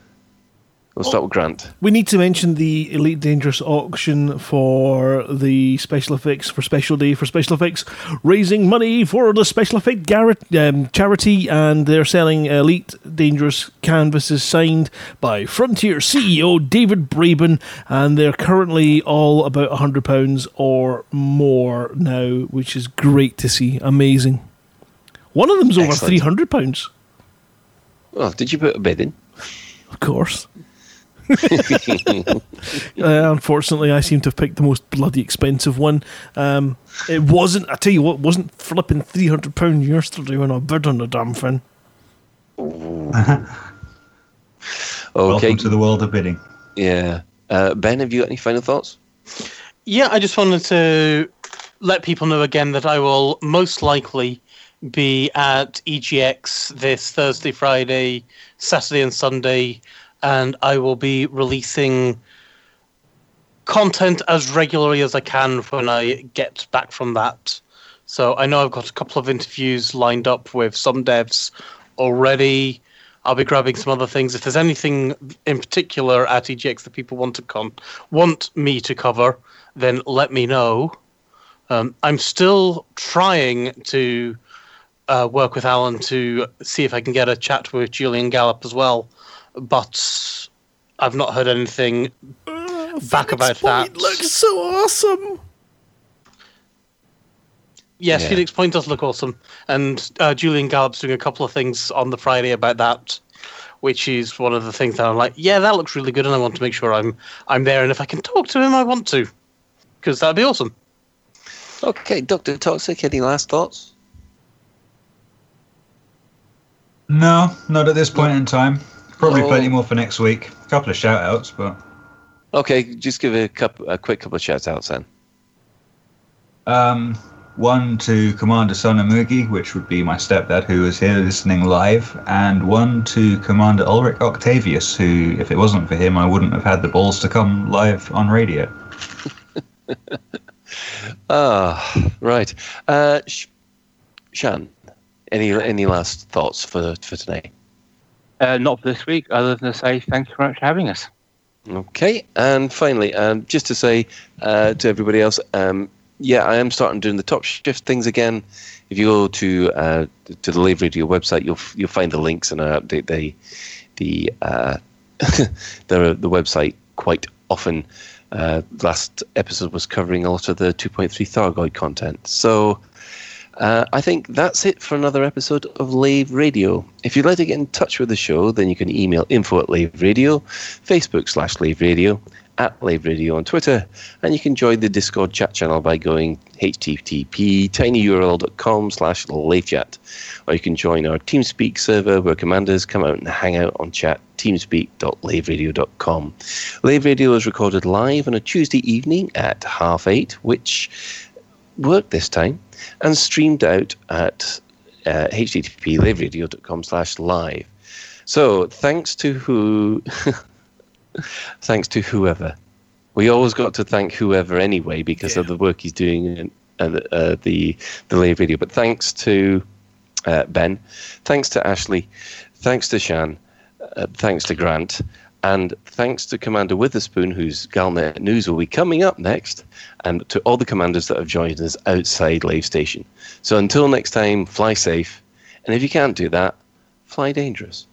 We'll start with Grant. We need to mention the Elite Dangerous auction for the special effects for Special Day for special effects, raising money for the special effect Garrett, um, charity, and they're selling Elite Dangerous canvases signed by Frontier CEO David Braben, and they're currently all about hundred pounds or more now, which is great to see. Amazing. One of them's over Excellent. three hundred pounds, Oh, did you put a bid in? of course. Uh, unfortunately, I seem to have picked the most bloody expensive one. Um, it wasn't. I tell you what, it wasn't flipping three hundred pound yesterday when I bid on the damn thing. Okay. Welcome to the world of bidding. yeah. Uh, ben, have you got any final thoughts? Yeah, I just wanted to let people know again that I will most likely be at EGX this Thursday, Friday, Saturday, and Sunday, and I will be releasing content as regularly as I can when I get back from that. So I know I've got a couple of interviews lined up with some devs already. I'll be grabbing some other things. If there's anything in particular at EGX that people want to con- want me to cover, then let me know. Um, I'm still trying to uh, work with Allen to see if I can get a chat with Julian Gollop as well, but I've not heard anything back about that. It looks so awesome. Yes, Yeah. Phoenix Point does look awesome, and uh, Julian Gollop's doing a couple of things on the Friday about that, which is one of the things that I'm like, yeah, that looks really good, and I want to make sure I'm I'm there, and if I can talk to him, I want to, because that'd be awesome. Okay, Doctor Toxic. Any last thoughts? No, not at this point in time. Probably Oh. plenty more for next week. A couple of shout outs, but Okay, just give a couple, a quick couple of shout outs then. um, one to Commander Sonamugi, which would be my stepdad who is here listening live, and one to Commander Ulrich Octavius, who, if it wasn't for him, I wouldn't have had the balls to come live on radio. Ah, right. Uh, Sh- Shan, any any last thoughts for for today? Uh, not for this week, other than to say thank you very much for having us. Okay, and finally, um, just to say uh, to everybody else, um, yeah, I am starting doing the top shift things again. If you go to uh, to the Lave Radio website, you'll you'll find the links and I update the the uh, the the website quite often. Uh, last episode was covering a lot of the 2.3 Thargoid content, so. Uh, I think that's it for another episode of Lave Radio. If you'd like to get in touch with the show, then you can email info at Lave Radio, Facebook slash Lave Radio, at Lave Radio on Twitter, and you can join the Discord chat channel by going http tinyurl.com slash lavechat. Or you can join our TeamSpeak server where commanders come out and hang out on chat, teamspeak.laveradio.com. Lave Radio is recorded live on a Tuesday evening at half eight, which worked this time and streamed out at uh, http laveradio.com slash live. So thanks to who, thanks to whoever. We always got to thank whoever anyway because of the work he's doing in uh, uh, the the live video. But thanks to uh, Ben, thanks to Ashley, thanks to Shan, uh, thanks to Grant, and thanks to Commander Witherspoon, whose Galnet News will be coming up next, and to all the commanders that have joined us outside Lave Station. So until next time, fly safe, and if you can't do that, fly dangerous.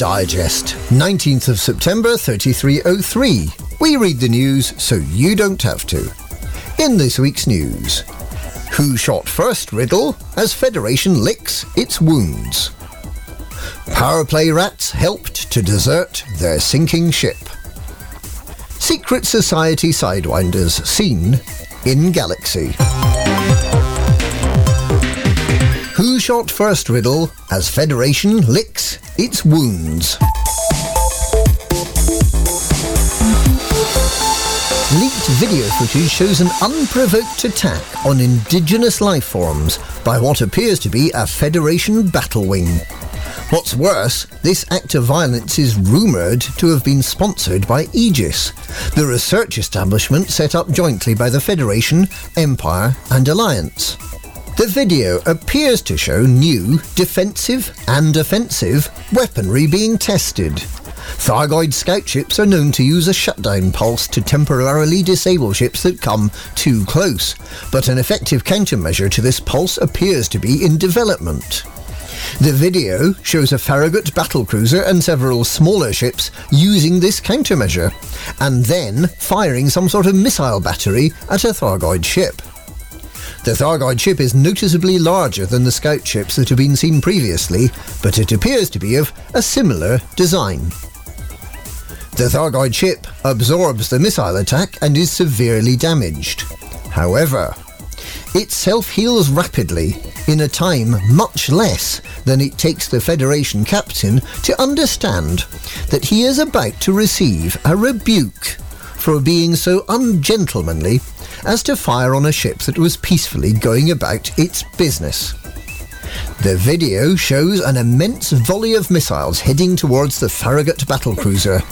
Digest, 19th of September 3303. We read the news so you don't have to. In this week's news, who shot first riddle as Federation licks its wounds? Power play rats helped to desert their sinking ship. Secret Society Sidewinders seen in Galaxy. Who shot first riddle as Federation licks its wounds? Leaked video footage shows an unprovoked attack on indigenous life forms by what appears to be a Federation battle wing. What's worse, this act of violence is rumoured to have been sponsored by Aegis, the research establishment set up jointly by the Federation, Empire, and Alliance. The video appears to show new defensive and offensive weaponry being tested. Thargoid scout ships are known to use a shutdown pulse to temporarily disable ships that come too close, but an effective countermeasure to this pulse appears to be in development. The video shows a Farragut battlecruiser and several smaller ships using this countermeasure, and then firing some sort of missile battery at a Thargoid ship. The Thargoid ship is noticeably larger than the scout ships that have been seen previously, but it appears to be of a similar design. The Thargoid ship absorbs the missile attack and is severely damaged. However, it self heals rapidly in a time much less than it takes the Federation captain to understand that he is about to receive a rebuke for being so ungentlemanly as to fire on a ship that was peacefully going about its business. The video shows an immense volley of missiles heading towards the Farragut battlecruiser,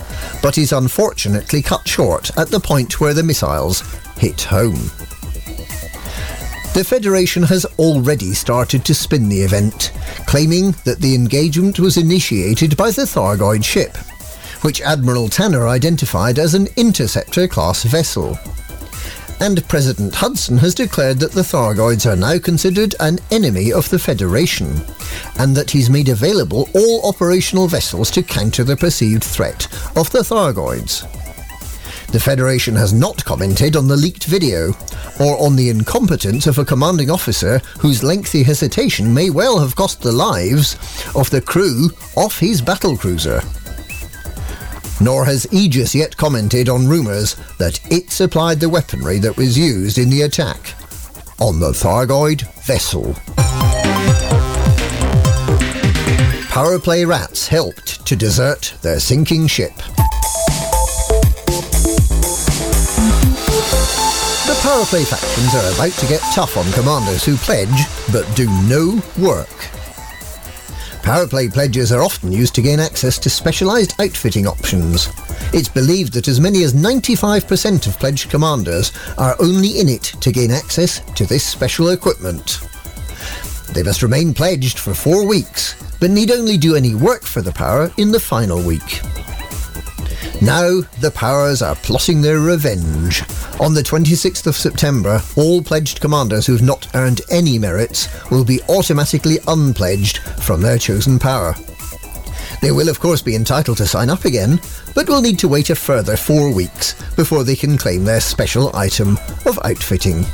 but is unfortunately cut short at the point where the missiles hit home. The Federation has already started to spin the event, claiming that the engagement was initiated by the Thargoid ship, which Admiral Tanner identified as an interceptor class vessel and President Hudson has declared that the Thargoids are now considered an enemy of the Federation, and that he's made available all operational vessels to counter the perceived threat of the Thargoids. The Federation has not commented on the leaked video, or on the incompetence of a commanding officer whose lengthy hesitation may well have cost the lives of the crew off his battlecruiser nor has Aegis yet commented on rumours that it supplied the weaponry that was used in the attack on the Thargoid vessel. Power play rats helped to desert their sinking ship. The power play factions are about to get tough on commanders who pledge but do no work. Powerplay pledges are often used to gain access to specialised outfitting options. It's believed that as many as 95% of pledged commanders are only in it to gain access to this special equipment. They must remain pledged for four weeks, but need only do any work for the power in the final week. Now the powers are plotting their revenge. On the 26th of September, all pledged commanders who've not earned any merits will be automatically unpledged from their chosen power. They will, of course, be entitled to sign up again, but will need to wait a further four weeks before they can claim their special item of outfitting.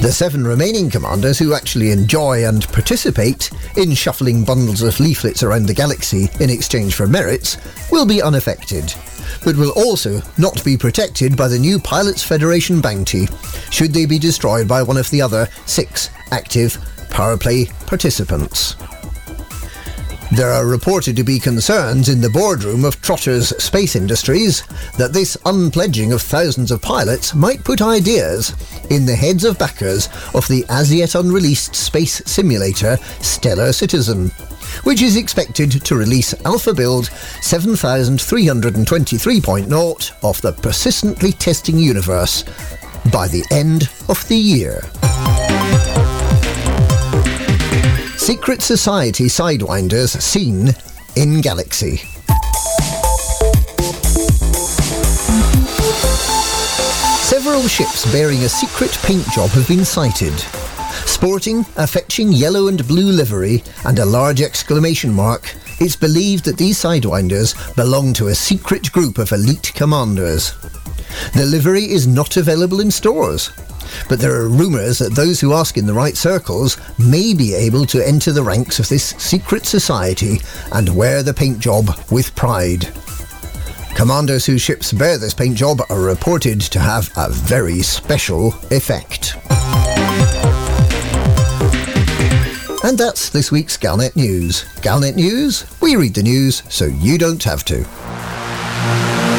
The seven remaining commanders who actually enjoy and participate in shuffling bundles of leaflets around the galaxy in exchange for merits will be unaffected, but will also not be protected by the new Pilots Federation bounty should they be destroyed by one of the other six active power play participants. There are reported to be concerns in the boardroom of Trotter's Space Industries that this unpledging of thousands of pilots might put ideas in the heads of backers of the as yet unreleased space simulator Stellar Citizen, which is expected to release Alpha Build 7323.0 of the persistently testing universe by the end of the year. Secret Society Sidewinders seen in Galaxy. Several ships bearing a secret paint job have been sighted. Sporting a fetching yellow and blue livery and a large exclamation mark, it's believed that these Sidewinders belong to a secret group of elite commanders. The livery is not available in stores, but there are rumours that those who ask in the right circles may be able to enter the ranks of this secret society and wear the paint job with pride. Commanders whose ships bear this paint job are reported to have a very special effect. And that's this week's Galnet News. Galnet News? We read the news so you don't have to.